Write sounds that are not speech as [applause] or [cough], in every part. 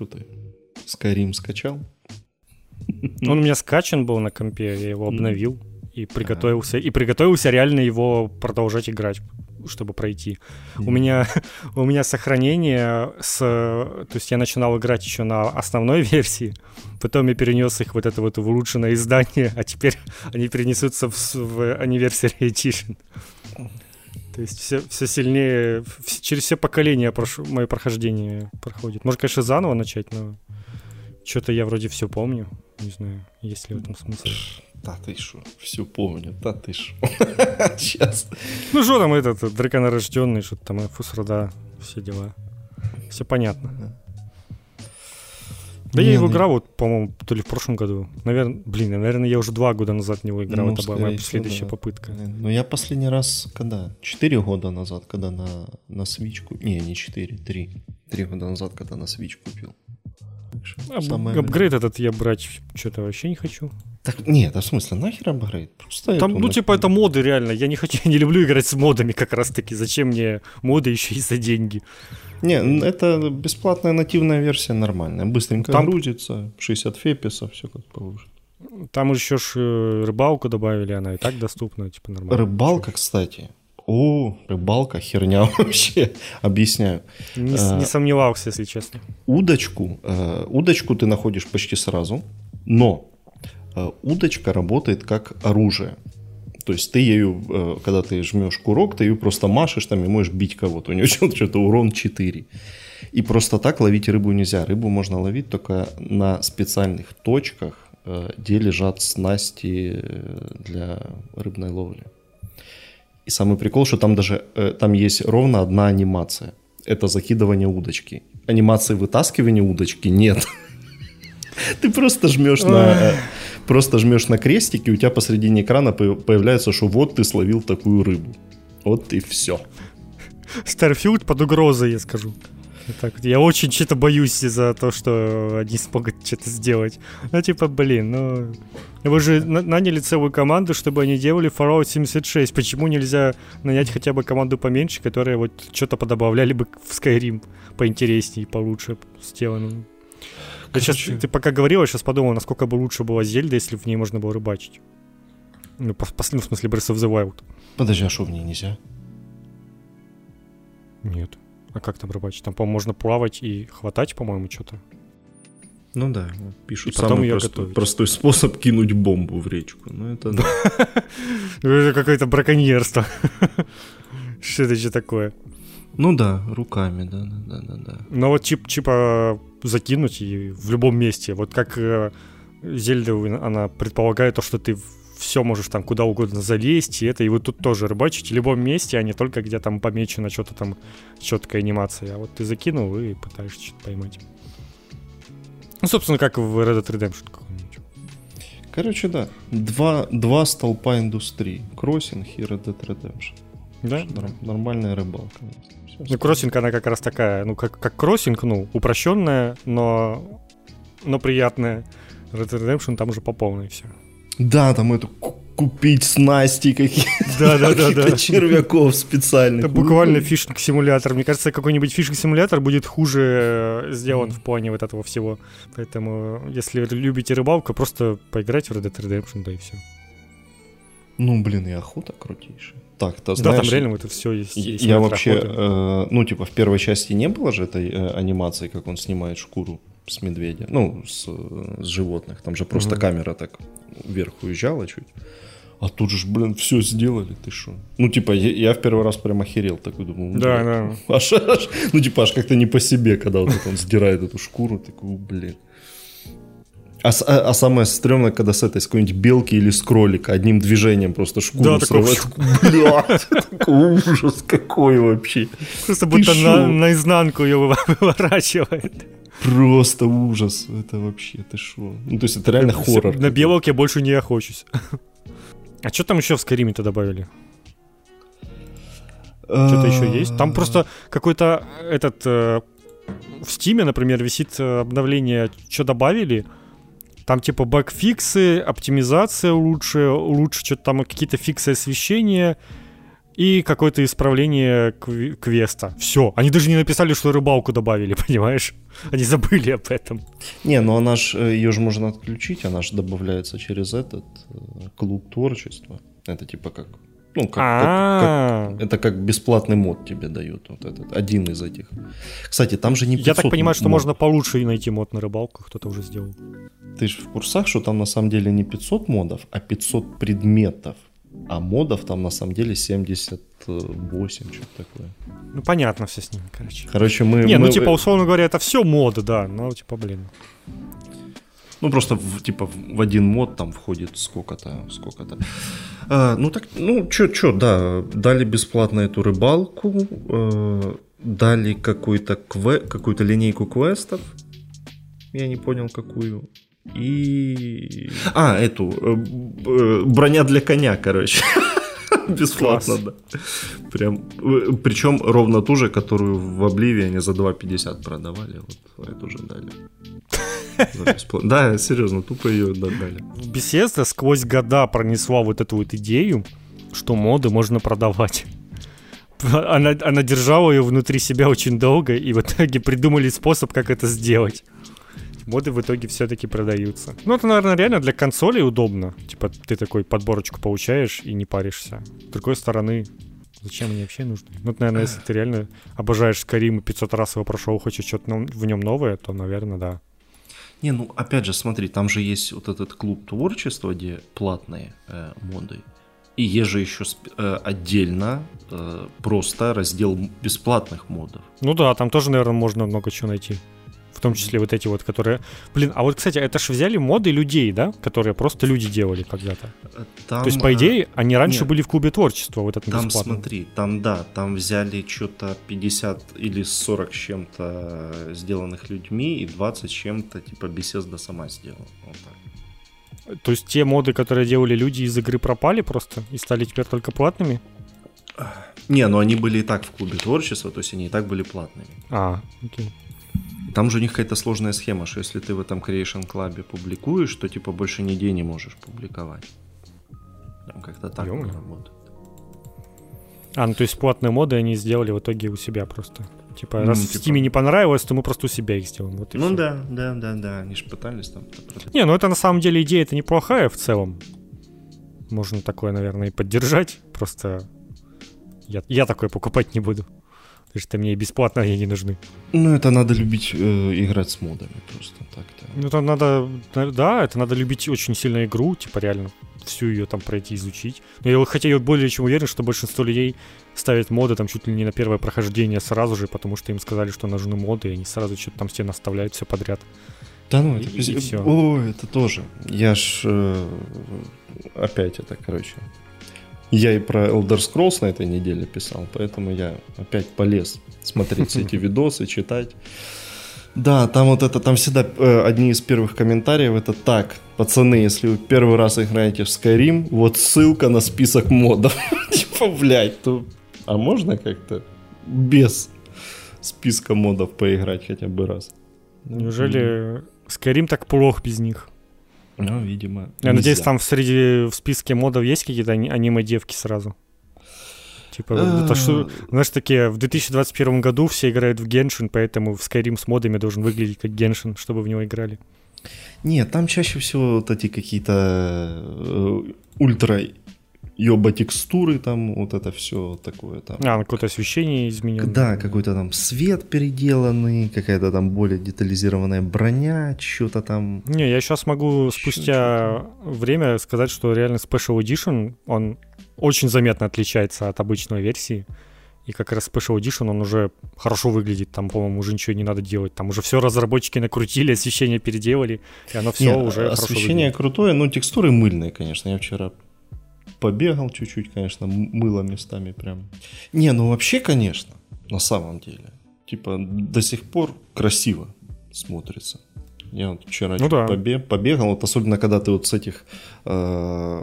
Что ты? Skyrim скачал? Он у меня скачан был на компе, я его обновил и приготовился, и приготовился реально его продолжать играть чтобы пройти. Mm-hmm. У меня [laughs] у меня сохранение с, то есть я начинал играть еще на основной [laughs] версии, потом я перенес их вот это вот в улучшенное издание, а теперь [laughs] они перенесутся в, в Anniversary Edition. То есть все, все сильнее, через все поколения прошу, мое прохождение проходит. Может, конечно, заново начать, но что-то я вроде все помню. Не знаю, есть ли в этом смысл. Да ты шо, все помню, да ты шо. [laughs] Сейчас. Ну что там этот, драконорожденный, что там, Фусрада, все дела. Все понятно. Да я его ну играл, вот, по-моему, то ли в прошлом году. Наверное, блин, наверное, я уже два года назад в него играл. Ну, Это была моя следующая да. попытка. Ну, я последний раз, когда? Четыре года назад, когда на, на Switch купил. Не, не четыре, три. Три года назад, когда на Switch купил. Ап- апгрейд этот я брать что-то вообще не хочу. Так, нет, а в смысле, нахер апгрейд? Просто Там, ну, типа, это моды реально. Я не хочу, [laughs] я не люблю играть с модами как раз-таки. Зачем мне моды еще и за деньги? Не, это бесплатная нативная версия нормальная. Быстренько Там... грузится, 60 феписа, все как положено. Там еще ж э, рыбалку добавили, она и так доступна, типа нормально. Рыбалка, кстати. О, рыбалка, херня [laughs] вообще. Объясняю. Не, а, не сомневался, если честно. Удочку, э, удочку ты находишь почти сразу, но э, удочка работает как оружие. То есть ты ею, э, когда ты жмешь курок, ты ее просто машешь там и можешь бить кого-то. У нее [laughs] что-то урон 4. И просто так ловить рыбу нельзя. Рыбу можно ловить только на специальных точках, э, где лежат снасти э, для рыбной ловли. И самый прикол, что там даже там есть ровно одна анимация. Это закидывание удочки. Анимации вытаскивания удочки нет. [laughs] Ты просто жмешь на просто жмешь на крестик, и у тебя посредине экрана появляется, что вот ты словил такую рыбу. Вот и все. Starfield под угрозой, я скажу. Так, я очень что-то боюсь за то, что они смогут что-то сделать. Ну, типа, блин, ну... Вы же наняли целую команду, чтобы они делали Fallout 76. Почему нельзя нанять хотя бы команду поменьше, которая вот что-то подобавляли бы в Skyrim поинтереснее, получше сделано? Ты, сейчас, ты пока говорила, сейчас подумал, насколько бы лучше была Зельда, если в ней можно было рыбачить. Ну, по, по, в смысле, Breath of the Wild. Подожди, а что в ней нельзя? Нет. А как там рыбачить? Там, по-моему, можно плавать и хватать, по-моему, что-то. Ну да, пишут и потом самый ее простой, простой способ кинуть бомбу в речку. Ну это... [laughs] Ну, это какое-то браконьерство. [laughs] Что это же такое? Ну да, руками, да, да, да, да. да. Ну вот тип, типа закинуть и в любом месте. Вот как э, Зельда, она предполагает то, что ты все можешь там куда угодно залезть, и это, и вы тут тоже рыбачить в любом месте, а не только где там помечено что-то там, четкая анимация. А вот ты закинул и пытаешься что-то поймать. Ну, собственно, как в Red Dead Redemption какой-нибудь. Короче, да. Два, два столпа индустрии. Кроссинг и Red Dead Redemption. Да? Нормальная рыбалка. Ну, кроссинг, она как раз такая, ну, как, как кроссинг, ну, упрощенная, но, но приятная. Red Redemption там уже по полной все. Да, там это купить снасти какие-то. Да, да, да, [laughs] да. червяков специальных. Это буквально фишинг-симулятор. Мне кажется, какой-нибудь фишинг-симулятор будет хуже э, сделан в плане вот этого всего. Поэтому, если любите рыбалку, просто поиграйте в Red Dead Redemption, да и все. Ну, блин, и охота крутейшая так, то знаешь... Да, там реально это все есть. есть я вообще, э, ну, типа, в первой части не было же этой э, анимации, как он снимает шкуру с медведя, ну, с, с животных. Там же просто угу. камера так вверх уезжала чуть. А тут же, блин, все сделали, ты что? Ну, типа, я, я в первый раз прям охерел, такой думал. Да, да. Аж, аж, ну, типа, аж как-то не по себе, когда вот он сдирает эту шкуру, такой, блин. А, а, а самое стрёмное, когда с этой, с какой-нибудь белки или с кролика одним движением просто шкуру да, срывает. Блядь, ужас какой вообще. Просто будто на, наизнанку ее [laughs] выворачивает. Просто ужас. Это вообще, ты шо? Ну, то есть это реально хоррор. На белок я больше не охочусь. А что там еще в Скайриме-то добавили? Что-то еще есть? Там просто какой-то этот... Э, в Стиме, например, висит э, обновление, что добавили — там типа багфиксы, оптимизация лучше, лучше что-то там какие-то фиксы освещения. и какое-то исправление кв- квеста. Все. Они даже не написали, что рыбалку добавили, [laughs] понимаешь? Они забыли об этом. Не, ну она ж, ее же можно отключить, она же добавляется через этот э, клуб творчества. Это типа как ну, как, как, как, это как бесплатный мод тебе дает. Вот этот, один из этих. Кстати, там же не 500 Я так понимаю, что мод. можно получше найти мод на рыбалку, кто-то уже сделал. Ты же в курсах, что там на самом деле не 500 модов, а 500 предметов. А модов там на самом деле 78, что-то такое. Ну, понятно все с ним, короче. Короче, мы... Не, мы... ну, типа, условно говоря, это все моды, да, но, типа, блин. Ну, просто, в, типа, в один мод там входит сколько-то, сколько-то. А, ну, так, ну, чё, чё, да, дали бесплатно эту рыбалку, э, дали какую-то кве, какую-то линейку квестов, я не понял, какую, и... А, эту, э, э, броня для коня, короче. [laughs] Бесплатно, Класс. да. Прям, э, причем ровно ту же, которую в Обливиане за 2,50 продавали, вот эту же дали. Да, серьезно, тупо ее дали. Беседа сквозь года пронесла вот эту вот идею, что моды можно продавать. Она, она держала ее внутри себя очень долго, и в итоге придумали способ, как это сделать. Моды в итоге все-таки продаются. Ну, это, наверное, реально для консолей удобно. Типа, ты такой подборочку получаешь и не паришься. С другой стороны, зачем они вообще нужны? Ну, наверное, если ты реально обожаешь Skyrim и 500 раз его прошел, хочешь что-то в нем новое, то, наверное, да. Не, ну опять же, смотри, там же есть вот этот клуб творчества, где платные э, моды. И есть же еще э, отдельно э, просто раздел бесплатных модов. Ну да, там тоже, наверное, можно много чего найти. В том числе вот эти вот, которые... Блин, а вот, кстати, это ж взяли моды людей, да? Которые просто люди делали когда-то. Там, То есть, по э, идее, они раньше нет. были в клубе творчества, вот этом Там бесплатном. смотри, там да, там взяли что-то 50 или 40 с чем-то сделанных людьми и 20 с чем-то типа Bethesda сама сделала. Вот так. То есть те моды, которые делали люди из игры, пропали просто и стали теперь только платными? Не, ну они были и так в клубе творчества, то есть они и так были платными. А, окей. Там же у них какая-то сложная схема, что если ты в этом Creation Club публикуешь, то типа больше нигде не можешь публиковать. Там как-то так работает. А, ну то есть платные моды они сделали в итоге у себя просто. Типа, Ну, раз типа- в Steam не понравилось, то мы просто у себя их сделаем. Вот Ну всё. да, да, да, да, они же пытались там. Не, ну это на самом деле идея это неплохая в целом. Можно такое, наверное, и поддержать. Просто я, я такое покупать не буду. Потому что мне и бесплатно они не нужны. Ну это надо любить э, играть с модами просто так-то. Ну, там надо, да, это надо любить очень сильно игру, типа реально всю ее там пройти, изучить. Но я вот- хотя я более чем уверен, что большинство людей ставят моды там чуть ли не на первое прохождение сразу же, потому что им сказали, что нужны моды, и они сразу что-то там себе наставляют все подряд. Да ну, И- это, и всё. О, это тоже. Я ж э, опять это, короче. Я и про Elder Scrolls на этой неделе писал, поэтому я опять полез смотреть все эти [laughs] видосы, читать. Да, там вот это, там всегда э, одни из первых комментариев это так, пацаны, если вы первый раз играете в Skyrim, вот ссылка на список модов. [laughs] Типа, блядь, то... А можно как-то без списка модов поиграть хотя бы раз? Неужели Skyrim так плох без них? Ну, видимо. Я надеюсь, нельзя. там в среди в списке модов есть какие-то ани- аниме-девки сразу. Типа, это что, знаешь, такие, в 2021 году все играют в Genshin, поэтому в Skyrim с модами должен выглядеть как Genshin, чтобы в него играли. Нет, там чаще всего вот эти какие-то э, ультра ёба текстуры, там вот это все такое там. А, какое-то освещение изменено. Да, какой-то там свет переделанный, какая-то там более детализированная броня, что-то там. Не, я сейчас могу спустя время сказать, что реально Special Edition, он очень заметно отличается от обычной версии. И как раз Special Edition, он уже хорошо выглядит, там, по-моему, уже ничего не надо делать. Там уже все разработчики накрутили, [laughs] освещение переделали, и оно все Не, уже хорошо освещение выглядит. крутое, но текстуры мыльные, конечно. Я вчера побегал чуть-чуть, конечно, мыло местами прям. Не, ну вообще, конечно, на самом деле. Типа до сих пор красиво смотрится. Я вот вчера Ну да. побе- побегал, вот особенно когда ты вот с этих э,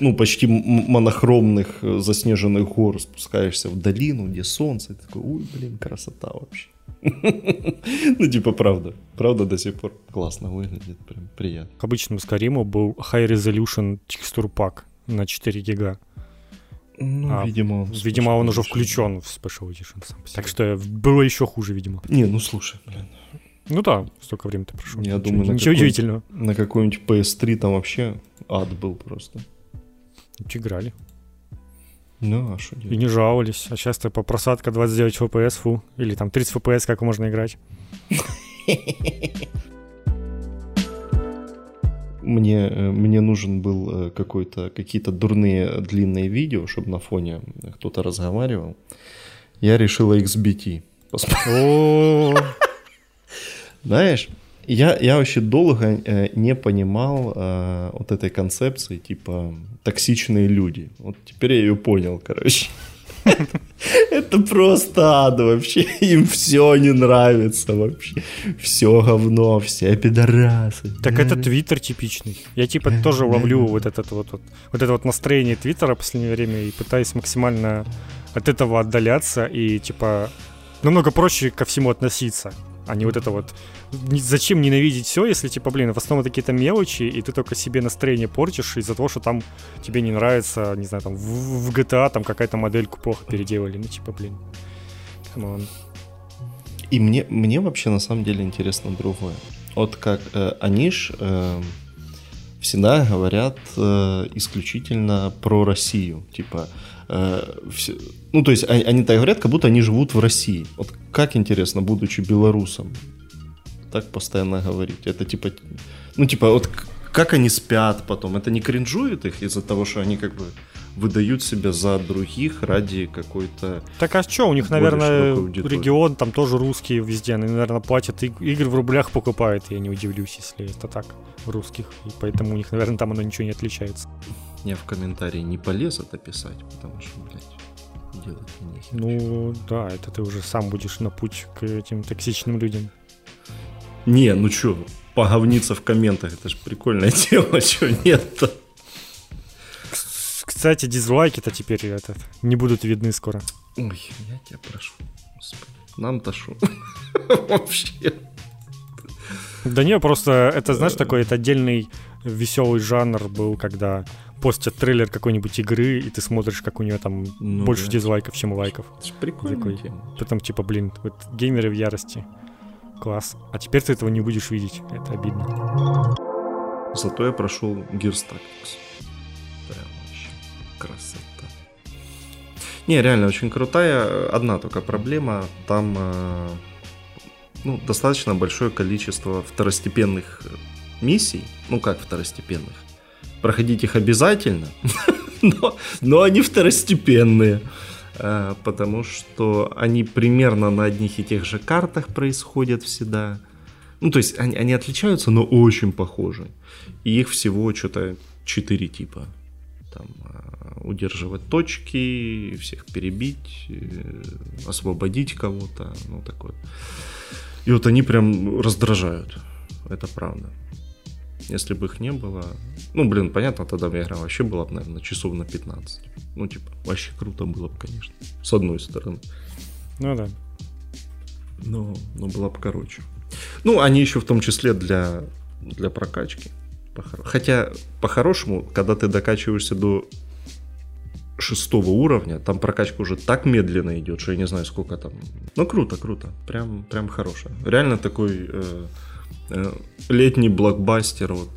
ну, почти монохромных э, заснеженных гор спускаешься в долину, где солнце, и ты такой, ой, блин, красота вообще. [laughs] Ну, типа, правда. Правда до сих пор классно выглядит, прям приятно. К обычному Skyrim был High Resolution текстур пак на 4 гига. Ну, А, видимо, Видимо, он уже включен в Special Edition сам по себе. Так что было еще хуже, видимо. Не, ну слушай, блин. Ну да, столько времени-то прошло. Я Ничего- думаю, ничего какой- удивительного. На какой-нибудь PS3 там вообще ад был просто. Играли. Ну, а что И делать? не жаловались. А сейчас по просадка 29 FPS, фу. Или там 30 FPS, как можно играть. [laughs] Мне, э, мне нужен был э, какой-то, какие-то дурные длинные видео, чтобы на фоне кто-то разговаривал. Я решила XBT [laughs] Знаешь, я, я вообще долго э, не понимал э, вот этой концепции, типа, токсичные люди. Вот теперь я ее понял, короче. Это просто ад вообще. Им все не нравится вообще. Все говно, все пидорасы. Так это Твиттер типичный. Я типа тоже ловлю вот этот вот, вот, вот это вот настроение Твиттера в последнее время и пытаюсь максимально от этого отдаляться и типа намного проще ко всему относиться, а не вот это вот зачем ненавидеть все, если типа, блин, в основном какие-то мелочи, и ты только себе настроение портишь из-за того, что там тебе не нравится, не знаю, там в, GTA там какая-то модельку плохо переделали, ну типа, блин. Come on. И мне, мне вообще на самом деле интересно другое. Вот как э, они ж э, всегда говорят э, исключительно про Россию. Типа, все- ну то есть они, они так говорят, как будто они живут в России. Вот как интересно, будучи белорусом, так постоянно говорить. Это типа, ну типа вот как они спят потом. Это не кринжует их из-за того, что они как бы выдают себя за других ради какой-то Так а что, у них, наверное, регион, там тоже русские везде, они, наверное, платят, иг- игры в рублях покупают, я не удивлюсь, если это так, русских, и поэтому у них, наверное, там оно ничего не отличается. Я в комментарии не полез это писать, потому что, блядь, делать мне нехер. Ну, да, это ты уже сам будешь на путь к этим токсичным людям. Не, ну чё, поговниться в комментах, это же прикольное [laughs] дело, чё нет-то. Кс- Кстати, дизлайки-то теперь этот, не будут видны скоро. Ой, я тебя прошу, господи, нам-то шо? [laughs] Вообще. Да не, просто это, знаешь, такой это отдельный веселый жанр был, когда постят трейлер какой-нибудь игры, и ты смотришь, как у нее там Ну больше да. дизлайков, чем лайков. Это ж прикольная Такой. Потом типа, блин, вот геймеры в ярости. Класс. А теперь ты этого не будешь видеть. Это обидно. Зато я прошел Gears Tactics. Прям вообще красота. Не, реально очень крутая. Одна только проблема. Там э, ну, достаточно большое количество второстепенных э, миссий. Ну как второстепенных? Проходить их обязательно, [laughs] но, они второстепенные. Э, Потому что они примерно на одних и тех же картах происходят всегда. Ну, то есть они, они отличаются, но очень похожи. И их всего что-то 4 типа. Там а, удерживать точки, всех перебить, э, освободить кого-то, ну такое. И вот они прям раздражают. Это правда. Если бы их не было... Ну, блин, понятно, тогда бы игра вообще была бы, наверное, часов на 15. Ну, типа, вообще круто было бы, конечно. С одной стороны. Ну да. Но, но была бы короче. Ну, они еще в том числе для, для прокачки. Хотя, по-хорошему, когда ты докачиваешься до шестого уровня, там прокачка уже так медленно идет, что я не знаю, сколько там. Ну, круто, круто. Прям, прям хорошая. Реально такой э, летний блокбастер вот,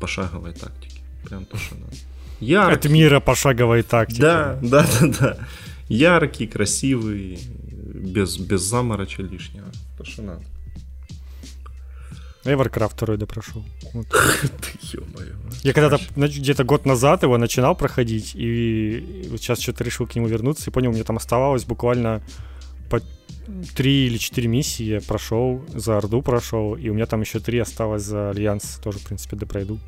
пошаговой тактики. Прям то, что надо. Яркий. Это мира пошаговой тактики. Да, да, да, да. Яркий, красивый, без, без замороча лишнего. То, что надо. Я Warcraft 2 допрошел. Вот. [laughs] Ё-моё. Я когда-то где-то год назад его начинал проходить, и вот сейчас что-то решил к нему вернуться, и понял, мне там оставалось буквально по три или четыре миссии я прошел, за Орду прошел, и у меня там еще три осталось за Альянс, тоже, в принципе, допройду.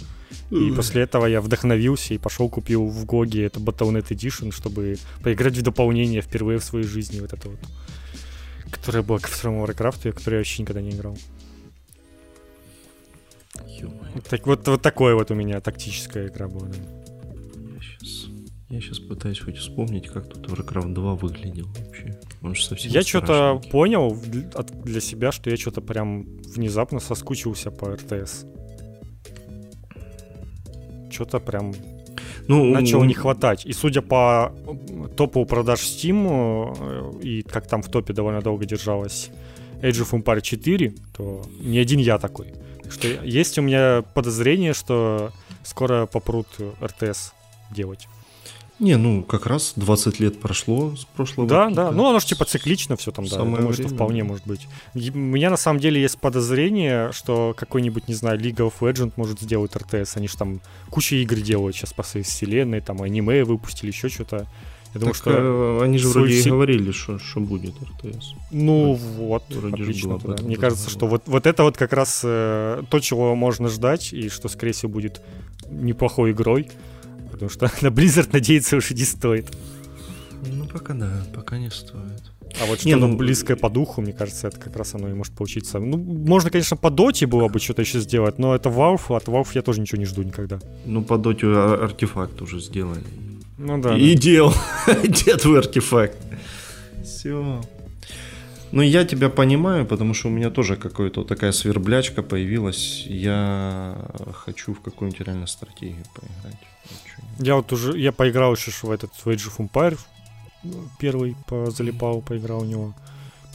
И после этого я вдохновился и пошел купил в GOG е это Battle.net Edition, чтобы поиграть в дополнение впервые в своей жизни, вот это вот. Которое было ко второму Warcraft, и которое я вообще никогда не играл. Так вот, вот такое вот у меня тактическая игра была. да. Я сейчас, я сейчас пытаюсь хоть вспомнить, как тут Warcraft 2 выглядел вообще. Он же совсем Я что-то понял для себя, что я что-то прям внезапно соскучился по РТС. Что-то прям... ну, начало не хватать. И судя по топу продаж Steam, э, и как там в топе довольно долго держалась Age of Empires 4, то не один я такой. Так что есть у меня подозрение, что скоро попрут РТС делать. Не, ну как раз 20 лет прошло с прошлого Да, пика. да. Ну оно же типа циклично все там, да. Самое Я думаю, время. что вполне может быть. У меня на самом деле есть подозрение, что какой-нибудь, не знаю, League of Legends может сделать РТС. Они же там куча игр делают сейчас по своей вселенной, там аниме выпустили, еще что-то. Я думаю, так, что э, они же вроде и говорили, что, что будет РТС. Ну вот, вроде отлично. Было, да. Мне кажется, что вот, вот это вот как раз э, то, чего можно ждать, и что, скорее всего, будет неплохой игрой потому что [laughs] на Blizzard надеяться уже не стоит. Ну, пока да, пока не стоит. А вот что-то ну... близкое по духу, мне кажется, это как раз оно и может получиться. Ну, можно, конечно, по доте было бы что-то еще сделать, но это Valve, от Valve я тоже ничего не жду никогда. Ну, по доте артефакт уже сделали. Ну да. И да. дел. [laughs] Где твой артефакт? Все. Ну, я тебя понимаю, потому что у меня тоже какая-то такая сверблячка появилась. Я хочу в какую-нибудь реально стратегию поиграть. Я вот уже, я поиграл еще в этот в Age of Empire, первый залипал, поиграл у него.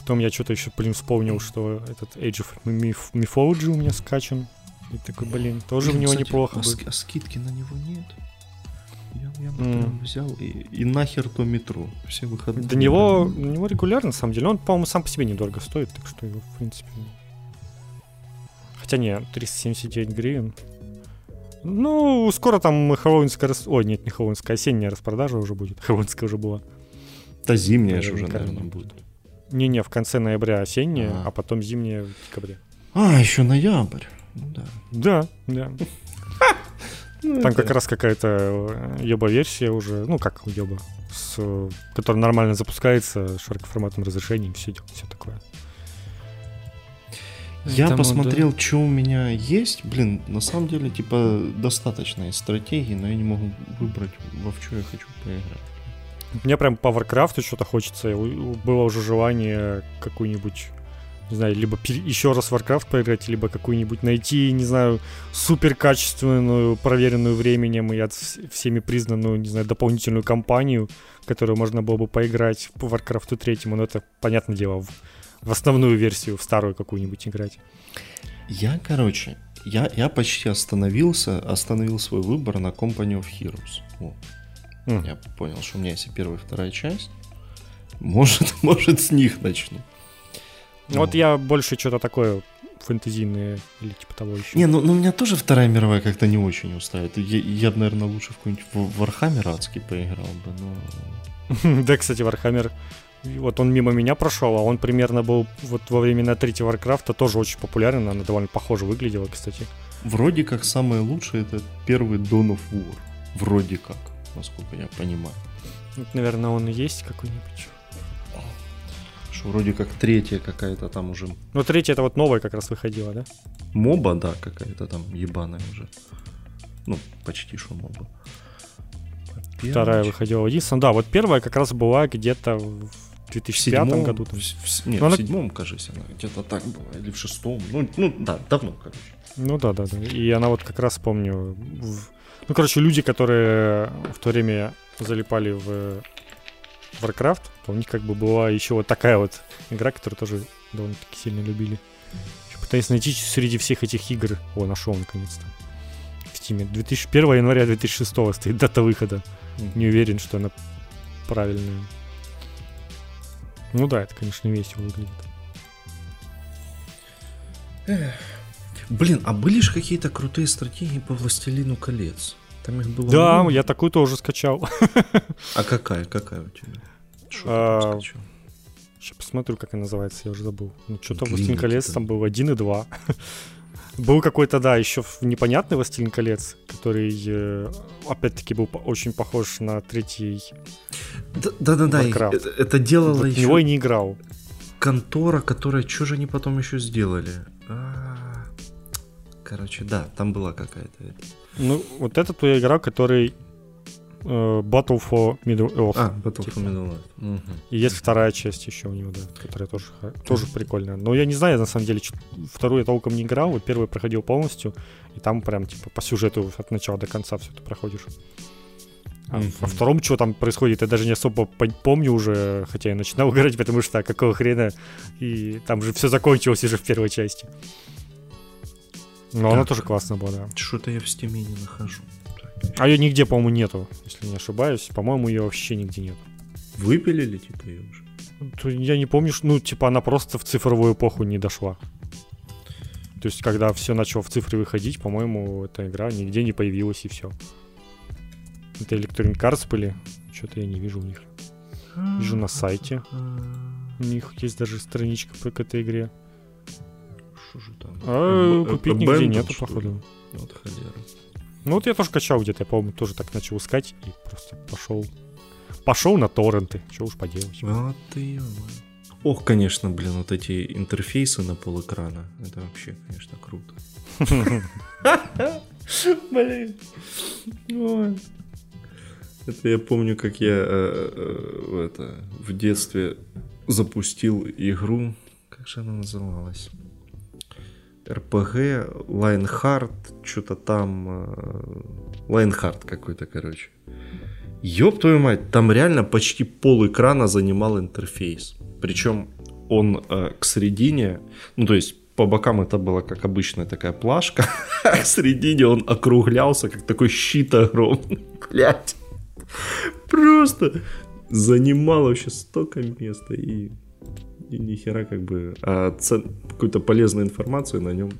Потом я что-то еще, блин, вспомнил, что этот Age of Mythology у меня скачан. И такой, блин, тоже блин, в него кстати, неплохо а, будет. А скидки на него нет? Я, я бы mm. прям взял и, и нахер то метро. Все выходные. До него, до него регулярно, на самом деле. Он, по-моему, сам по себе недорого стоит, так что его, в принципе... Хотя нет, 379 гривен. Ну, скоро там хэллоуинская... Рас... Ой, нет, не хэллоуинская, осенняя распродажа уже будет. [laughs] Хэллоуинская уже была. Да зимняя же уже, наверное, будет. Не-не, в конце ноября осенняя, а, а потом зимняя в декабре. А, еще ноябрь. Ну да. Да, да. [laughs] Ну, там как раз какая-то ёба-версия уже, ну как ёба, с, которая нормально запускается, широкоформатным разрешением, все, все такое. Я Поэтому, посмотрел, да. что у меня есть. Блин, на самом деле, типа, достаточно стратегии, но я не могу выбрать, во в что я хочу поиграть. Мне прям по Warcraft что-то хочется. Было уже желание какую-нибудь не знаю, либо еще раз Warcraft поиграть, либо какую-нибудь найти, не знаю, супер качественную, проверенную временем и от всеми признанную, не знаю, дополнительную кампанию, которую можно было бы поиграть по Warcraft 3, но это, понятное дело, в в основную версию, в старую какую-нибудь играть. Я, короче, я, я почти остановился, остановил свой выбор на Company of Heroes. О. Mm. Я понял, что у меня есть и первая, и вторая часть. Может, [laughs] может с них начну. Ну, вот я больше что-то такое фэнтезийное или типа того еще. Не, ну, ну меня тоже Вторая мировая как-то не очень устраивает. Я, я бы, наверное, лучше в какой-нибудь Warhammer адский поиграл бы, но... [laughs] да, кстати, Warhammer вот он мимо меня прошел, а он примерно был вот во времена третьего Warcraft а тоже очень популярен, она довольно похоже выглядела, кстати. Вроде как самое лучшее это первый Dawn of War. Вроде как, насколько я понимаю. Вот, наверное, он и есть какой-нибудь. Что вроде как третья какая-то там уже. Ну, третья это вот новая как раз выходила, да? Моба, да, какая-то там ебаная уже. Ну, почти что моба. А Вторая выходила в. Да, вот первая как раз была где-то в 2005 седьмом, году. Там. В, в, нет, Но в она... седьмом, кажется, она где-то так была, или в шестом. Ну, ну да, давно, короче. Ну да, да, да. И она вот как раз помню. В... Ну, короче, люди, которые в то время залипали в Warcraft, то у них как бы была еще вот такая вот игра, которую тоже довольно-таки сильно любили. Еще пытаюсь найти среди всех этих игр. О, нашел наконец-то. В Steam. 2001 января 2006 стоит дата выхода. Не уверен, что она правильная. Ну да, это, конечно, весело выглядит. Блин, а были же какие-то крутые стратегии по Властелину колец? Там их было Да, много. я такую тоже скачал. А какая? Какая у тебя? Что а, скачал? Сейчас посмотрю, как она называется, я уже забыл. Ну, что-то Властелин колец там был один и два. Был какой-то, да, еще непонятный «Властелин колец», который, э, опять-таки, был очень похож на третий Да-да-да, это, это делало вот еще... него и не играл. Контора, которая... Что же они потом еще сделали? А-а-а. Короче, да, там была какая-то... Ну, вот это твоя игра, который Э, Battle for Middle Earth. А, Battle типа. for Middle Earth. Угу. И есть вторая часть еще у него, да, которая тоже, тоже прикольная. Но я не знаю, на самом деле, вторую я толком не играл, вот первую проходил полностью, и там прям, типа, по сюжету от начала до конца все это проходишь. А mm-hmm. во втором, что там происходит, я даже не особо помню уже, хотя я начинал [laughs] играть, потому что какого хрена, и там же все закончилось уже в первой части. Но так, она тоже классная была, да. Что-то я в стиме не нахожу. А ее нигде, по-моему, нету, если не ошибаюсь. По-моему, ее вообще нигде нет. Выпилили, типа, ее уже? Я не помню, ну, типа, она просто в цифровую эпоху не дошла. То есть, когда все начало в цифры выходить, по-моему, эта игра нигде не появилась и все. Это Electronic Arts были. Что-то я не вижу у них. Вижу на сайте. У них есть даже страничка по к этой игре. Что же там? А, купить нигде нету, походу. Вот холера. Ну вот я тоже качал где-то, я, по-моему, тоже так начал искать и просто пошел. Пошел на торренты. Что уж поделать. Вот ты Ох, конечно, блин, вот эти интерфейсы на полэкрана. Это вообще, конечно, круто. [laughs] Блин. Это я помню, как я э, э, это, в детстве запустил игру. Как же она называлась? РПГ, Lionheart, что-то там... Lionheart какой-то, короче. Ёб твою мать, там реально почти пол экрана занимал интерфейс. Причем он э, к середине, ну то есть по бокам это была как обычная такая плашка, [laughs] а к середине он округлялся, как такой щит огромный. [laughs] Блять. Просто занимал вообще столько места и и ни хера как бы, а цен, какую-то полезную информацию на нем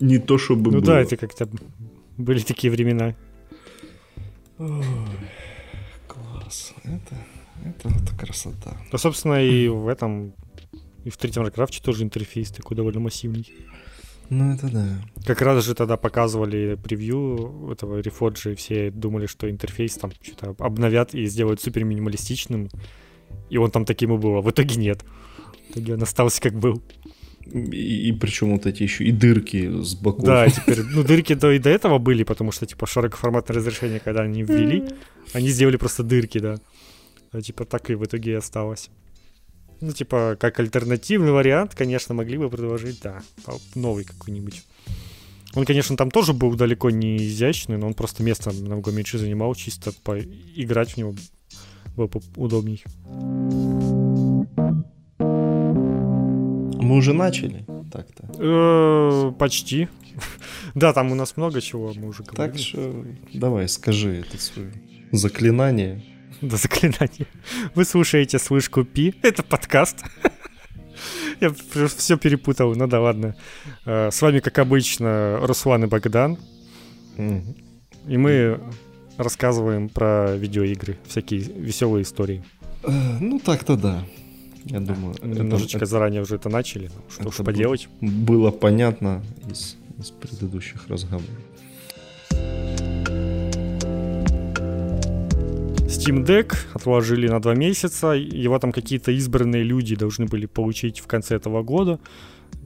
не то чтобы Ну было. да, это как-то были такие времена. Ой, класс. Это, это вот красота. Ну, собственно, и в этом, и в третьем Warcraft тоже интерфейс такой довольно массивный. Ну, это да. Как раз же тогда показывали превью этого Reforge, и все думали, что интерфейс там что-то обновят и сделают супер минималистичным. И он там таким и был, а в итоге нет. В итоге он остался как был. И, и причем вот эти еще и дырки с боков. Да, [laughs] теперь, ну, дырки до, и до этого были, потому что, типа, широкоформатное разрешение, когда они ввели, они сделали просто дырки, да. А, типа, так и в итоге и осталось. Ну, типа, как альтернативный вариант, конечно, могли бы предложить, да, новый какой-нибудь. Он, конечно, там тоже был далеко не изящный, но он просто место намного меньше занимал, чисто поиграть в него было бы удобней. Мы уже начали так-то. Э, почти. [laughs] Да, там у нас много чего мы уже говорили. Так что давай, скажи это свое заклинание. Да, заклинание. Вы слушаете «Слышку Пи». Это подкаст. [laughs] Я все перепутал, ну да, ладно. Э, с вами, как обычно, Руслан и Богдан. И мы рассказываем про видеоигры, всякие веселые истории. Э, ну, так-то да. Я думаю, немножечко это, заранее уже это начали. Что уж поделать. Было понятно из, из предыдущих разговоров. Steam Deck отложили на два месяца. Его там какие-то избранные люди должны были получить в конце этого года.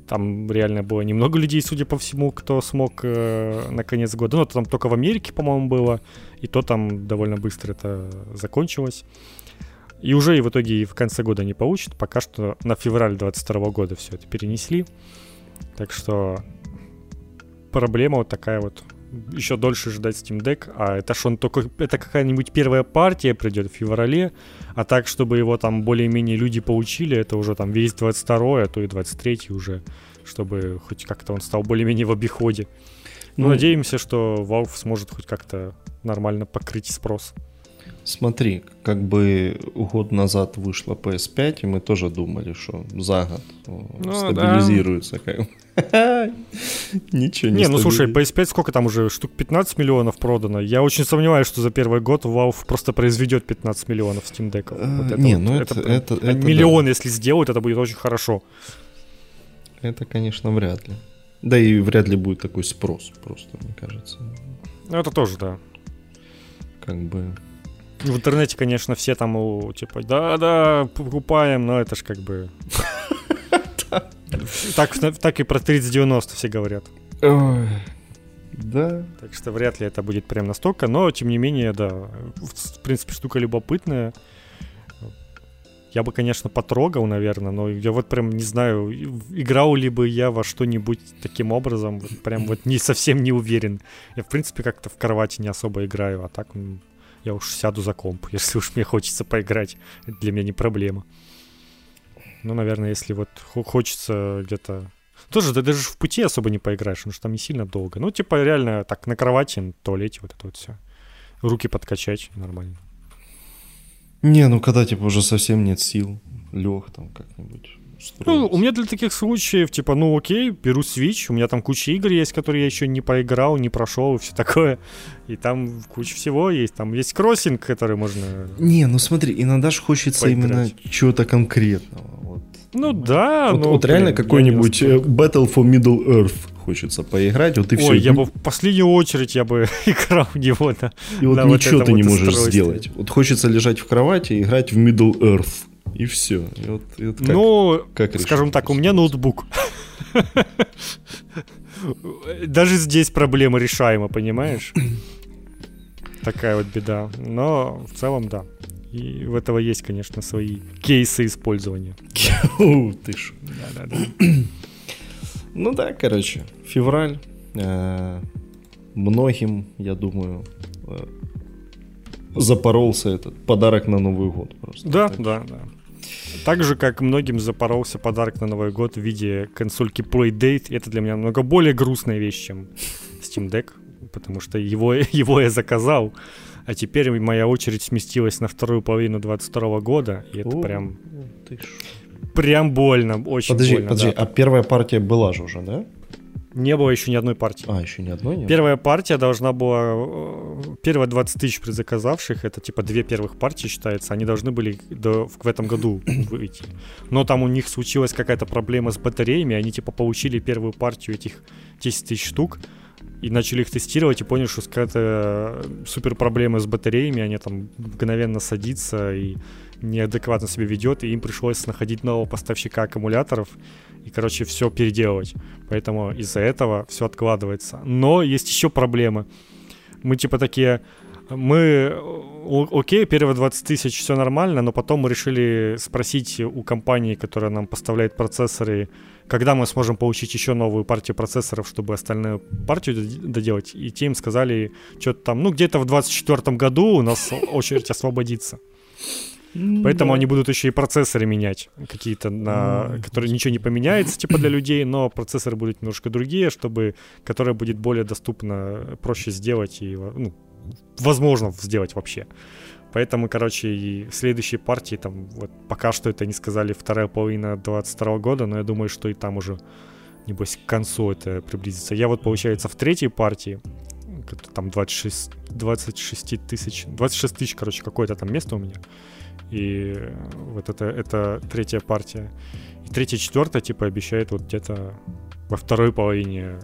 Там реально было немного людей, судя по всему, кто смог э, на конец года. Ну, это там только в Америке, по-моему, было. И то там довольно быстро это закончилось. И уже и в итоге и в конце года не получат. Пока что на февраль 22 года все это перенесли. Так что проблема вот такая вот. Еще дольше ждать Steam Deck, а это что он только это какая-нибудь первая партия придет в феврале, а так, чтобы его там более-менее люди получили, это уже там весь 22 а то и 23 уже, чтобы хоть как-то он стал более-менее в обиходе. Ну, надеемся, что Valve сможет хоть как-то нормально покрыть спрос. Смотри, как бы год назад вышла PS5, и мы тоже думали, что за год ну, стабилизируется. Да. [laughs] Ничего не Не, ну слушай, PS5 сколько там уже? Штук 15 миллионов продано. Я очень сомневаюсь, что за первый год Valve просто произведет 15 миллионов Steam Deck. Вот это не, вот, ну это, это, это, это Миллион, да. если сделают, это будет очень хорошо. Это, конечно, вряд ли. Да и вряд ли будет такой спрос, просто, мне кажется. Ну, это тоже, да. Как бы... В интернете, конечно, все там, типа, да-да, покупаем, но это ж как бы... [laughs] Так, так и про 3090 все говорят. Да. Так что вряд ли это будет прям настолько, но тем не менее, да, в принципе, штука любопытная. Я бы, конечно, потрогал, наверное, но я вот прям не знаю, играл ли бы я во что-нибудь таким образом, прям вот не совсем не уверен. Я, в принципе, как-то в кровати не особо играю, а так я уж сяду за комп, [laughs] если уж мне хочется поиграть. Это для меня не проблема. Ну, наверное, если вот хочется где-то... Тоже ты даже в пути особо не поиграешь, потому что там не сильно долго. Ну, типа, реально так на кровати, на туалете вот это вот все. Руки подкачать нормально. Не, ну когда, типа, уже совсем нет сил, лег там как-нибудь. Ну, у меня для таких случаев, типа, ну окей, беру Switch, у меня там куча игр есть, которые я еще не поиграл, не прошел и все такое. И там куча всего есть. Там есть кроссинг, который можно... Не, ну смотри, иногда же хочется поиграть. именно чего-то конкретного. Вот. Ну да, вот, ну, вот реально какой-нибудь э, Battle for Middle Earth хочется поиграть, вот и все. Ой, я бы в последнюю очередь я бы [laughs] играл в него. На, и вот на ничего вот ты не можешь сделать. Вот хочется лежать в кровати и играть в Middle Earth. И все. И вот, и вот как, ну, как скажем так, у меня ноутбук. Даже здесь проблема решаема, понимаешь? Такая вот беда. Но в целом, да. И в этого есть, конечно, свои кейсы использования. Ты ж. Да, да, да. Ну да, короче, февраль. Э, многим, я думаю, э, запоролся этот подарок на Новый год просто. Да, так. да, да. Так же, как многим запоролся подарок на Новый год в виде консольки Playdate. Это для меня намного более грустная вещь, чем Steam Deck, потому что его, [laughs] его я заказал. А теперь моя очередь сместилась на вторую половину 22 года, и это О, прям... Ты прям больно, очень подожди, больно. Подожди, да. а первая партия была же уже, да? Не было еще ни одной партии. А, еще ни одной нет? Первая партия должна была... Э, первые 20 тысяч предзаказавших, это типа две первых партии считается, они должны были до, в этом году [coughs] выйти. Но там у них случилась какая-то проблема с батареями, они типа получили первую партию этих 10 тысяч штук, и начали их тестировать и поняли, что какая-то э, супер проблема с батареями, они там мгновенно садятся и неадекватно себя ведет, и им пришлось находить нового поставщика аккумуляторов и, короче, все переделывать. Поэтому из-за этого все откладывается. Но есть еще проблемы. Мы типа такие, мы, окей, первые 20 тысяч все нормально, но потом мы решили спросить у компании, которая нам поставляет процессоры, когда мы сможем получить еще новую партию процессоров, чтобы остальную партию доделать. И те им сказали, что-то там, ну, где-то в 24 году у нас очередь освободится. Поэтому да. они будут еще и процессоры менять какие-то, на, которые ничего не поменяется, типа для людей, но процессоры будут немножко другие, чтобы, которые будет более доступно, проще сделать и, ну, возможно сделать вообще. Поэтому, короче, и в следующей партии, там, вот пока что это не сказали вторая половина 22 года, но я думаю, что и там уже, небось, к концу это приблизится. Я вот, получается, в третьей партии, там 26, 26 тысяч, 26 тысяч, короче, какое-то там место у меня, и вот это, это третья партия. И третья, четвертая, типа, обещает вот где-то во второй половине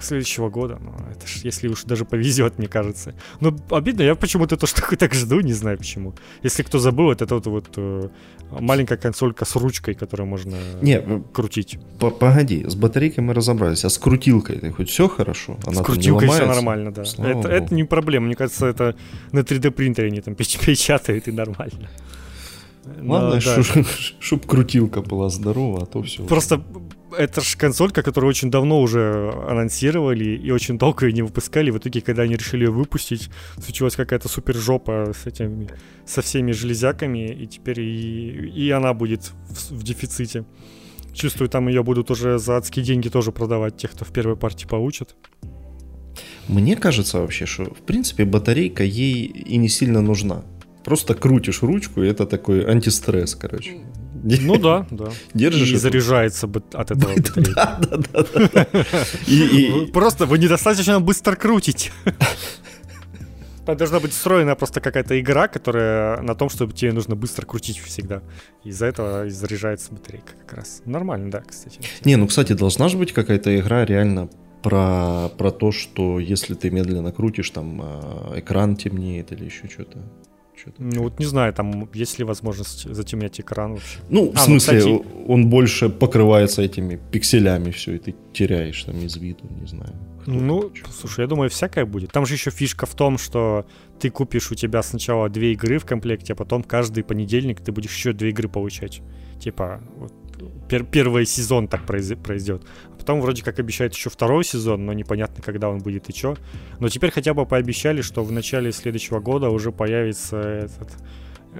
следующего года. Ну, это ж, если уж даже повезет, мне кажется. Но обидно, я почему-то то, что [laughs] так жду, не знаю почему. Если кто забыл, это вот, вот э, маленькая консолька с ручкой, которую можно не, крутить. Погоди, с батарейкой мы разобрались, а с крутилкой ты хоть все хорошо? Она с крутилкой все нормально, да. это, это не проблема, мне кажется, это на 3D принтере они там [laughs] печатают и нормально. Ладно, да. чтоб [laughs] крутилка была здорова, а то все. Просто это же консолька, которую очень давно уже анонсировали и очень долго ее не выпускали. В итоге, когда они решили ее выпустить, случилась какая-то супер жопа с этими, со всеми железяками, и теперь и, и она будет в, в дефиците. Чувствую, там ее будут уже за адские деньги тоже продавать, тех, кто в первой партии получит. Мне кажется вообще, что в принципе батарейка ей и не сильно нужна. Просто крутишь ручку, и это такой антистресс, короче. Ну да, да. Держишь. И заряжается от этого Да, да, да. Просто вы недостаточно быстро крутите. Должна быть встроена просто какая-то игра, которая на том, чтобы тебе нужно быстро крутить всегда. Из-за этого заряжается батарейка как раз. Нормально, да, кстати. Не, ну, кстати, должна же быть какая-то игра реально про, про то, что если ты медленно крутишь, там а, экран темнеет или еще что-то что-то. Ну вот не знаю, там есть ли возможность затемнять экран вообще. Ну, в а, ну, смысле, ну, кстати... он больше покрывается этими пикселями все, и ты теряешь там из виду, не знаю. Ну, слушай, я думаю, всякое будет. Там же еще фишка в том, что ты купишь у тебя сначала две игры в комплекте, а потом каждый понедельник ты будешь еще две игры получать. Типа, вот, пер- первый сезон так произ- произойдет. А потом вроде как обещают еще второй сезон, но непонятно, когда он будет и что. Но теперь хотя бы пообещали, что в начале следующего года уже появится этот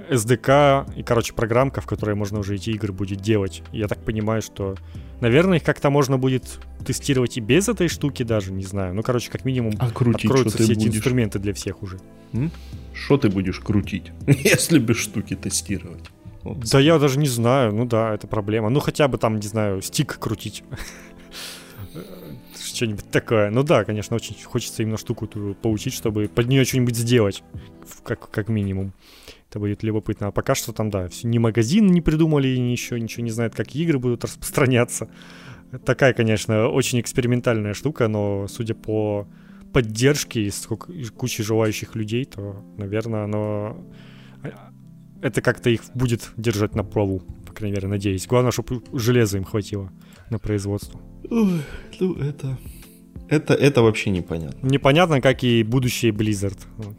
SDK и, короче, программка, в которой можно уже эти игры будет делать. Я так понимаю, что, наверное, их как-то можно будет тестировать и без этой штуки даже, не знаю. Ну, короче, как минимум А крутить откроются все эти будешь? инструменты для всех уже. Что ты будешь крутить, [laughs] если без штуки тестировать? Вот. Да я даже не знаю, ну да, это проблема. Ну хотя бы там, не знаю, стик крутить. [laughs] Что-нибудь такое. Ну да, конечно, очень хочется именно штуку ту поучить, чтобы под нее что-нибудь сделать, как, как минимум. Это будет любопытно. А пока что там, да, ни магазин не придумали, ни еще ничего не знают, как игры будут распространяться. Такая, конечно, очень экспериментальная штука, но судя по поддержке и сколько, и куче желающих людей, то, наверное, оно это как-то их будет держать на плаву, по крайней мере, надеюсь. Главное, чтобы железа им хватило на производство. Ой, ну это... Это, это вообще непонятно. Непонятно, как и будущее Blizzard. Вот.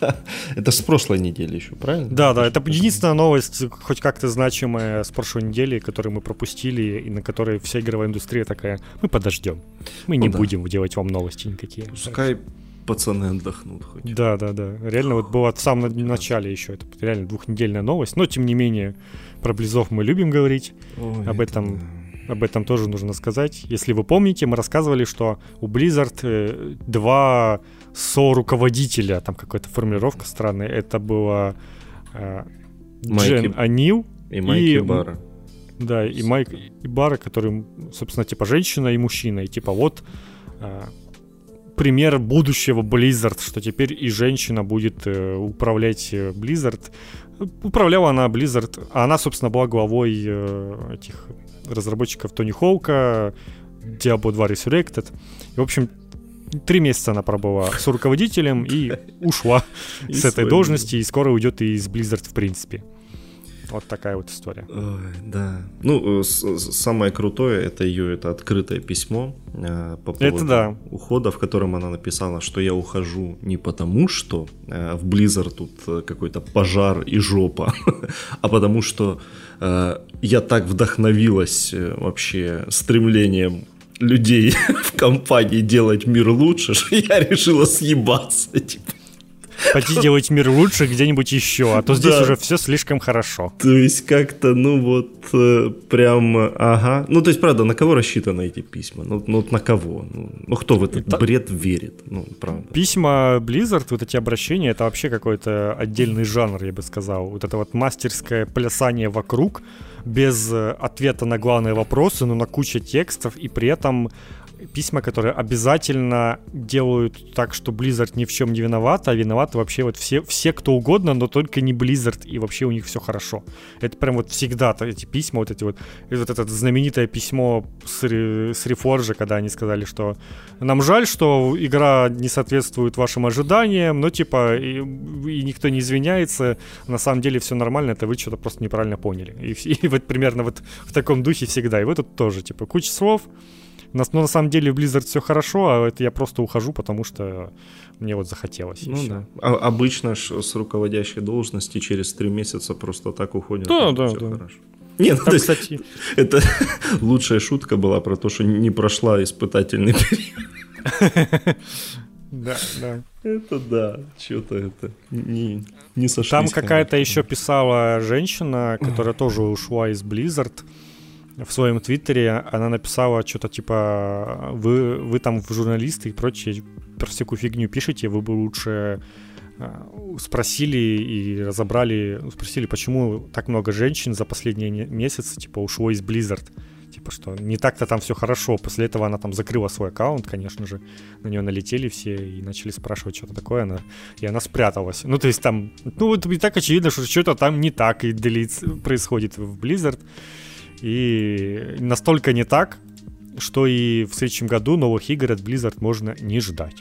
Да, Это с прошлой недели еще, правильно? Да, да, это единственная новость, хоть как-то значимая с прошлой недели, которую мы пропустили, и на которой вся игровая индустрия такая, мы подождем. Мы не Ну да. будем делать вам новости никакие. Пускай пацаны отдохнут хоть. Да, да, да. Реально вот было в самом начале еще. Это реально двухнедельная новость. Но, тем не менее, про Близов мы любим говорить. Ой, Об это этом да. Об этом тоже нужно сказать. Если вы помните, мы рассказывали, что у Blizzard э, два со-руководителя, там какая-то формулировка странная. Это было э, Майки Джен Анил, И Майки и- Бара. да, и Майк и Бара, который, собственно, типа женщина и мужчина. И типа вот э, пример будущего Blizzard, что теперь и женщина будет э, управлять э, Blizzard. Управляла она Blizzard, а она, собственно, была главой э, этих разработчиков Тони Хоука, Diablo 2 Resurrected. И, в общем, три месяца она пробыла с руководителем и ушла [laughs] с этой должности, и скоро уйдет и из Blizzard в принципе. Вот такая вот история. Ой, да. Ну, э, самое крутое это ее это открытое письмо э, по Это поводу да. ухода, в котором она написала, что я ухожу не потому, что э, в Blizzard тут э, какой-то пожар и жопа, [laughs] а потому что э, я так вдохновилась э, вообще стремлением людей [laughs] в компании делать мир лучше, что я решила съебаться. [laughs] Типа. Пойти делать мир лучше где-нибудь еще, а то здесь Да. уже все слишком хорошо. То есть как-то, ну вот, э, прям, ага. Ну, то есть, правда, на кого рассчитаны эти письма? Ну, ну на кого? Ну, ну, кто в этот Это- бред верит? Ну, правда. Письма Blizzard, вот эти обращения, это вообще какой-то отдельный жанр, я бы сказал. Вот это вот мастерское плясание вокруг, без э, ответа на главные вопросы, но на кучу текстов, и при этом письма, которые обязательно делают так, что Blizzard ни в чем не виноват, а виноваты вообще вот все, все кто угодно, но только не Blizzard, и вообще у них все хорошо. Это прям вот всегда то- эти письма, вот эти вот, вот это знаменитое письмо с, с Reforge, когда они сказали, что нам жаль, что игра не соответствует вашим ожиданиям, но типа и, и никто не извиняется, на самом деле все нормально, это вы что-то просто неправильно поняли. И, и вот примерно вот в таком духе всегда. И вот тут тоже, типа, куча слов, на- но на самом деле в Blizzard все хорошо, а это я просто ухожу, потому что мне вот захотелось. Ну да. А обычно ж с руководящей должности через три месяца просто так уходят. Да, ну, да, да. хорошо. Нет, ну, Там, то есть, кстати, [laughs] это [laughs] лучшая шутка была про то, что не прошла испытательный [laughs] период. да, да. Это да, что-то это не, не сошлись. Там какая-то еще писала женщина, которая тоже ушла из Blizzard. В своем твиттере она написала что-то типа вы, вы там в журналисты и прочее про всякую фигню пишете, вы бы лучше а, спросили и разобрали, спросили, почему так много женщин за последние месяцы типа ушло из Blizzard. Типа, что не так-то там все хорошо. После этого она там закрыла свой аккаунт, конечно же. На нее налетели все и начали спрашивать, что-то такое. Она, и она спряталась. Ну, то есть там, ну, вот и так очевидно, что что-то там не так и делится, происходит в Blizzard. И настолько не так, что и в следующем году новых игр от Blizzard можно не ждать.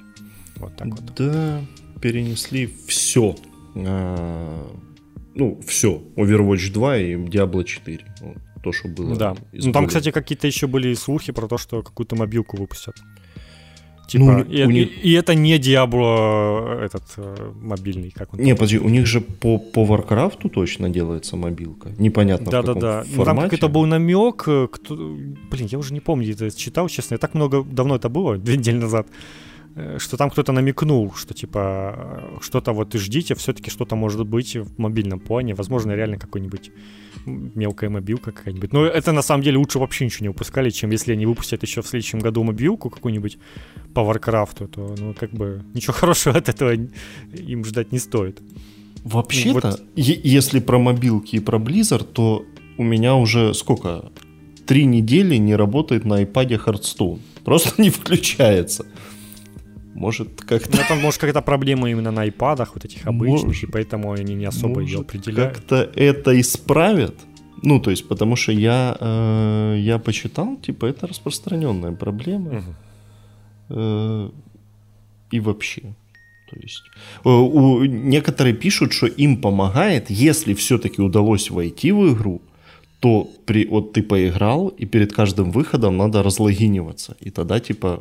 Вот так вот. Да, перенесли все. ну, все. Overwatch 2 и Diablo 4. Вот, то, что было. Да. Ну, там, кстати, какие-то еще были слухи про то, что какую-то мобилку выпустят. Типа, Ну, и, у и- них- и это не Diablo этот э, мобильный, как он Не, подожди, у них же по, по Warcraft у точно делается мобилка. Непонятно в Да, да, да. Ну, там формате. какой-то был намек. э, Кто... Блин, я уже не помню, это читал, честно. Я так много, давно это было, [laughs] две недели назад, э, что там кто-то намекнул, что типа э, что-то вот и ждите, все-таки что-то может быть в мобильном плане. Возможно, реально какой-нибудь мелкая мобилка какая-нибудь. Но это на самом деле лучше вообще ничего не выпускали, чем если они выпустят еще в следующем году мобилку какую-нибудь по Warcraft у, то ну как бы ничего [laughs] хорошего от этого им ждать не стоит. Вообще-то, Вот. е- если про мобилки и про Blizzard, то у меня уже сколько? Три недели не работает на iPad Hearthstone. Просто [laughs] не включается. Может, как-то... Ну, это, может, какая-то проблема именно на айпадах, вот этих обычных, Может. и поэтому они не особо ее Может, определяют. Как-то это исправят. Ну, то есть, потому что я, э, я почитал, типа, это распространенная проблема. Мгм. Э, и вообще. То есть, э, у, некоторые пишут, что им помогает, если все-таки удалось войти в игру, то при, вот ты поиграл, и перед каждым выходом надо разлогиниваться. И тогда, типа,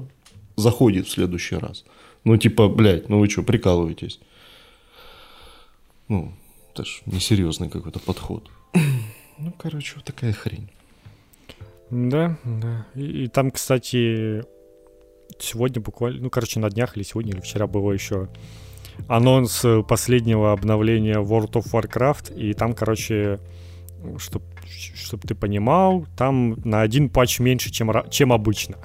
заходит в следующий раз. Ну, типа, блядь, ну вы что, прикалываетесь? Ну, это ж несерьезный какой-то подход. [coughs] Ну, короче, вот такая хрень. Да, да. И, и там, кстати, сегодня буквально, ну, короче, на днях или сегодня, или вчера было еще анонс э, последнего обновления World of Warcraft, и там, короче, чтобы чтоб ты понимал, там на один патч меньше, чем, чем обычно.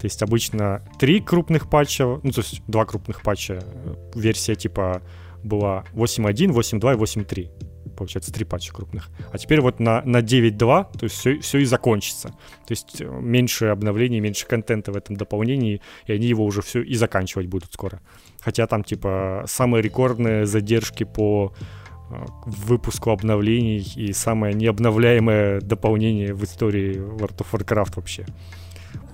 То есть обычно три крупных патча, ну, то есть два крупных патча, э, версия типа была 8.1, 8.2 и 8.3. Получается, три патча крупных. А теперь вот на, на 9.2, то есть все, все и закончится. То есть э, меньше обновлений, меньше контента в этом дополнении, и они его уже все и заканчивать будут скоро. Хотя там, типа, самые рекордные задержки по э, выпуску обновлений и самое необновляемое дополнение в истории World of Warcraft вообще.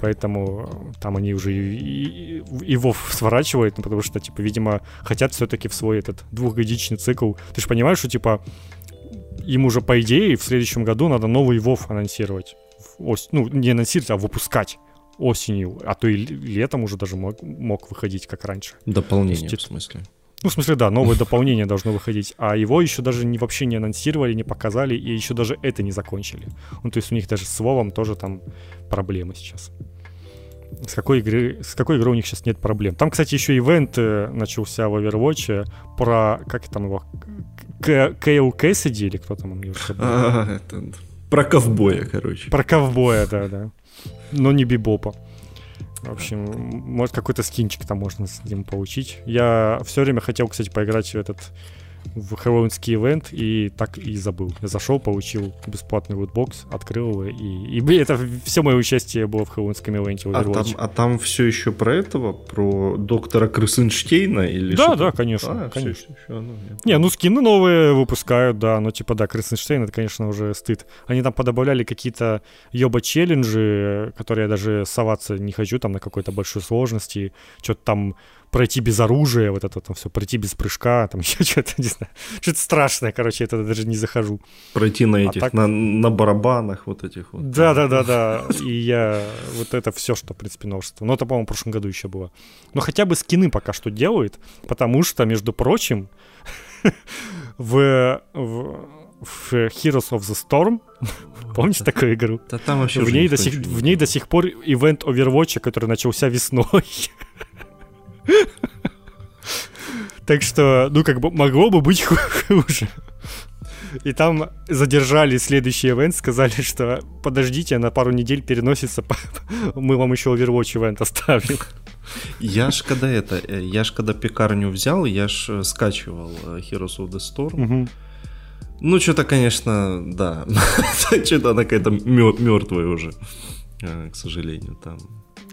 Поэтому э, там они уже и, и, и WoW сворачивают, ну, потому что, типа, видимо, хотят все-таки в свой этот двухгодичный цикл. Ты же понимаешь, что, типа, им уже, по идее, в следующем году надо новый WoW анонсировать. Ос- Ну, не анонсировать, а выпускать осенью, а то и летом уже даже мог, мог выходить, как раньше. Дополнение, Типа- в смысле. Ну, в смысле, да, новое дополнение должно выходить, а его еще даже не, вообще не анонсировали, не показали, и еще даже это не закончили. Ну, то есть у них даже с Вовом тоже там проблемы сейчас. С какой, игры, с какой игрой у них сейчас нет проблем? Там, кстати, еще ивент э, начался в Overwatch про, как там его, К- Кейл Кэссиди или кто там, он. [laughs] А, это про ковбоя, короче. Про ковбоя, да, да. Но не бибопа. В общем, может какой-то скинчик там можно с ним получить. Я все время хотел, кстати, поиграть в этот в хэллоуинский ивент и так и забыл. Я зашел, получил бесплатный лутбокс, открыл его, и, и это все мое участие было в хэллоуинском ивенте А там, а там все еще про этого, про доктора Крысенштейна или Да, что да, конечно, А, конечно. еще, ну, я Не, ну скины новые выпускают, да, но типа да, Крисенштейн это, конечно, уже стыд. Они там подобавляли какие-то ёба-челленджи, которые я даже соваться не хочу там на какой-то большой сложности, что-то там пройти без оружия, вот это там все, пройти без прыжка, там [laughs] еще что-то, не знаю, что-то страшное, короче, я туда даже не захожу. Пройти на этих, так- на, на барабанах вот этих вот. Да, да, да, [laughs] да. И я вот это все, что, в принципе, новшество. Но это, по-моему, в прошлом году еще было. Но хотя бы скины пока что делают, потому что, между прочим, [laughs] в, в, в Heroes of the Storm, помните такую игру? Да там вообще В ней, до сих, в ней до сих пор ивент Overwatch, который начался весной. Так что, ну, как бы могло бы быть хуже. И там задержали следующий ивент, сказали, что подождите, на пару недель переносится, мы вам еще Overwatch ивент оставим. Я ж когда это, э, я ж когда пекарню взял, я ж э, скачивал э, Heroes of the Storm. Мгм. Ну, что-то, конечно, да. [laughs] что-то она какая-то мертвая уже, к сожалению, там.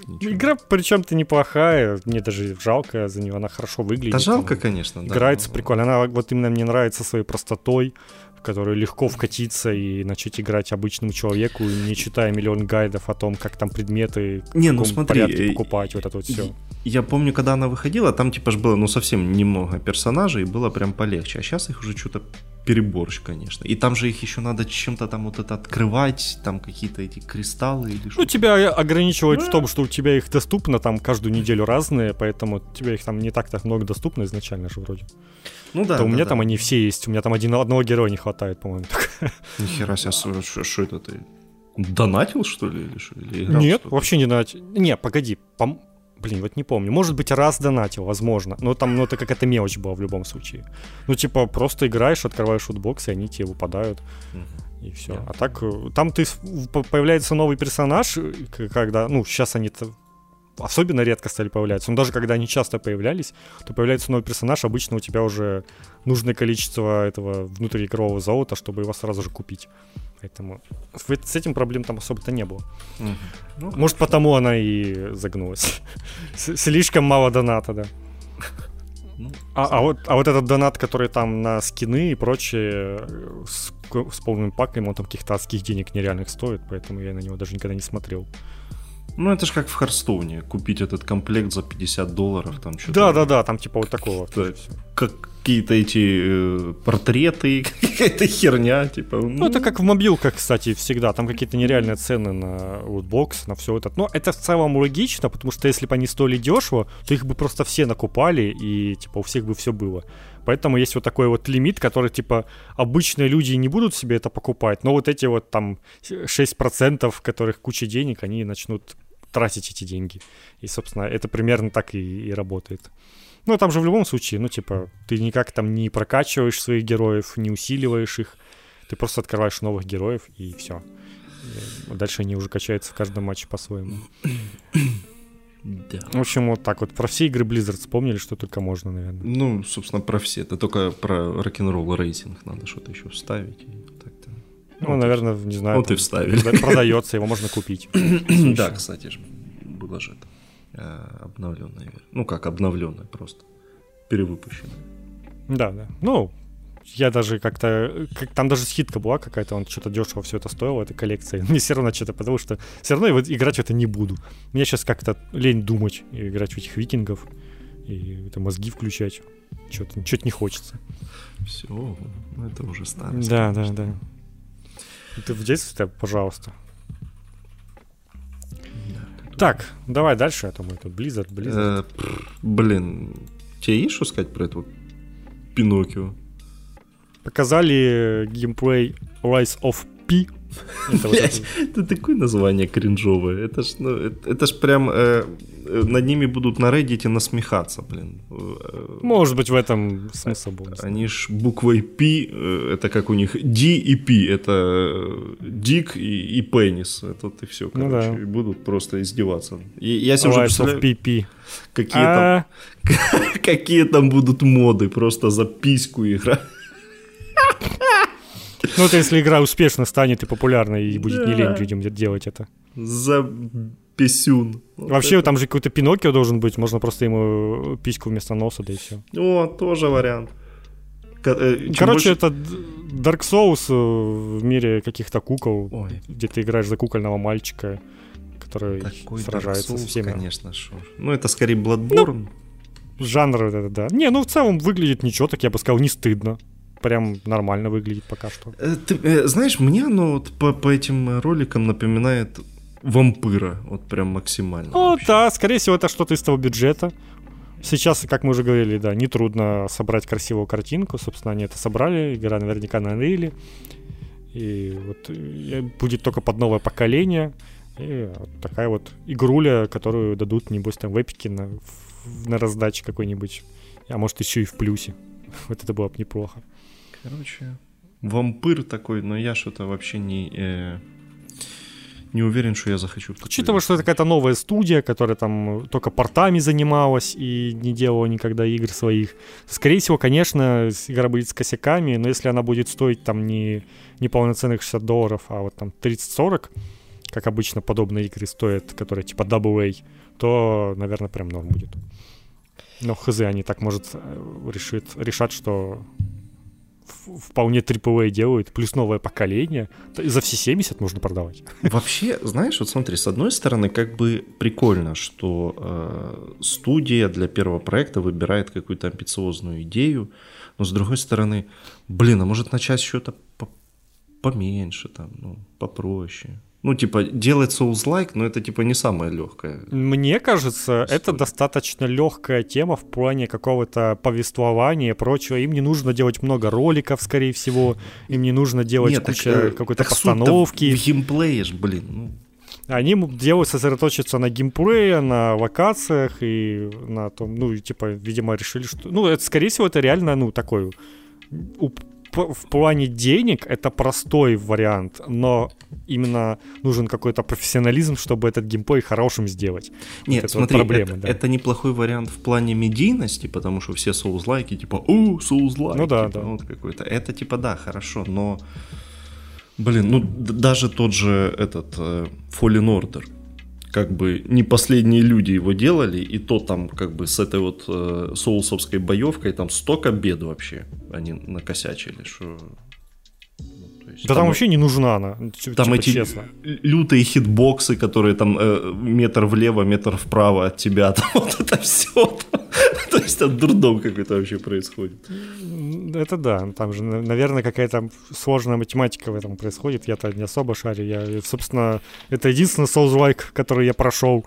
Ничего. Игра причем-то неплохая, мне даже жалко за нее, она хорошо выглядит. Да жалко, конечно, да. Играется но- прикольно. Она вот именно мне нравится своей простотой, в которую легко вкатиться и начать играть обычному человеку, не читая миллион гайдов о том, как там предметы, в Не, ну каком смотри, порядке э, покупать, вот это вот все. Я помню, когда она выходила, там типа ж было, ну, совсем немного персонажей, и было прям полегче. А сейчас их уже что-то переборщ, конечно. И там же их еще надо чем-то там вот это открывать, там какие-то эти кристаллы или что Ну, тебя ограничивают в том, что у тебя их доступно там каждую неделю разные, поэтому тебе их там не так так много доступно изначально же вроде. Ну да. То у да, меня да. там они все есть, у меня там один, одного героя не хватает, по-моему. [laughs] Нихера себе, что это ты? Донатил, что ли, или что? Или играл Нет, что-то? вообще не донатил. Не, погоди, пом- Блин, вот не помню. Может быть, раз донатил, возможно. Но там, ну, это какая-то мелочь была в любом случае. Ну, типа, просто играешь, открываешь шутбокс, и они тебе выпадают. И все. А так, э, там ты появляется новый персонаж, э, когда, ну, сейчас они-то особенно редко стали появляться. Но даже когда они часто появлялись, то появляется новый персонаж, обычно у тебя уже нужное количество этого внутриигрового золота, чтобы его сразу же купить. Поэтому с этим проблем там особо-то не было. Ну, Может, потому она и загнулась. [laughs] Слишком мало доната, да. ну, А, а, вот, а вот этот донат, который там на скины и прочее, э, с, с полным паком, он там каких-то адских денег нереальных стоит, поэтому я на него даже никогда не смотрел. Ну, это же как в Харстоуне. Купить этот комплект за 50 долларов, там что-то... Да-да-да, там типа вот такого. Да, Какие-то эти э, портреты, [laughs] какая-то херня, типа... Ну, это как в мобилках, кстати, всегда. Там какие-то нереальные цены на лутбокс, на все это. Но это в целом логично, потому что если бы они стоили дешево, то их бы просто все накупали, и типа у всех бы все было. Поэтому есть вот такой вот лимит, который, типа, обычные люди не будут себе это покупать, но вот эти вот там 6%, которых куча денег, они начнут тратить эти деньги. И, собственно, это примерно так и, и работает. Ну, там же в любом случае, ну, типа, ты никак там не прокачиваешь своих героев, не усиливаешь их, ты просто открываешь новых героев, и все. Дальше они уже качаются в каждом матче по-своему. Да. В общем, вот так вот. Про все игры Blizzard вспомнили, что только можно, наверное. Ну, собственно, про все. Это только про рок-н-ролл рейтинг надо что-то еще вставить. Ну, наверное, не знаю. Вот и вставили. прода- Продается, его можно купить. [coughs] Да, кстати же, было же это. Обновленная версия. Ну, как обновленная просто. Перевыпущенная. Да, да. Ну, я даже как-то... Как, там даже скидка была какая-то, он что-то дешево все это стоило, эта коллекция. [laughs] Мне все равно что-то, потому что все равно вот играть в это не буду. Мне сейчас как-то лень думать и играть в этих викингов, и это мозги включать. Что-то что не хочется. Все, ну это уже старость. Да, да, конечно. да. Ты в детстве, пожалуйста. Так, давай дальше, а то мы тут Blizzard, Blizzard. Э, Блин, тебе есть что сказать про этого Пиноккио? Показали геймплей Rise of P. [laughs] Это такое название кринжовое. Это ж, ну, это, ж прям э, над ними будут на Reddit насмехаться, блин. Э, Может быть, в этом смысл был. знаю. Они ж буквой P, э, это как у них D и P, это э, дик и, и пенис. Это и все, Ну короче. да. И будут просто издеваться. И я себе уже представляю, PP. какие, там, А, [laughs] какие там будут моды, просто за письку играть. Ну, это если игра успешно станет и популярной, и будет не лень людям де- делать это. За писюн. Вот Вообще, это- там же какой-то Пиноккио должен быть, можно просто ему письку вместо носа, да и все. О, тоже вариант. Э, чем Короче, больше- это Dark Souls э, в мире каких-то кукол, Ой. где ты играешь за кукольного мальчика, который Такой сражается Dark со Souls, всеми. конечно, шо. Ну, это скорее Bloodborne. Жанр вот это, да. Не, ну в целом выглядит ничего, так я бы сказал, не стыдно. Прям нормально выглядит пока что. Э, ты, знаешь, мне оно вот по, по этим роликам напоминает вампира. Вот прям максимально. Ну вообще. да, скорее всего, это что-то из того бюджета. Сейчас, как мы уже говорили, да, нетрудно собрать красивую картинку. Собственно, они это собрали. Игра наверняка на Unreal. И вот э, будет только под новое поколение. И вот такая вот игруля, которую дадут, небось, там в эпике на, в- на раздаче какой-нибудь. А может, еще и в плюсе. [laughs] Вот это было бы неплохо. Короче, вампир такой, но я что-то вообще не... э, не уверен, что я захочу. Учитывая, что это какая-то новая студия, которая там только портами занималась и не делала никогда игр своих, скорее всего, конечно, игра будет с косяками, но если она будет стоить там не, не полноценных 60 долларов, а вот там 30-40, как обычно подобные игры стоят, которые типа AA, то, наверное, прям норм будет. Но хз, они так, может, э, решит, решат, что вполне AAA делают, плюс новое поколение. За все 70 можно продавать. Вообще, знаешь, вот смотри, с одной стороны, как бы прикольно, что э, студия для первого проекта выбирает какую-то амбициозную идею, но с другой стороны, блин, а может начать что-то поменьше, там, ну, попроще. Ну, типа, делать Souls-like, но это, типа, не самое легкое. Мне кажется, история. это достаточно легкая тема в плане какого-то повествования и прочего. Им не нужно делать много роликов, скорее всего. Им не нужно делать Нет, куча так, э, какой-то постановки. В геймплее ж, блин, ну. Они делают сосредоточиться на геймплее, на локациях и на том, ну, типа, видимо, решили, что... Ну, это, скорее всего, это реально, ну, такой в плане денег это простой вариант, но именно нужен какой-то профессионализм, чтобы этот геймплей хорошим сделать. Нет, вот смотри, вот проблема, это, да. это неплохой вариант в плане медийности, потому что все соузлайки типа «О, соузлайк!» Ну да, типа, да. Вот какой-то. Это типа да, хорошо, но... Блин, ну даже тот же этот uh, Fallen Order, как бы не последние люди его делали, и то там как бы с этой вот э, соусовской боевкой там столько бед вообще они накосячили, что есть, да там, там вообще не нужна она, типа, там эти честно. лютые хитбоксы, которые там э, метр влево, метр вправо от тебя, [laughs] там вот это все. [laughs] То есть там дурдом какой-то вообще происходит. Это да, там же, наверное, какая-то сложная математика в этом происходит. Я-то не особо шарю. Я, собственно, это единственный Souls-like, который я прошел.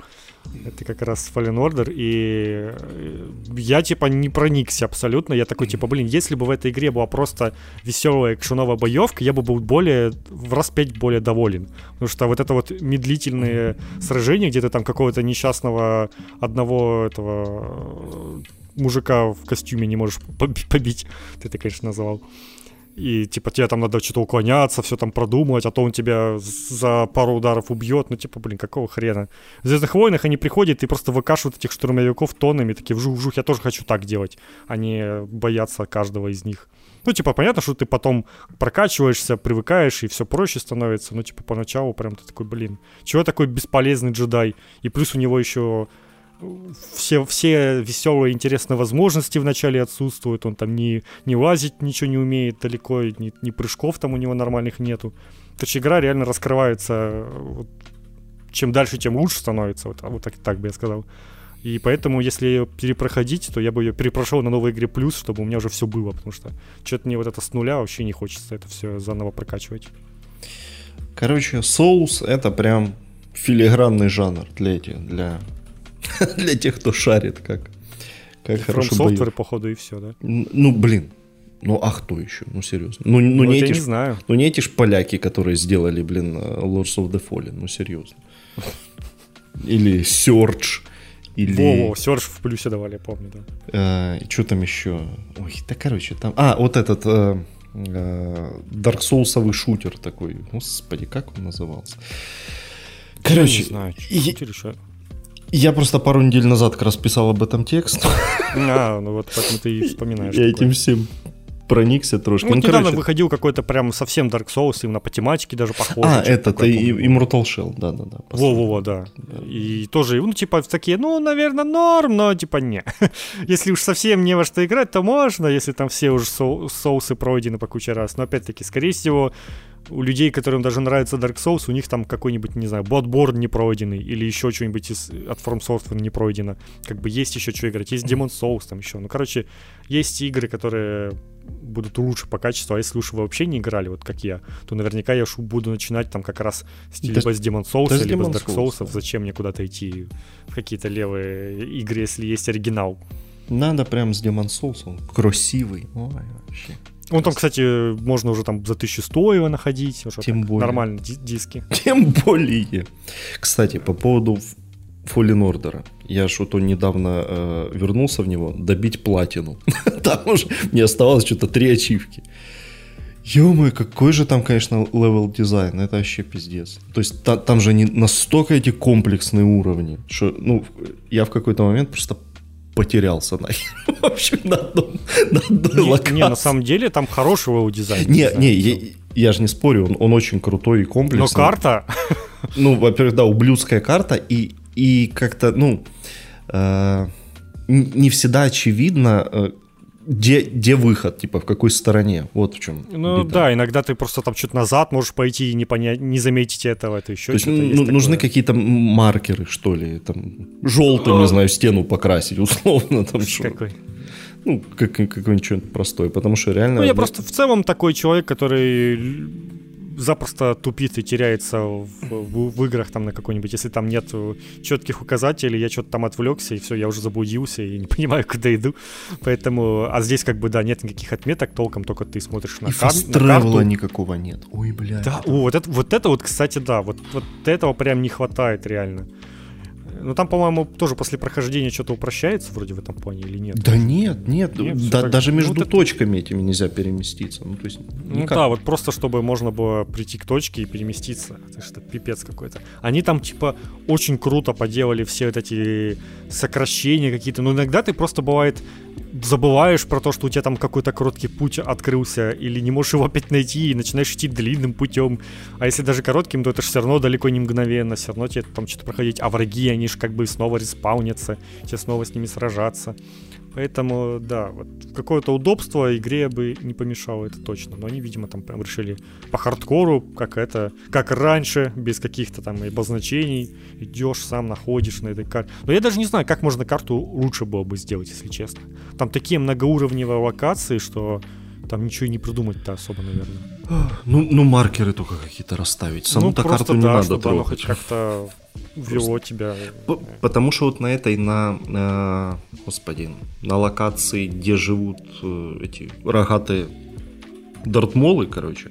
Это как раз Fallen Order, и э, я, типа, не проникся абсолютно. Я такой, типа, блин, если бы в этой игре была просто веселая экшеновая боевка, я бы был более, в раз пять более доволен. Потому что вот это вот медлительные сражения, где ты там какого-то несчастного одного этого э, мужика в костюме не можешь побить, ты это, конечно, называл и типа тебе там надо что-то уклоняться, все там продумывать, а то он тебя за пару ударов убьет, ну типа, блин, какого хрена. В «Звездных войнах» они приходят и просто выкашивают этих штурмовиков тоннами, такие вжух-вжух, я тоже хочу так делать, а не бояться каждого из них. Ну, типа, понятно, что ты потом прокачиваешься, привыкаешь, и все проще становится, ну, типа, поначалу прям ты такой, блин, чего такой бесполезный джедай? И плюс у него еще все, все веселые, интересные возможности вначале отсутствуют, он там не, не лазить ничего не умеет далеко, ни, ни прыжков там у него нормальных нету. То есть игра реально раскрывается, вот, чем дальше, тем лучше становится, вот, вот так, так бы я сказал. И поэтому, если ее перепроходить, то я бы ее перепрошел на новой игре плюс, чтобы у меня уже все было, потому что что-то мне вот это с нуля вообще не хочется это все заново прокачивать. Короче, соус это прям филигранный жанр для этих, для [laughs] Для тех, кто шарит, как, как хорошо From походу, и все, да? Ну, блин, ну а кто еще? Ну серьезно. Ну, ну, ну не эти не ж, знаю. Ну не эти ж поляки, которые сделали, блин, э, Lords of the Fallen. Ну серьезно. [laughs] Или Search. Или... Во, во, Search в плюсе давали, я помню, да. А, что там еще? Ой, да короче, там... А, вот этот... А, Dark Souls шутер такой. Господи, как он назывался? Короче, я не знаю, шутер еще. Я просто пару недель назад как раз писал об этом текст. [laughs] А, ну вот поэтому ты и вспоминаешь. Я этим всем проникся трошки. Ну, ну недавно короче... выходил какой-то прям совсем Dark Souls, именно по тематике даже похож. А, это и Immortal Shell, да-да-да. Во-во-во, да. да. И тоже, ну, типа, такие, ну, наверное, норм, но, типа, не. [laughs] если уж совсем не во что играть, то можно, если там все уже соусы пройдены по куче раз. Но, опять-таки, скорее всего, у людей, которым даже нравится Dark Souls, у них там какой-нибудь, не знаю, Bloodborne не пройденный или еще что-нибудь из, от From Software не пройдено. Как бы есть еще что играть. Есть Demon Souls там еще. Ну, короче, есть игры, которые будут лучше по качеству, а если уж вы вообще не играли, вот как я, то наверняка я уж буду начинать там как раз с, либо с Demon Souls, либо с Dark Souls. Да. Зачем мне куда-то идти в какие-то левые игры, если есть оригинал? Надо прям с Demon Souls, он красивый. Ой, вообще. Он там, кстати, можно уже там за 1100 его находить. Уже Тем более. Нормально, диски. [laughs] Тем более. Кстати, по поводу Fallen Order. Я что-то недавно э, вернулся в него, добить платину. [laughs] там уже мне оставалось что-то три ачивки. ё какой же там, конечно, level дизайн, это вообще пиздец. То есть та, там же не настолько эти комплексные уровни, что, ну, я в какой-то момент просто потерялся на, [laughs] в общем, на одном, на одной не, локации. Не, на самом деле там хороший его дизайн. Не, не, я, я же не спорю, он, он очень крутой и комплексный. Но карта... [laughs] Ну, во-первых, да, ублюдская карта, и, и как-то, ну, э, не всегда очевидно, э, где, где выход, типа, в какой стороне. Вот в чем. Ну беда. да, иногда ты просто там чуть назад можешь пойти и не, понять, не заметить этого, это еще То есть, ну, нужны какие-то маркеры, что ли, там, желтым, не знаю, стену покрасить, [laughs] условно, там Какой? Ну, как, какой-нибудь что-нибудь простой, потому что реально... Ну, я просто в целом такой человек, который запросто тупит и теряется в, в, в играх там на какой-нибудь, если там нет четких указателей, я что-то там отвлекся, и все, я уже заблудился и не [laughs] понимаю, куда иду. Поэтому, а здесь как бы, да, нет никаких отметок толком, только ты смотришь на, и кар- на карту. никакого нет. Ой, блядь. Да, о, вот это, вот это вот, кстати, да, вот, вот этого прям не хватает реально. Ну там, по-моему, тоже после прохождения что-то упрощается вроде в этом плане или нет? Да нет, нет. нет да, так... даже между ну, точками этими нельзя переместиться. Ну, то есть, ну да, вот просто чтобы можно было прийти к точке и переместиться. Это что пипец какой-то. Они там типа очень круто поделали все вот эти сокращения какие-то. Но иногда ты просто бывает забываешь про то, что у тебя там какой-то короткий путь открылся, или не можешь его опять найти, и начинаешь идти длинным путем. А если даже коротким, то это же все равно далеко не мгновенно, все равно тебе там что-то проходить. А враги, они же как бы снова респаунятся, тебе снова с ними сражаться. Поэтому, да, вот какое-то удобство игре бы не помешало, это точно. Но они, видимо, там прям решили по хардкору, как это, как раньше, без каких-то там обозначений. Идешь, сам находишь на этой карте. Но я даже не знаю, как можно карту лучше было бы сделать, если честно. Там такие многоуровневые локации, что там ничего и не придумать-то особо, наверное. Ну, ну маркеры только какие-то расставить. Саму-то ну, карту не да, надо чтобы оно хоть как-то вело тебя. Потому что вот на этой, на, на, господи, на локации, где живут э, эти рогатые дартмолы, короче,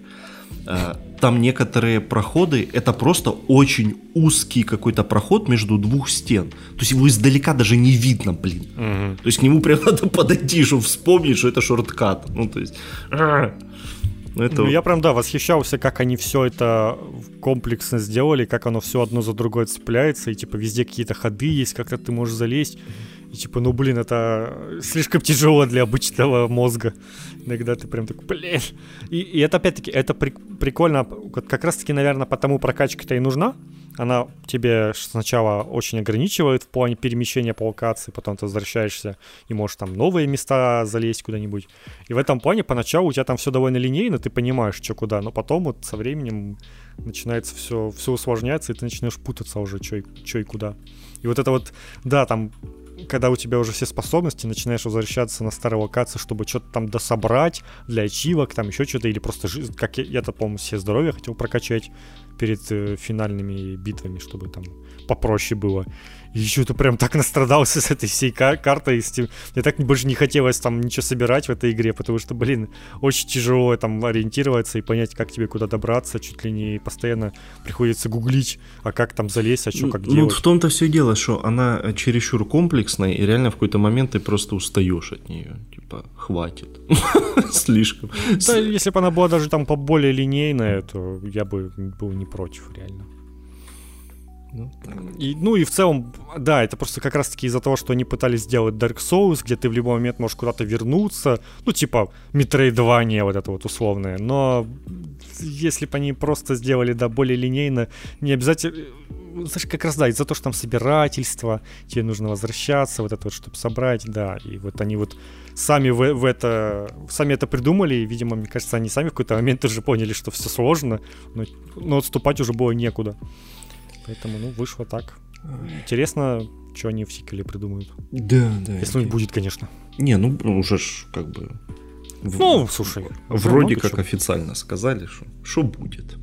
э, там некоторые проходы, это просто очень узкий какой-то проход между двух стен. То есть его издалека даже не видно, блин. Угу. То есть к нему прям [laughs] надо подойти, чтобы вспомнить, что это шорткат. Ну, то есть... Ну, это... ну, я прям, да, восхищался, как они все это комплексно сделали, как оно все одно за другое цепляется, и, типа, везде какие-то ходы есть, как-то ты можешь залезть. И, типа, ну, блин, это слишком тяжело для обычного мозга. Иногда ты прям такой, блин. И, и это, опять-таки, это при, прикольно, как раз-таки, наверное, потому прокачка-то и нужна, она тебе сначала очень ограничивает в плане перемещения по локации, потом ты возвращаешься и можешь там новые места залезть куда-нибудь. И в этом плане поначалу у тебя там все довольно линейно, ты понимаешь, что куда, но потом вот со временем начинается все, все усложняться, и ты начинаешь путаться уже, что и, и куда. И вот это вот, да, там когда у тебя уже все способности, начинаешь возвращаться на старые локации, чтобы что-то там дособрать для ачивок, там еще что-то, или просто, как я, я-то, по-моему, все здоровье хотел прокачать перед э, финальными битвами, чтобы там попроще было. И что-то прям так настрадался с этой всей кар- картой. С тем... Мне так больше не хотелось там ничего собирать в этой игре, потому что, блин, очень тяжело там ориентироваться и понять, как тебе куда добраться. Чуть ли не постоянно приходится гуглить, а как там залезть, а что, как ну, делать. Ну, в том-то все дело, что она э, чересчур комплексная, и реально в какой-то момент ты просто устаешь от нее. Типа, хватит. [laughs] Слишком. Да, если бы она была даже там поболее линейная, то я бы был не против, реально. Ну, и, ну и в целом, да, это просто как раз-таки из-за того, что они пытались сделать Dark Souls, где ты в любой момент можешь куда-то вернуться, ну типа Metroidvania вот это вот условное, но если бы они просто сделали, да, более линейно, не обязательно, знаешь, как раз, да, из-за того, что там собирательство, тебе нужно возвращаться, вот это вот, чтобы собрать, да, и вот они вот сами в, в это, сами это придумали, и, видимо, мне кажется, они сами в какой-то момент уже поняли, что все сложно, но, но отступать уже было некуда. Поэтому, ну, вышло так. Интересно, что они в сиквеле придумают. Да, да. Если он будет, конечно. Не, ну уже ж как бы... В... Ну, слушай. Вроде как чего. официально сказали, что, что будет.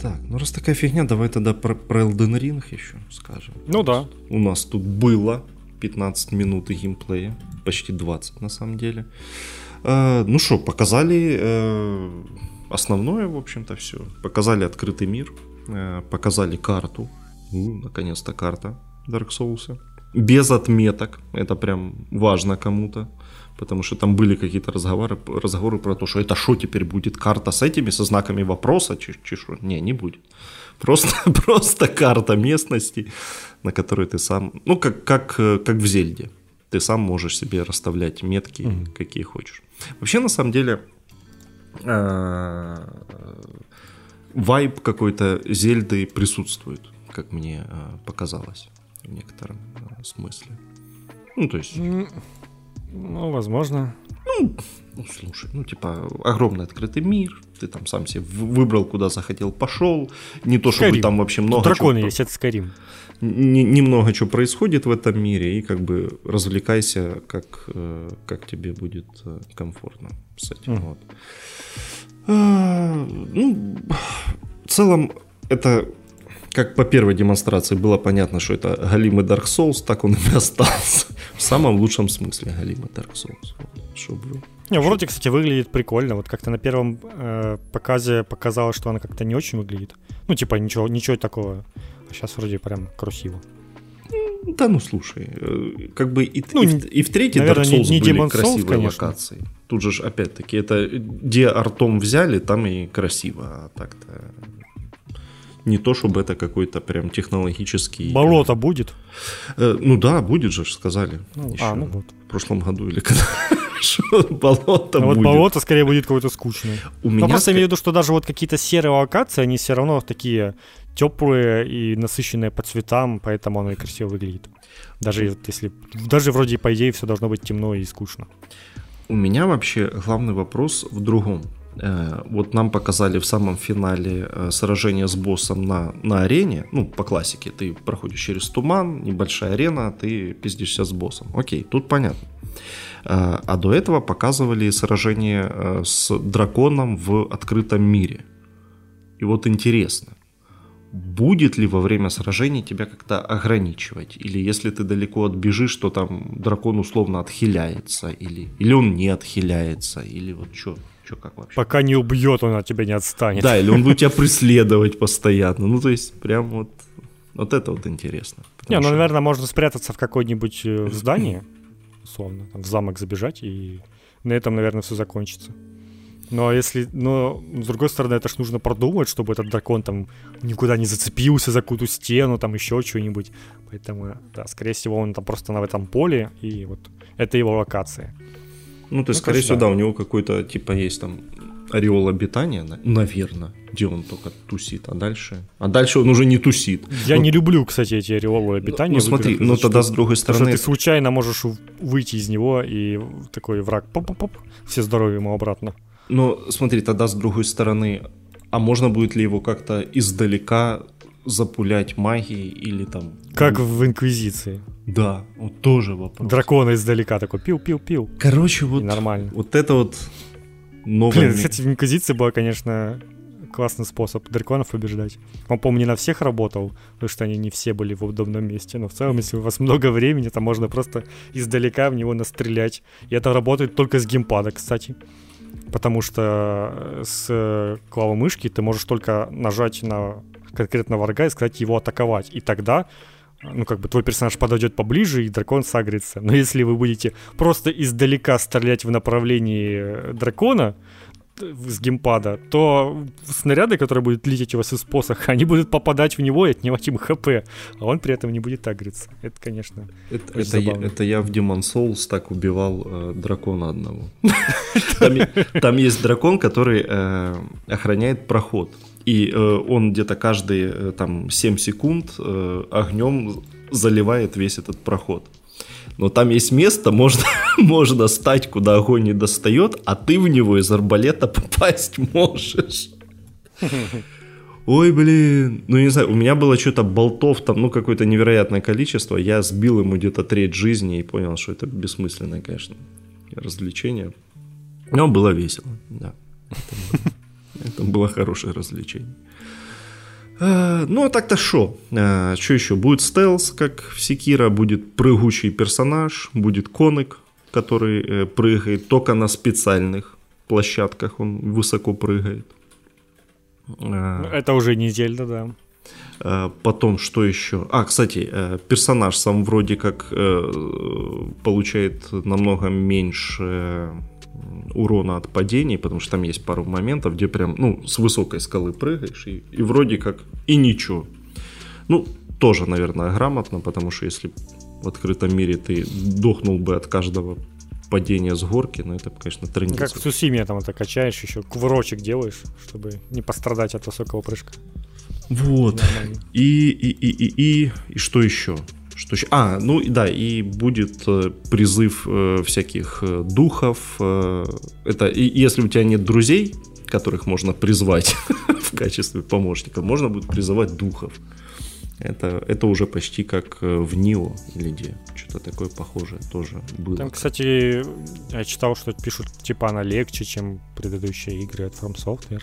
Так, ну раз такая фигня, давай тогда про, про Elden Ring еще скажем. Ну да. У нас тут было 15 минут геймплея, почти 20 на самом деле. Э, ну что, показали э, основное, в общем-то, все. Показали открытый мир, э, показали карту. Ну, наконец-то карта Dark Souls. Без отметок. Это прям важно кому-то. Потому что там были какие-то разговоры, разговоры про то, что это что теперь будет карта с этими, со знаками вопроса, шо? Не, не будет. Просто, [laughs] просто карта местности, на которой ты сам, ну, как, как, как в Зельде. Ты сам можешь себе расставлять метки, mm-hmm. какие хочешь. Вообще, на самом деле, вайб какой-то Зельды присутствует, как мне э, показалось в некотором э, смысле. Ну, то есть... Ну, возможно. Ну, ну, слушай, ну, типа, огромный открытый мир, ты там сам себе выбрал, куда захотел, пошел. Не то, чтобы Skyrim. там вообще много... Тут драконы чего- есть, это Скайрим. не- немного что происходит в этом мире, и как бы развлекайся, как, э, как тебе будет э, комфортно с этим. Мгм. Вот. А, Ну, в целом, это как по первой демонстрации было понятно, что это галимый Dark Souls, так он и [laughs] остался. В самом лучшем смысле галимый Dark Souls. Чтобы... Не, вроде, кстати, выглядит прикольно. Вот как-то на первом э, показе показалось, что она как-то не очень выглядит. Ну, типа, ничего, ничего такого. А сейчас вроде прям красиво. Да ну слушай, э, как бы и, Ну, и, в, и в третьей наверное, Dark не- Souls не были Demon's Souls, красивые конечно. локации. Тут же опять-таки это где артом взяли, там и красиво, а так-то не то, чтобы это какой-то прям технологический... Болото будет? Э, ну да, будет же, сказали. Ну, еще а, ну вот. В прошлом году или когда. [laughs] Болото А вот будет. болото скорее будет какое-то скучное. У Ну, меня просто ска- имею в виду, что даже вот какие-то серые локации, они все равно такие теплые и насыщенные по цветам, поэтому оно и красиво выглядит. Даже вот если... Даже вроде, по идее, все должно быть темно и скучно. У меня вообще главный вопрос в другом. Э, Вот нам показали в самом финале э, сражение с боссом на, на арене. Ну, по классике. Ты проходишь через туман, небольшая арена, ты пиздишься с боссом. Окей, тут понятно. Э, А до этого показывали сражение с драконом в открытом мире. И вот интересно, будет ли во время сражений тебя как-то ограничивать? Или если ты далеко отбежишь, то там дракон условно отхиляется? Или, или он не отхиляется? Или вот что? Что как вообще? Пока не убьет, он от тебя не отстанет. Да, или он будет [laughs] тебя преследовать постоянно. Ну, то есть, прям вот, вот это вот интересно. Не, ну, что- наверное, можно спрятаться в какое-нибудь э, здание, условно, там, в замок забежать, и на этом, наверное, все закончится. Ну, а если... Но, с другой стороны, это ж нужно продумать, чтобы этот дракон там никуда не зацепился за какую-то стену, там еще что-нибудь. Поэтому, да, скорее всего, он там просто на этом поле, и вот это его локация. Ну, то есть, Ну, скорее всего, да. да, у него какой-то, типа, есть там ореол обитания, на- наверное, где он только тусит, а дальше... А дальше он уже не тусит. Я Ну, не люблю, кстати, эти ореолы обитания. Ну, смотри, ну тогда с другой Потому стороны... что ты случайно можешь выйти из него, и такой враг поп-поп-поп, все здоровье ему обратно. Но смотри, тогда с другой стороны, а можно будет ли его как-то издалека запулять магией или там... Как в Инквизиции. Да, вот тоже вопрос. Дракона издалека такой пил-пил-пил. Короче, И вот, нормально. вот это вот новое... Блин, кстати, в Инквизиции был, конечно, классный способ драконов побеждать. Он, по-моему, не на всех работал, потому что они не все были в удобном месте. Но в целом, если у вас много времени, то можно просто издалека в него настрелять. И это работает только с геймпада, кстати. Потому что э, с э, клавы мышки ты можешь только нажать на конкретно врага и сказать его атаковать. И тогда ну, как бы твой персонаж подойдет поближе, и дракон сагрится. Но если вы будете просто издалека стрелять в направлении э, дракона с геймпада, то снаряды, которые будут лететь у вас из посоха, они будут попадать в него и отнимать им хп, а он при этом не будет агриться. Это, конечно, Это, это, я, это я в Demon Souls так убивал э, дракона одного. [laughs] Там, есть дракон, который э, охраняет проход. И э, он где-то каждые э, там 7 секунд э, огнем заливает весь этот проход. Но там есть место, можно, [laughs] можно стать, куда огонь не достает, а ты в него из арбалета [laughs] попасть можешь. Ой, блин, ну не знаю, у меня было что-то болтов там, ну какое-то невероятное количество. Я сбил ему где-то треть жизни и понял, что это бессмысленное, конечно, развлечение. Но было весело, да. Это было, хорошее развлечение. А, Ну, а так-то что? Что еще? Будет стелс, как в Секира, будет прыгучий персонаж, будет коник, который э, прыгает только на специальных площадках, он высоко прыгает. Это уже не Зельда, да. Э, Потом, что еще? А, кстати, э, персонаж сам вроде как э, получает намного меньше э, урона от падений, потому что там есть пару моментов, где прям, ну, с высокой скалы прыгаешь, и, и вроде как и ничего. Ну, тоже, наверное, грамотно, потому что если в открытом мире ты дохнул бы от каждого падения с горки, ну, это, конечно, трендец. Как в Сусиме там это качаешь, еще кувырочек делаешь, чтобы не пострадать от высокого прыжка. Вот. И, и, и, и, и, и что еще? Что еще? А, ну да, и будет э, призыв э, всяких э, духов. Это и, если у тебя нет друзей, которых можно призвать [laughs] в качестве помощника, можно будет призывать духов. Это, это уже почти как в Нио или где. Что-то такое похожее тоже было. Там, кстати, я читал, что пишут, типа, она легче, чем предыдущие игры от From Software.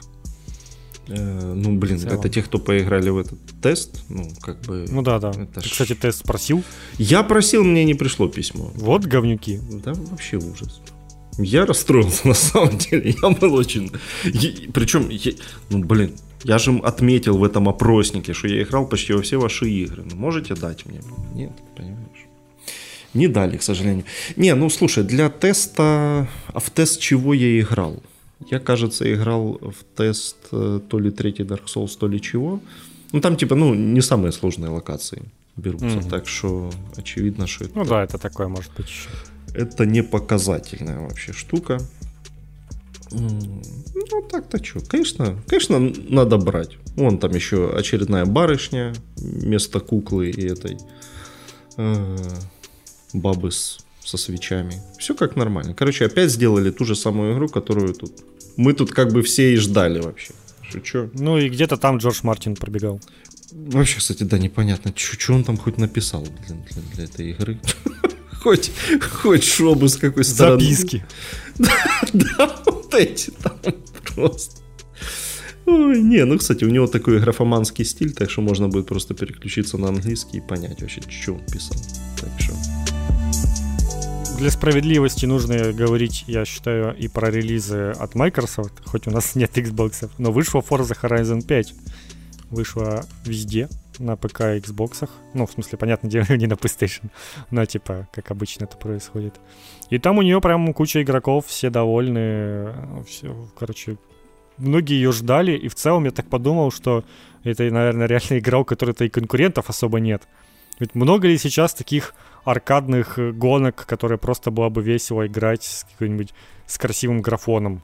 Э, ну, блин, это те, кто поиграли в этот тест, ну, как бы... Ну да, да. Это Ты, ж... кстати, тест спросил? Я просил, мне не пришло письмо. Вот говнюки. Да, вообще ужас. Я расстроился [laughs] на самом деле. Я был очень... Причем, я... ну, блин, я же отметил в этом опроснике, что я играл почти во все ваши игры. Ну, можете дать мне? Нет, понимаешь? Не дали, к сожалению. Не, ну слушай, для теста... А в тест чего я играл? Я, кажется, играл в тест э, то ли третий Dark Souls, то ли чего. Ну, там, типа, ну, не самые сложные локации берутся, mm-hmm. так что очевидно, что это... Ну да, это такое может быть еще. Это не показательная вообще штука. Ну, так-то что. Конечно, конечно, надо брать. Вон там еще очередная барышня вместо куклы и этой э, бабы с, со свечами. Все как нормально. Короче, опять сделали ту же самую игру, которую тут мы тут как бы все и ждали вообще. Шучу. Ну и где-то там Джордж Мартин пробегал. Вообще, кстати, да, непонятно, что он там хоть написал для, для, для этой игры. [laughs] Хоть, хоть шобу с какой стороны. Записки. [laughs] Да, вот эти там просто. Ой, не, ну, кстати, у него такой графоманский стиль, так что можно будет просто переключиться на английский и понять вообще, что он писал. Так что для справедливости нужно говорить, я считаю, и про релизы от Microsoft, хоть у нас [laughs] нет Xbox, но вышла Forza Horizon 5. Вышла везде, на ПК и Xbox. Ну, в смысле, понятное дело, [laughs] не на PlayStation. Но, типа, как обычно это происходит. И там у нее прям куча игроков, все довольны. Все, короче, многие ее ждали. И в целом я так подумал, что это, наверное, реально игра, у которой-то и конкурентов особо нет. Ведь много ли сейчас таких аркадных гонок, которые просто было бы весело играть с каким-нибудь с красивым графоном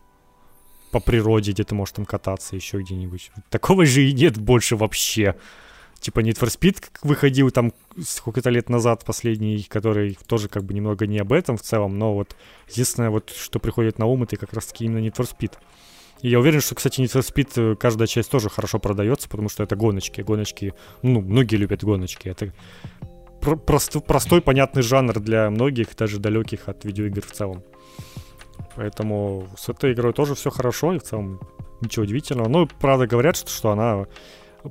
по природе, где ты можешь там кататься еще где-нибудь. Такого же и нет больше вообще. Типа Need for Speed выходил там сколько-то лет назад, последний, который тоже как бы немного не об этом в целом, но вот единственное вот, что приходит на ум, это как раз-таки именно Need for Speed. И я уверен, что, кстати, Need for Speed э, каждая часть тоже хорошо продается, потому что это гоночки. Гоночки, ну, многие любят гоночки. Это прост, простой, понятный жанр для многих, даже далеких от видеоигр в целом. Поэтому с этой игрой тоже все хорошо, и в целом ничего удивительного. Но, правда, говорят, что, что она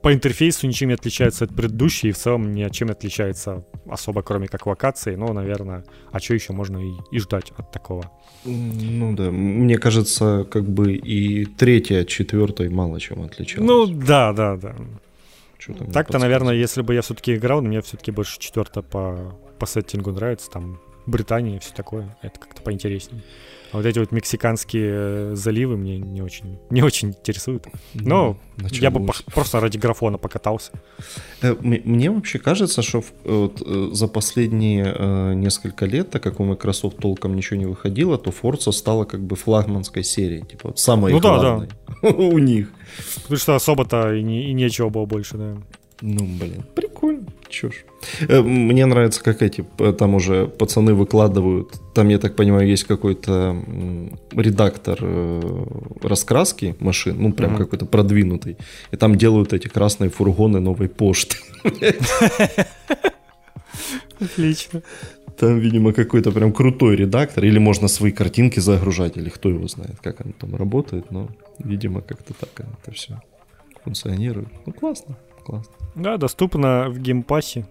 по интерфейсу ничем не отличается от предыдущей, и в целом ни от чем не отличается особо, кроме как локации. Но, наверное, а что еще можно и, и ждать от такого? Ну да, мне кажется, как бы и третья от четвертой мало чем отличалась. Ну да, да, да. Так-то, наверное, если бы я все-таки играл, мне все-таки больше четвертая по, по сеттингу нравится, там Британия и все такое, это как-то поинтереснее. А вот эти вот мексиканские э, заливы мне не очень, не очень интересуют. Но ну, я бы по- просто ради графона покатался. Э, мне вообще кажется, что вот, э, за последние несколько лет, так как у Microsoft толком ничего не выходило, то Forza стала как бы флагманской серией, типа вот самой ну, главной да, да. [laughs] у них. Потому что особо-то и, не, и нечего было больше, да. Ну, блин, прикольно, чё ж. Э, мне нравится, как эти, там уже пацаны выкладывают, там, я так понимаю, есть какой-то редактор э, раскраски машин, ну, прям uh-huh. какой-то продвинутый, и там делают эти красные фургоны новой почты. [laughs] Отлично. Там, видимо, какой-то прям крутой редактор, или можно свои картинки загружать, или кто его знает, как оно там работает, но, видимо, как-то так это все функционирует. Ну, классно, классно. Да, доступно в Game Pass е,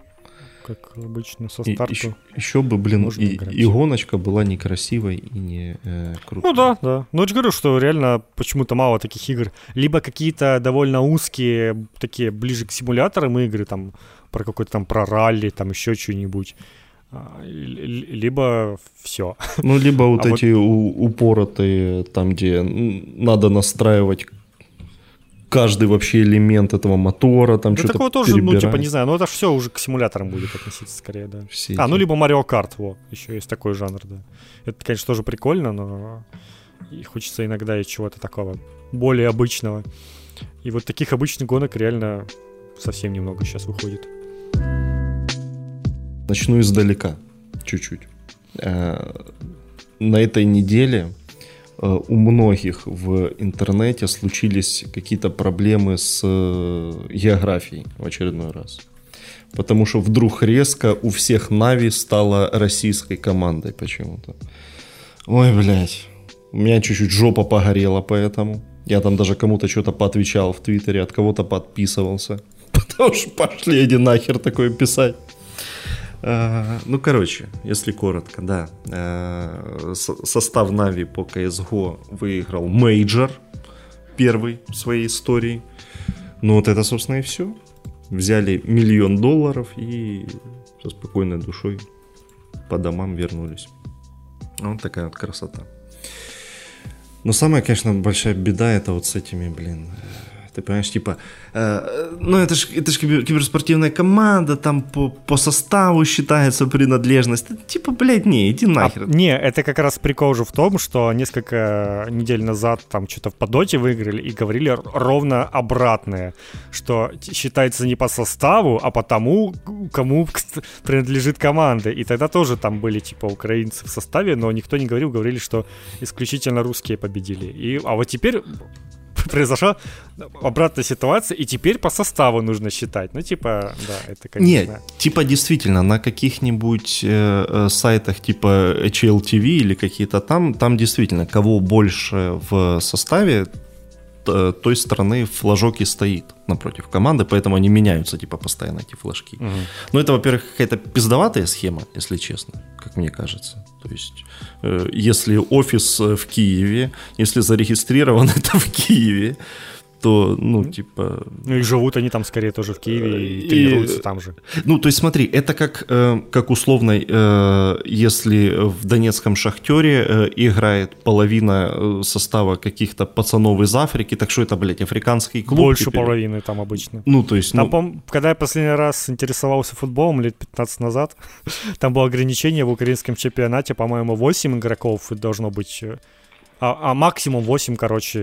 как обычно, со старту. Еще, еще бы, блин, и, и гоночка была некрасивой и не э, крутой. Ну да, да. Ну я же говорю, что реально почему-то мало таких игр. Либо какие-то довольно узкие, такие ближе к симуляторам игры, там, про какой-то там, про ралли, там еще что-нибудь а, либо все. Ну, либо вот а эти вот... упоротые, там, где надо настраивать каждый вообще элемент этого мотора, там да что-то такого тоже, ну, типа, не знаю, но это все уже к симуляторам будет относиться скорее, да. Все а, ну, либо Mario Kart, вот, еще есть такой жанр, да. Это, конечно, тоже прикольно, но и хочется иногда и чего-то такого более обычного. И вот таких обычных гонок реально совсем немного сейчас выходит. Начну издалека, чуть-чуть. Э, на этой неделе у многих в интернете случились какие-то проблемы с э, географией в очередной раз. Потому что вдруг резко у всех Нави стала российской командой почему-то. Ой, блядь. У меня чуть-чуть жопа погорела поэтому. Я там даже кому-то что-то поотвечал в Твиттере, от кого-то подписывался. [laughs] Потому что пошли иди нахер такое писать. А, ну, короче, если коротко, да. А, состав NAVI по CSGO выиграл major первый в своей истории. Ну, вот это, собственно, и все. Взяли миллион долларов и со спокойной душой по домам вернулись. Вот такая вот красота. Но самая, конечно, большая беда это вот с этими, блин, ты понимаешь, типа, э, ну это же это ж киберспортивная команда, там по, по составу считается принадлежность. Типа, блядь, не, иди нахер. А, не, это как раз прикол уже в том, что несколько недель назад там что-то в подоте выиграли и говорили ровно обратное, что считается не по составу, а по тому, кому принадлежит команда. И тогда тоже там были типа украинцы в составе, но никто не говорил, говорили, что исключительно русские победили. И, а вот теперь [laughs] произошла обратная ситуация, и теперь по составу нужно считать. Ну, типа, да, это, конечно... Нет, типа, действительно, на каких-нибудь э, э сайтах, типа HLTV или какие-то там, там действительно, кого больше в составе, той стороны флажок и стоит напротив команды, поэтому они меняются, типа, постоянно эти флажки. Угу. Ну, это, во-первых, какая-то пиздоватая схема, если честно, как мне кажется. То есть, э, если офис э, в Киеве, если зарегистрирован [laughs] это в Киеве, то, ну, типа... Ну и живут они там скорее тоже в Киеве и, и тренируются там же. Ну, то есть смотри, это как, э, как условно, э, если в Донецком Шахтере э, играет половина состава каких-то пацанов из Африки, так что это, блядь, африканский клуб? Больше теперь? половины там обычно. Ну, то есть... Там, ну... когда я последний раз интересовался футболом лет 15 назад, [laughs] там было ограничение в украинском чемпионате, по-моему, 8 игроков должно быть а, а максимум 8, короче,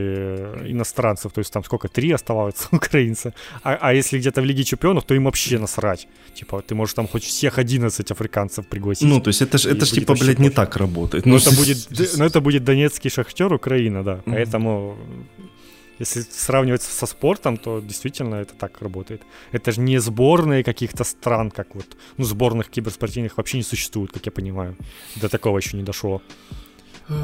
иностранцев. То есть там сколько? Три оставаются [laughs] украинцы. А, а если где-то в Лиге Чемпионов, то им вообще насрать. Типа, ты можешь там хоть всех 11 африканцев пригласить. Ну, то есть это ж, это ж типа, блядь, не так работает. Ну, это будет, но это будет Донецкий Шахтер, Украина, да. Поэтому если сравнивать со спортом, то действительно это так работает. Это же не сборные каких-то стран, как вот, ну, сборных киберспортивных вообще не существует, как я понимаю. До такого еще не дошло.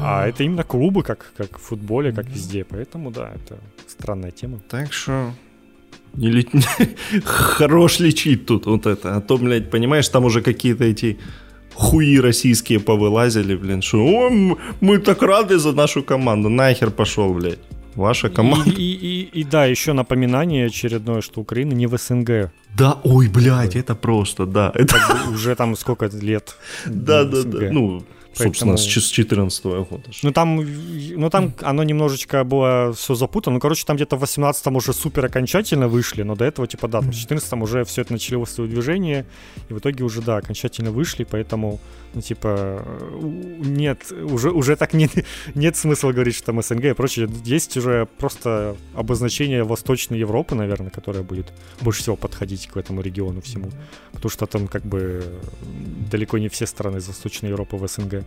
А это именно клубы, как, как в футболе, как везде. Поэтому, да, это странная тема. Так что не ли... [laughs] хорош лечить тут вот это. А то, блядь, понимаешь, там уже какие-то эти хуи российские повылазили, блин, что О, мы так рады за нашу команду. Нахер пошел, блядь. Ваша команда. И, и, и, и да, еще напоминание очередное, что Украина не в СНГ. Да, ой, блядь, это просто, да. Это... Уже там сколько лет. Да, да, да. Ну, Собственно, с 2014 года. Ну там, ну там оно немножечко было все запутано. Ну, короче, там где-то в 18-м уже супер окончательно вышли, но до этого, типа, да, в 14-м уже все это начали свое движение, и в итоге уже, да, окончательно вышли, поэтому, ну, типа, нет, уже, уже так не, [laughs] нет смысла говорить, что там СНГ и прочее. Есть уже просто обозначение Восточной Европы, наверное, которое будет больше всего подходить к этому региону всему. Потому что там как бы далеко не все страны из Восточной Европы в СНГ.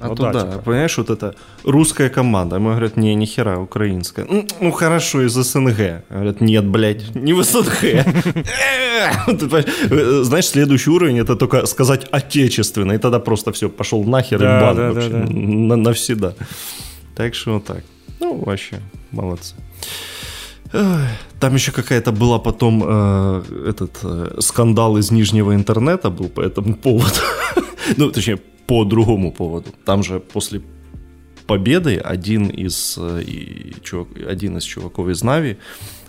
А ну, то да, типа. понимаешь, вот это русская команда. Мы говорят, не, ни хера, украинская. Ну, ну хорошо, из СНГ. Говорят, нет, блядь, не в СНГ. [laughs] [laughs] Знаешь, следующий уровень это только сказать отечественно, и тогда просто все, пошел нахер и бан вообще навсегда. Так что вот так. Ну, вообще, молодцы. Там еще какая-то была потом э, этот э, скандал из нижнего интернета был по этому поводу. [laughs] ну, точнее, по другому поводу. Там же после победы один из, э, и, чувак, один из чуваков из Нави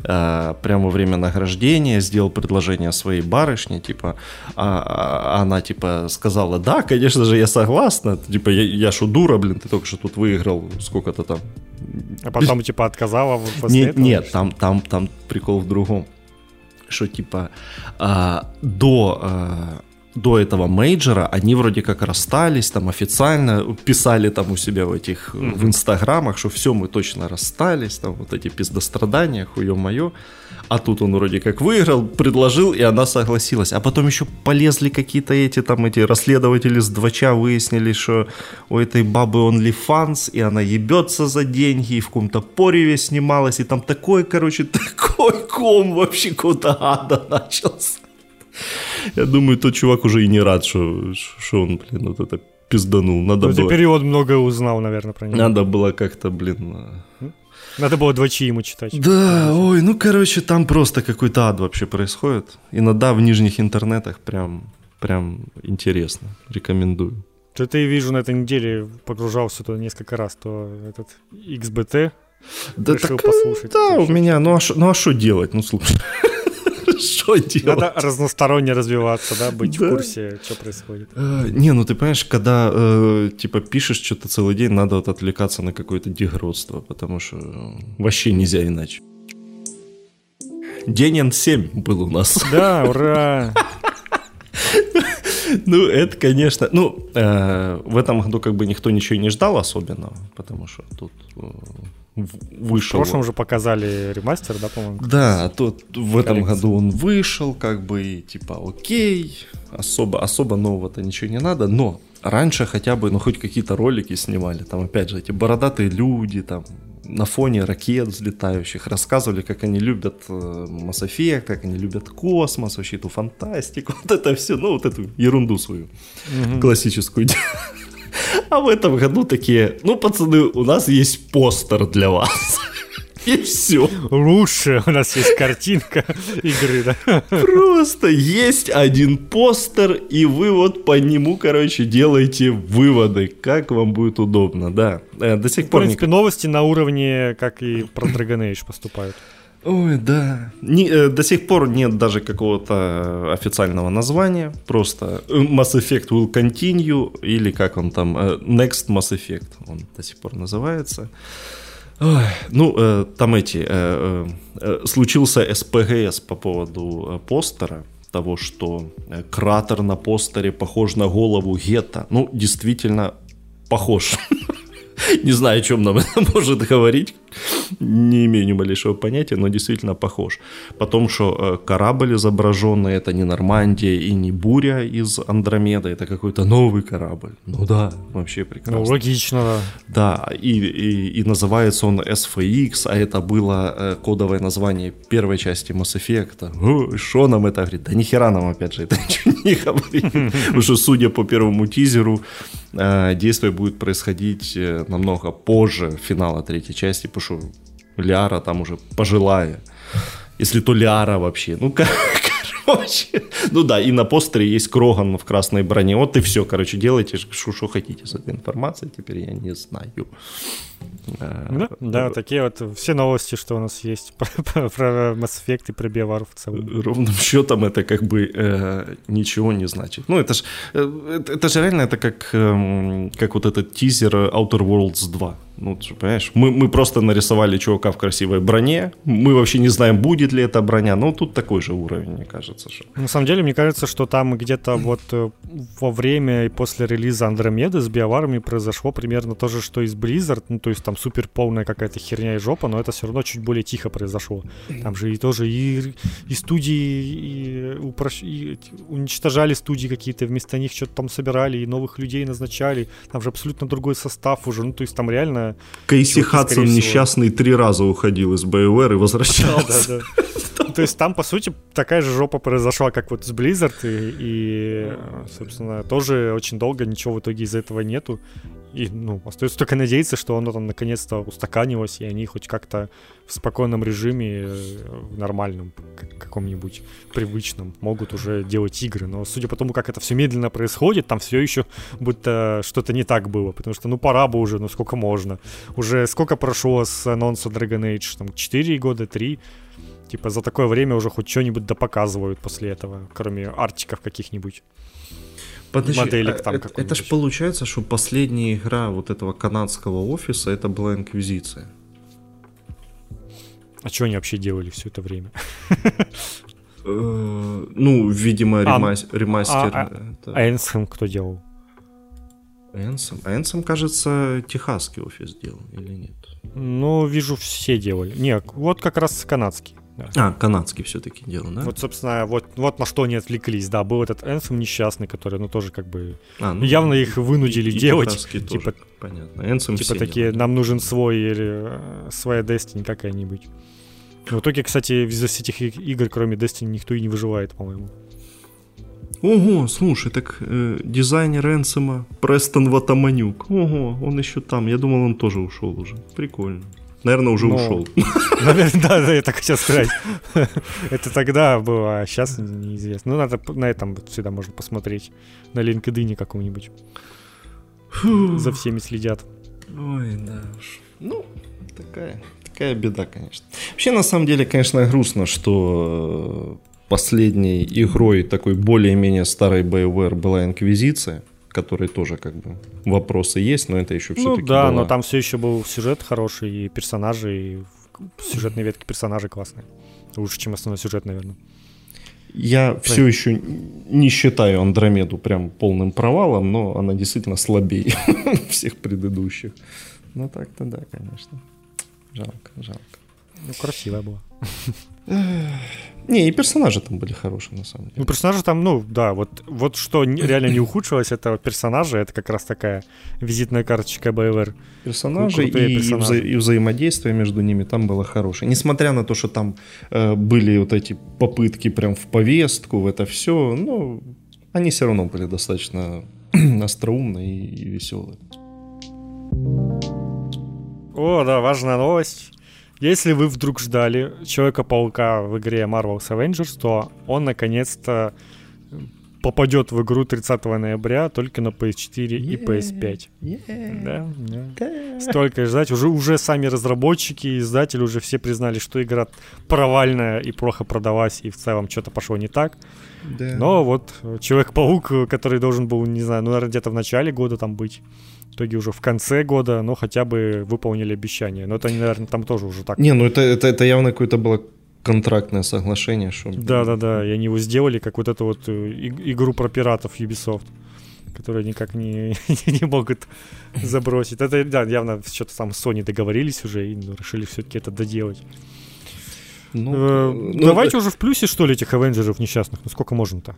э, прямо во время награждения сделал предложение своей барышне, типа, а, а, она, типа, сказала, да, конечно же, я согласна, типа, я, я шо дура, блин, ты только что тут выиграл сколько-то там. А потом, типа, отказала после нет, этого? Нет, там, там, там прикол в другом, что, типа, а, до... А, до этого мейджора они вроде как расстались, там официально писали там у себя в этих, mm-hmm. в инстаграмах, что все, мы точно расстались, там вот эти пиздострадания, хуё моё. А тут он вроде как выиграл, предложил, и она согласилась. А потом еще полезли какие-то эти там эти расследователи с двача, выяснили, что у этой бабы OnlyFans, и она ебется за деньги, и в каком-то пореве снималась, и там такой, короче, [laughs] такой ком вообще куда ада начался. Я думаю, тот чувак уже и не рад, что, что он, блин, вот это пизданул. Надо ну, было... Теперь он много узнал, наверное, про него. Надо было как-то, блин... Надо было двочи ему читать. Да, ой, ну, короче, там просто какой-то ад вообще происходит. Иногда в нижних интернетах прям, прям интересно. Рекомендую. Что-то я вижу на этой неделе, погружался туда несколько раз, то этот XBT да решил так, послушать. Да, у меня, ну а что ну, а делать? Ну, слушай. [laughs] Что делать? Надо разносторонне развиваться, да, быть в курсе, что происходит. Э, не, ну ты понимаешь, когда э, типа пишешь что-то целый день, надо вот отвлекаться на какое-то дегродство, потому что э, вообще нельзя иначе. День N7 был у нас. Да, ура! [laughs] Ну, это, конечно... Ну, в этом году как бы никто ничего не ждал особенного, потому что тут вышел. В прошлом же показали ремастер, да, по-моему? Да, тут в этом году он вышел, как бы, типа, окей, особо, особо нового-то ничего не надо, но раньше хотя бы, ну, хоть какие-то ролики снимали, там, опять же, эти бородатые люди, там, на фоне ракет взлетающих, рассказывали, как они любят э, Mass Effect, как они любят космос, вообще эту фантастику, [laughs] вот это все, ну, вот эту ерунду свою, угу. классическую [laughs] а в этом году такие, ну, пацаны, у нас есть постер для вас. [laughs] И все. Лучше у нас есть картинка игры, да? Просто есть один постер, и вы вот по нему, короче, делаете выводы, как вам будет удобно, да. Э, до сих пор... В принципе, новости на уровне, как и про Dragon Age поступают. Ой, да. Не, э, до сих пор нет даже какого-то официального названия. Просто Mass Effect will continue, или как он там, э, Next Mass Effect, он до сих пор называется. Ой, ну, э, там эти, э, э, случился СПГС по поводу э, постера, того, что э, кратер на постере похож на голову Гетта. Ну, действительно, похож. [laughs] [laughs] Не знаю, о чем нам это [laughs] может говорить. Не имею ни малейшего понятия, но действительно похож. Потом, что э, корабль изображенный, это не Нормандия и не Буря из Андромеда, это какой-то новый корабль. Ну да, вообще прекрасно. Ну, логично, да. Да, и, и, и называется он SFX, а это было э, кодовое название первой части Mass Effect. Что нам это говорит? Да нихера нам, опять же, [laughs] это ничего не говорит. Потому что, судя по первому тизеру, э, действие будет происходить намного позже финала третьей части, потому что Лиара там уже пожилая. Если то Лиара вообще. Ну, [laughs] короче. Ну да, и на постере есть Кроган в красной броне. Вот и все, короче, делайте, что хотите с этой информацией. Теперь я не знаю. Да, да, такие вот все новости, что у нас есть [laughs] про, про Mass Effect и про BioWare в целом. Ровным счетом это как бы э, ничего не значит. Ну, это же э, это же реально это как, э, как вот этот тизер Outer Worlds 2. Ну, ты понимаешь, мы, мы просто нарисовали чувака в красивой броне, мы вообще не знаем, будет ли эта броня, но тут такой же уровень, мне кажется. Что... На самом деле, мне кажется, что там где-то вот э, во время и после релиза Андромеды с биоварами произошло примерно то же, что и с Blizzard, ну, то есть там супер полная какая-то херня и жопа, но это все равно чуть более тихо произошло. Там же и тоже и, и студии и, упрощ... и уничтожали студии какие-то, вместо них что-то там собирали, и новых людей назначали, там же абсолютно другой состав уже, ну, то есть там реально Кейси Хадсон несчастный три раза уходил из BioWare и возвращался. Да, да, да. [laughs] [laughs] То есть там, по сути, такая же жопа произошла, как вот с Blizzard, и, и собственно, тоже очень долго ничего в итоге из этого нету. И, ну, остается только надеяться, что оно там наконец-то устаканилось, и они хоть как-то в спокойном режиме, э, в нормальном, каком-нибудь привычном, могут уже делать игры. Но судя по тому, как это все медленно происходит, там все еще будто что-то не так было. Потому что, ну, пора бы уже, ну, сколько можно. Уже сколько прошло с анонса Dragon Age? Там 4 года, 3? Типа за такое время уже хоть что-нибудь допоказывают после этого, кроме артиков каких-нибудь. Подожди, моделек там это, это ж получается, что последняя игра вот этого канадского офиса это была Инквизиция. А что они вообще делали все это время? Э, ну, видимо, А, ремас- ремастер. а- А Энсхэм кто делал? Энсом. А Энсом, кажется, техасский офис делал или нет? Ну, вижу, все делали. Не, вот как раз канадский. Да. А, канадский все-таки делал, да? Вот, собственно, вот, вот на что они отвлеклись. Да, был этот Энсом несчастный, который, ну, тоже как бы... А, ну, явно их вынудили и делать, тоже, типа- понятно. Энсом Типа такие, делают. нам нужен свой или э, своя Destiny какая-нибудь. В итоге, кстати, из этих и- игр, кроме Destiny, никто и не выживает, по-моему. Ого, слушай, так э, дизайнер Энсома Престон Ватаманюк. Ого, он еще там. Я думал, он тоже ушел уже. Прикольно. Наверное, уже Ну, ушел. [laughs] Наверное, да, да, я так хотел сказать. [laughs] Это тогда было, а сейчас неизвестно. Ну, надо на этом всегда можно посмотреть. На LinkedIn каком-нибудь. За всеми следят. Ой, да уж. Ну, такая, такая беда, конечно. Вообще, на самом деле, конечно, грустно, что э, последней игрой такой более-менее старой BioWare была Инквизиция, которой тоже как бы вопросы есть, но это еще Ну все-таки да, была... но там все еще был сюжет хороший, и персонажи, и сюжетные ветки персонажей классные. Лучше, чем основной сюжет, наверное. Я все еще не считаю Андромеду прям полным провалом, но она действительно слабее [laughs] всех предыдущих. Ну так-то да, конечно. Жалко, жалко. Ну, красивая была. [laughs] Не, и персонажи там были хорошие, на самом Ну, деле. персонажи там, ну, да, вот, вот что [coughs] реально не ухудшилось, это персонажи, это как раз такая визитная карточка BioWare. Персонажи, и, и персонажи. вза- и взаимодействие между ними там было хорошее. Несмотря на то, что там э, были вот эти попытки прям в повестку, в это все, ну, они все равно были достаточно [coughs] остроумные и, и веселые. О, да, важная новость. Если вы вдруг ждали Человека-паука в игре Marvel's Avengers, то он наконец-то попадет в игру 30 ноября только на PS4 и PS5. Да, да. Столько ждать. Уже, уже сами разработчики и издатели уже все признали, что игра провальная и плохо продалась, и в целом что-то пошло не так. Да. Но вот э, Человек-паук, который должен был, не знаю, ну, наверное, где-то в начале года там быть, в итоге уже в конце года, но хотя бы выполнили обещание. Но это, они, наверное, там тоже уже так. Не, ну это, это, это явно какое-то было контрактное соглашение, что... Да-да-да, и они его сделали, как вот эту вот э, иг- игру про пиратов Ubisoft, которую никак не, [laughs] не могут забросить. Это, да, явно что-то там Sony договорились уже и решили все-таки это доделать. Ну, Э, ну, Давайте уже в плюсе, что ли, этих Авенджеров несчастных. Ну сколько можно-то?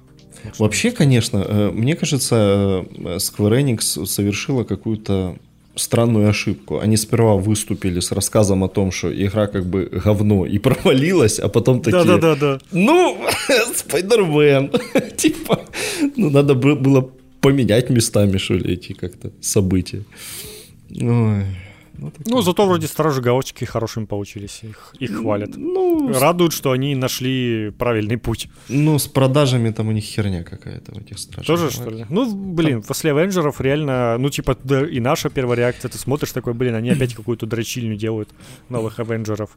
Вообще, конечно, э, мне кажется, э, Square Enix совершила какую-то странную ошибку. Они сперва выступили с рассказом о том, что игра как бы говно и провалилась, а потом такие... Да-да-да-да. Ну, [laughs] Спайдермен. [laughs] Типа, ну, надо бы- было поменять местами, что ли, эти как-то события. Ой. Ну, такое. Ну, зато вроде Стражи Галактики хорошими получились, их, их хвалят. Ну, Радует, что они нашли правильный путь. ну, с продажами там у них херня какая-то в этих стражах. Тоже, что ли? Ну, блин, после Авенджеров реально, ну, типа, и наша первая реакция, ты смотришь такой, блин, они опять [clears throat] какую-то дрочильню делают новых Авенджеров.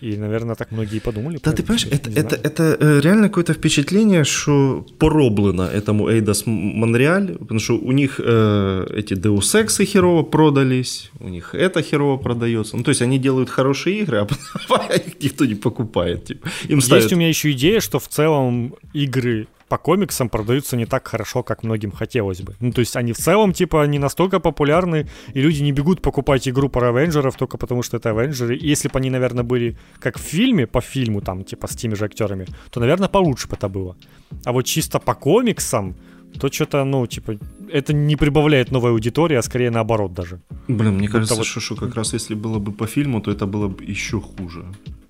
И, наверное, так многие подумали. Да, ты понимаешь, это, это, это реально какое-то впечатление, что пороблено этому Эйдос Монреаль, потому что у них э, эти Deus Ex херово продались, у них это херово продается. Ну, то есть они делают хорошие игры, а [laughs] их никто не покупает. Типа. Им ставят... Есть у меня еще идея, что в целом игры по комиксам продаются не так хорошо, как многим хотелось бы. Ну, то есть они в целом, типа, не настолько популярны, и люди не бегут покупать игру про Авенджеров только потому, что это Авенджеры. И если бы они, наверное, были как в фильме, по фильму, там, типа, с теми же актерами, то, наверное, получше бы это было. А вот чисто по комиксам, то что-то, ну, типа, это не прибавляет новой аудитории, а скорее наоборот даже. Блин, мне кажется, вот- что, что как раз если было бы по фильму, то это было бы еще хуже.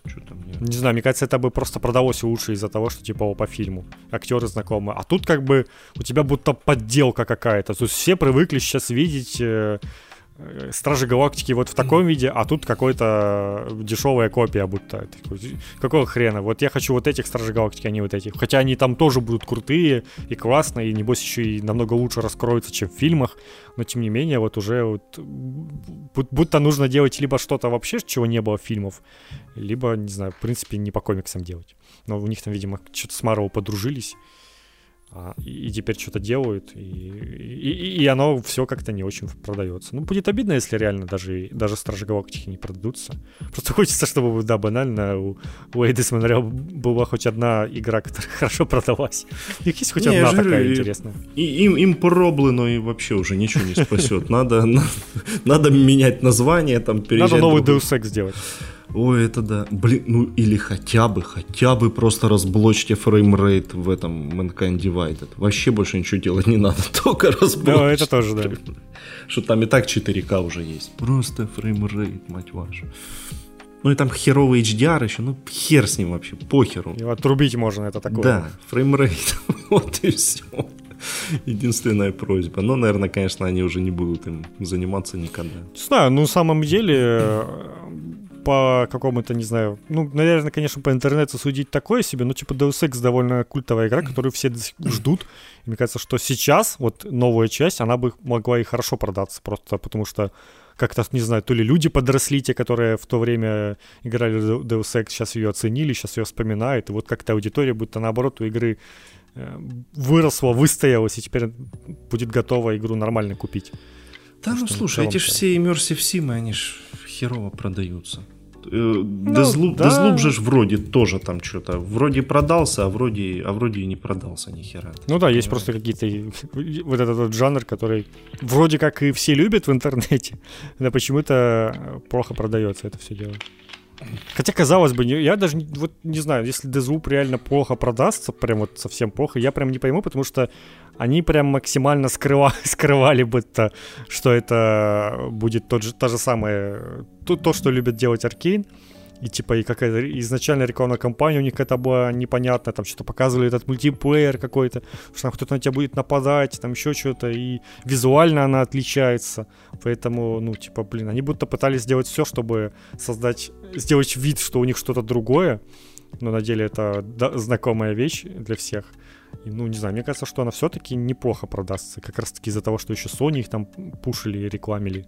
Что-то мне... Не знаю, мне кажется, это бы просто продалось лучше из-за того, что типа о, по фильму. Актеры знакомы. А тут как бы у тебя будто подделка какая-то. То есть все привыкли сейчас видеть э, э, Стражи Галактики вот в таком виде, а тут какой-то дешевая копия будто. Какого хрена? Вот я хочу вот этих Стражей Галактики, а не вот этих. Хотя они там тоже будут крутые и классные, и небось еще и намного лучше раскроются, чем в фильмах. Но тем не менее, вот уже вот бу- будто нужно делать либо что-то вообще, чего не было в фильмов, либо, не знаю, в принципе, не по комиксам делать. Но у них там, видимо, что-то с Марвел подружились. А, и, теперь что-то делают, и, и, и оно все как-то не очень продается. Ну, будет обидно, если реально даже, даже Стражи Галактики не продадутся. Просто хочется, чтобы, да, банально, у, у Эйдис Монреал была хоть одна игра, которая [laughs] хорошо продалась. У них есть хоть не, одна такая и, интересная. И, им, им проблено и вообще уже ничего не спасет. Надо, [laughs] надо менять название, там, переезжать. Надо новый Deus Ex сделать. Ой, это да. Блин, ну или хотя бы, хотя бы просто разблочьте framerate в этом Mankind Divided. Вообще больше ничего делать не надо, [laughs] только разблочьте. Да, это тоже, да. Что там и так 4К уже есть. Просто framerate, мать вашу. Ну и там херовый HDR еще, ну хер с ним вообще, похеру. Его отрубить можно, это такое. Да, framerate, [laughs] вот и все. Единственная просьба. Но, наверное, конечно, они уже не будут им заниматься никогда. Не знаю, ну, на самом деле, по какому-то, не знаю, ну, наверное, конечно, по интернету судить такое себе, но типа Deus Ex довольно культовая игра, которую все ждут. И мне кажется, что сейчас вот новая часть, она бы могла и хорошо продаться, просто потому что как-то, не знаю, то ли люди подросли, те, которые в то время играли в Deus Ex, сейчас ее оценили, сейчас ее вспоминают, и вот как-то аудитория будто наоборот у игры э, выросла, выстоялась, и теперь будет готова игру нормально купить. Да, ну слушай, эти же все Immersive Sim, они ж херово продаются. Дезлуп, ну, да. Дезлуп же вроде тоже там что-то, вроде продался, а вроде, а вроде и не продался ни хера. Ну да, есть просто какие-то, [laughs] вот этот вот жанр, который вроде как и все любят в интернете, [laughs] но почему-то плохо продается это все дело. Хотя, казалось бы, я даже вот не знаю, если Deathloop реально плохо продастся, прям вот совсем плохо, я прям не пойму, потому что они прям максимально скрыва, [laughs] скрывали бы то, что это будет тот же, та же самая, то, то, что любят делать Аркейн. И типа, и какая-то изначально рекламная кампания у них это была непонятная, там что-то показывали этот мультиплеер какой-то, что там кто-то на тебя будет нападать, там еще что-то, и визуально она отличается. Поэтому, ну, типа, блин, они будто пытались сделать все, чтобы создать, сделать вид, что у них что-то другое, но на деле это знакомая вещь для всех. И, ну, не знаю, мне кажется, что она все-таки неплохо продастся, как раз-таки из-за того, что еще Sony их там пушили и рекламили.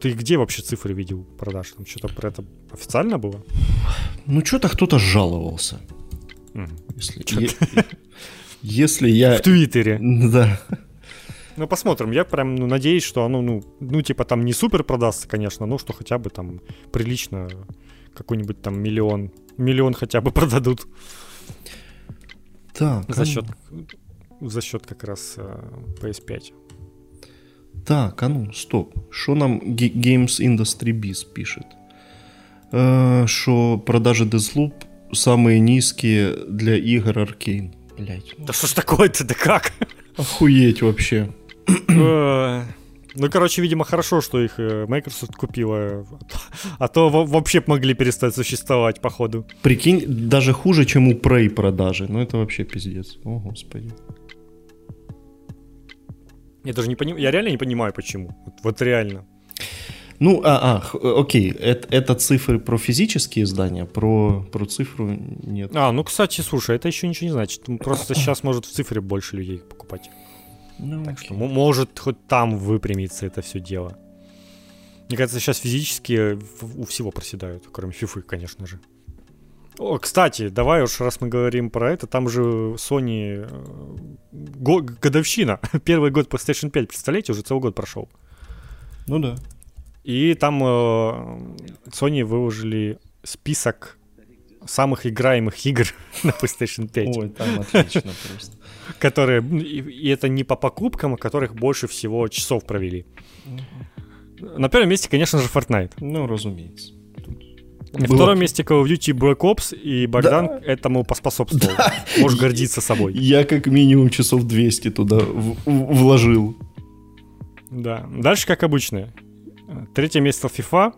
Ты где вообще цифры видел продаж? Там что-то про это официально было? Ну, что-то кто-то жаловался. Mm. Если, е- если я... В Твиттере. Да. Ну, посмотрим. Я прям ну, надеюсь, что оно, ну, ну, типа, там не супер продастся, конечно, но что хотя бы там прилично какой-нибудь там миллион, миллион хотя бы [laughs] продадут. Так. За счет, за счет как раз э, PS5. Так, а ну, стоп. Что нам Games Industry Biz пишет? Что продажи Deathloop самые низкие для игр Arkane. Блять. Да что ж такое-то, да как? Охуеть вообще. Э, ну, короче, видимо, хорошо, что их э, Microsoft купила. А то вообще могли перестать существовать, походу. Прикинь, даже хуже, чем у Prey продажи. Ну, это вообще пиздец. О, господи. Я даже не понимаю, я реально не понимаю, почему. Вот, вот реально. Ну, а, а окей, это, это цифры про физические издания, про, про цифру нет. А, ну, кстати, слушай, это еще ничего не значит. Просто сейчас может в цифре больше людей покупать. Ну, так окей. что может хоть там выпрямиться это все дело. Мне кажется, сейчас физически у всего проседают, кроме фифы, конечно же. О, кстати, давай уж, раз мы говорим про это, там же Sony э, го- годовщина. [laughs] Первый год PlayStation 5, представляете, уже целый год прошел. Ну да. И там э, Sony выложили список самых играемых игр [laughs] на PlayStation 5. Ой, там отлично просто. Которые, и это не по покупкам, а которых больше всего часов провели. На первом месте, конечно же, Fortnite. Ну, разумеется. На было... втором месте Call of Duty Black Ops, и Богдан да. этому поспособствовал. Да. Можешь гордиться собой. Я как минимум часов 200 туда в- вложил. Да. Дальше как обычно. Третье место FIFA,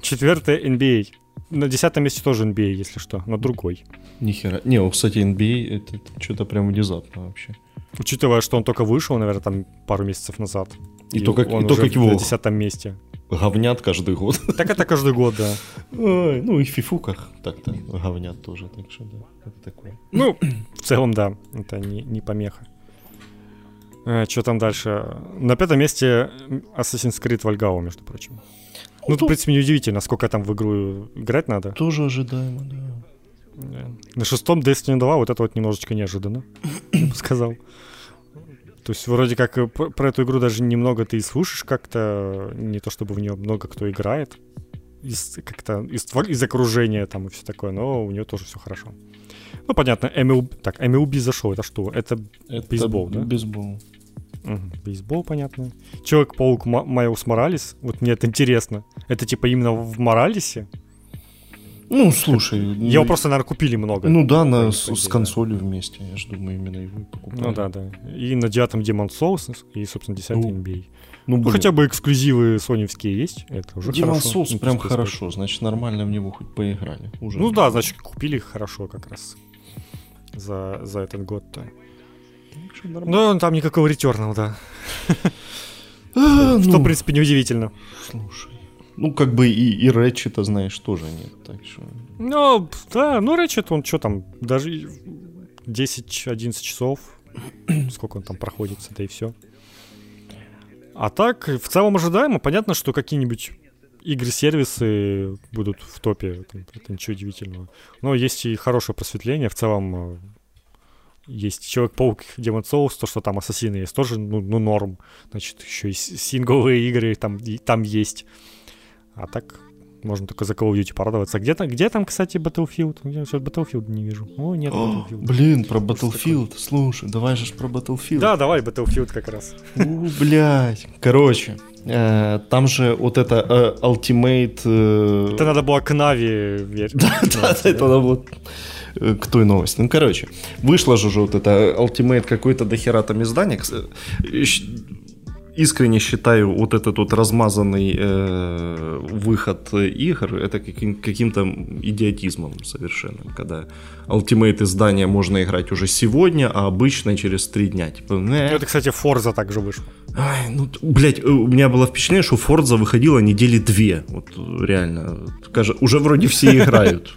четвертое NBA. На десятом месте тоже NBA, если что, но другой. Нихера. Не, кстати, NBA это, это что-то прям внезапно вообще. Учитывая, что он только вышел, наверное, там пару месяцев назад. И, и то, как, и то, как его... на десятом месте говнят каждый год. Так это каждый год, да. Ой, ну и в фифуках так-то говнят тоже, так что да, это такое. Ну, в целом, да, это не, не помеха. А, что там дальше? На пятом месте Assassin's Creed Valhalla, между прочим. Ну, ну в принципе, неудивительно, сколько там в игру играть надо. Тоже ожидаемо, да. На шестом Destiny 2 вот это вот немножечко неожиданно, я бы сказал. То есть вроде как э, про эту игру даже немного ты и слушаешь как-то, не то чтобы в нее много кто играет, из, как-то из, из окружения там и все такое, но у нее тоже все хорошо. Ну, понятно, MLB, так, MLB зашел, это что? Это, это бейсбол, да? Бейсбол. Угу, бейсбол, понятно. Человек-паук Майлз Моралес, вот мне это интересно. Это типа именно в Моралесе? Ну, слушай... Его ну, просто, наверное, купили много. Ну да, на, с, с консолью вместе, я же думаю, именно его покупали. Ну да, да. И на девятом Demon Souls, и, собственно, десятый ну, NBA. Ну, ну хотя бы эксклюзивы соневские есть, это уже Demon хорошо. Souls прям хорошо, сказать. значит, нормально в него хоть поиграли. Уже ну да, значит, купили хорошо как раз за, за этот год-то. Ну, там никакого ретернал, да. А, [laughs] [laughs] Что, в ну. принципе, неудивительно. Слушай. Ну, как бы и, и Ratchet, знаешь, тоже нет, так что... Ну, да, ну Ratchet, он что там, даже 10-11 часов, [clears throat] сколько он там проходится, да и все. А так, в целом ожидаемо. Понятно, что какие-нибудь игры-сервисы будут в топе, это, это ничего удивительного. Но есть и хорошее просветление. В целом э, есть Человек-паук, Demon Souls, то, что там ассасины есть, тоже, ну, ну норм. Значит, еще и сингловые игры там, и, там есть. А так, можно только за Call of Duty порадоваться. Где, там, где там, кстати, Battlefield? Я сейчас Battlefield не вижу. О, нет О, Battlefield. Блин, про Battlefield. Слушай, давай же про Battlefield. Да, давай Battlefield как раз. У, блядь. Короче, э, там же вот это э, Ultimate... Э... Это надо было к Нави верить. [laughs] Да, да, это надо было к той новости. Ну, короче, вышло же уже вот это Ultimate какой-то дохера там издание искренне считаю вот этот вот размазанный э, выход игр это каким- каким-то идиотизмом совершенным, когда Ultimate издание можно играть уже сегодня, а обычно через три дня. Типа, э. Это, кстати, Forza также вышел. Ай, ну, блядь, э, у меня было впечатление, что Forza выходила недели две. Вот реально. Уже вроде все играют.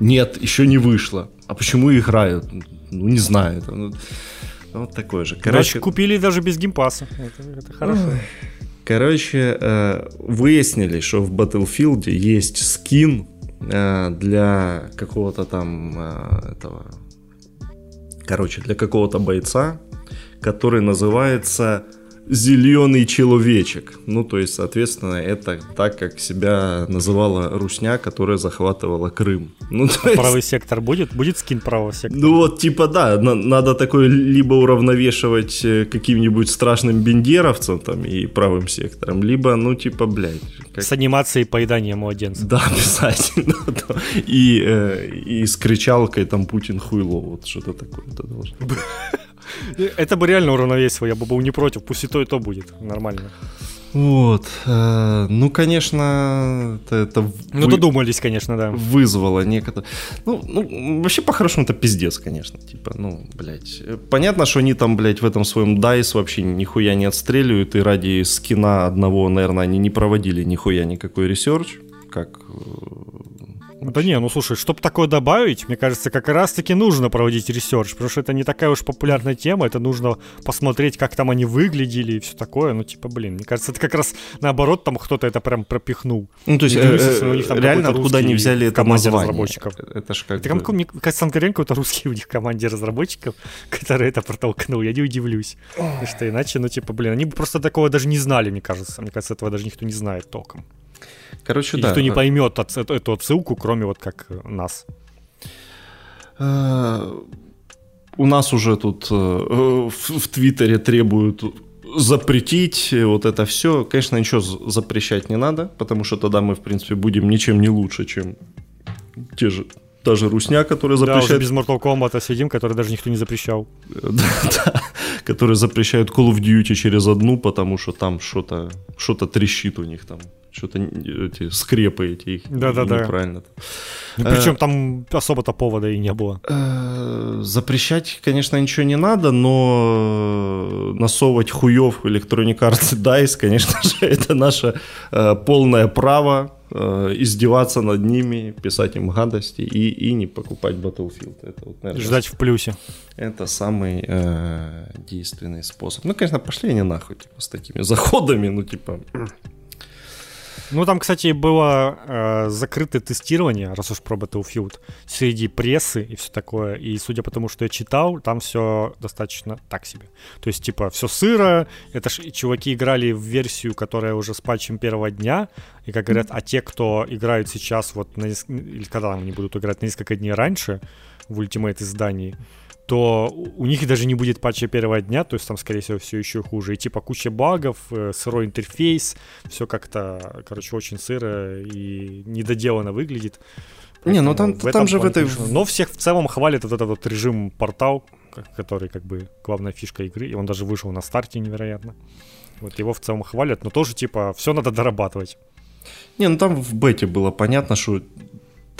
Нет, еще не вышло. А почему играют? Ну, не знаю. Ну, вот такой же. Короче, Значит, купили даже без геймпаса. Это, это хорошо. Короче, э, выяснили, что в Battlefield есть скин э, для какого-то там э, этого... Короче, для какого-то бойца, который называется зеленый человечек. Ну, то есть, соответственно, это так, как себя называла Русня, которая захватывала Крым. Ну, то есть... Правый сектор будет? Будет скин правого сектора? Ну, вот, типа, да, на- надо такое либо уравновешивать э, каким-нибудь страшным бендеровцем там и правым сектором, либо, ну, типа, блядь. Как... С анимацией поедания младенца. Да, [laughs] обязательно. и, э, и с кричалкой там Путин хуйло, вот что-то такое это должно быть. Это бы реально уравновесило, я бы был не против, пусть и то, и то будет нормально. Вот. Э, ну, конечно, это... это ну, вы... додумались, конечно, да. Вызвало некоторые... Ну, ну, вообще, по-хорошему, это пиздец, конечно. Типа, ну, блядь. Понятно, что они там, блядь, в этом своем DICE вообще нихуя не отстреливают, и ради скина одного, наверное, они не проводили нихуя никакой research, как э, да не, ну слушай, чтобы такое добавить, мне кажется, как раз-таки нужно проводить research, потому что это не такая уж популярная тема, это нужно посмотреть, как там они выглядели и все такое, ну типа, блин, мне кажется, это как раз наоборот, там кто-то это прям пропихнул. Ну то есть э, э, реально откуда они взяли это название? разработчиков. Это ж как... Это, бы... мне кажется, Санкаренко это русский у них команде разработчиков, [laughs] который это протолкнул, я не удивлюсь. Потому что иначе, ну типа, блин, они бы просто такого даже не знали, мне кажется. Мне кажется, этого даже никто не знает толком. Короче, и да. Никто не поймет эту отсылку, кроме вот как нас. Э, у нас уже тут э, в Твиттере требуют запретить вот это все. Конечно, ничего запрещать не надо, потому что тогда мы, в принципе, будем ничем не лучше, чем те же та же Русня, которая запрещает... Да, уже без Mortal Kombat сидим, который даже никто не запрещал. [laughs] да, которые запрещают Call of Duty через одну, потому что там что-то что трещит у них там что-то эти скрепы эти Да-да-да. неправильно. Ну, причем э, там особо-то повода и не было. Э, запрещать, конечно, ничего не надо, но насовывать хуев в Electronic Arts DICE, конечно [laughs] же, это наше э, полное право издеваться над ними, писать им гадости и, и не покупать Battlefield. Это вот, наверное, Ждать в плюсе. Это самый э, действенный способ. Ну, конечно, пошли они нахуй, типа, с такими заходами, ну, типа... Ну, там, кстати, было э, закрытое тестирование, раз уж про Battlefield, среди прессы и все такое. И судя по тому, что я читал, там все достаточно так себе. То есть, типа, все сыро. Это ж чуваки играли в версию, которая уже с патчем первого дня. И, как говорят, а те, кто играют сейчас, вот, на, или когда они будут играть на несколько дней раньше в Ultimate издании, то у них даже не будет патча первого дня, то есть там, скорее всего, все еще хуже. И типа куча багов, э, сырой интерфейс, все как-то, короче, очень сыро и недоделанно выглядит. Поэтому не, ну там, там же в этой... Но всех в целом хвалит вот этот вот режим портал, который как бы главная фишка игры, и он даже вышел на старте невероятно. Вот его в целом хвалят, но тоже типа все надо дорабатывать. Не, ну там в бете было понятно, что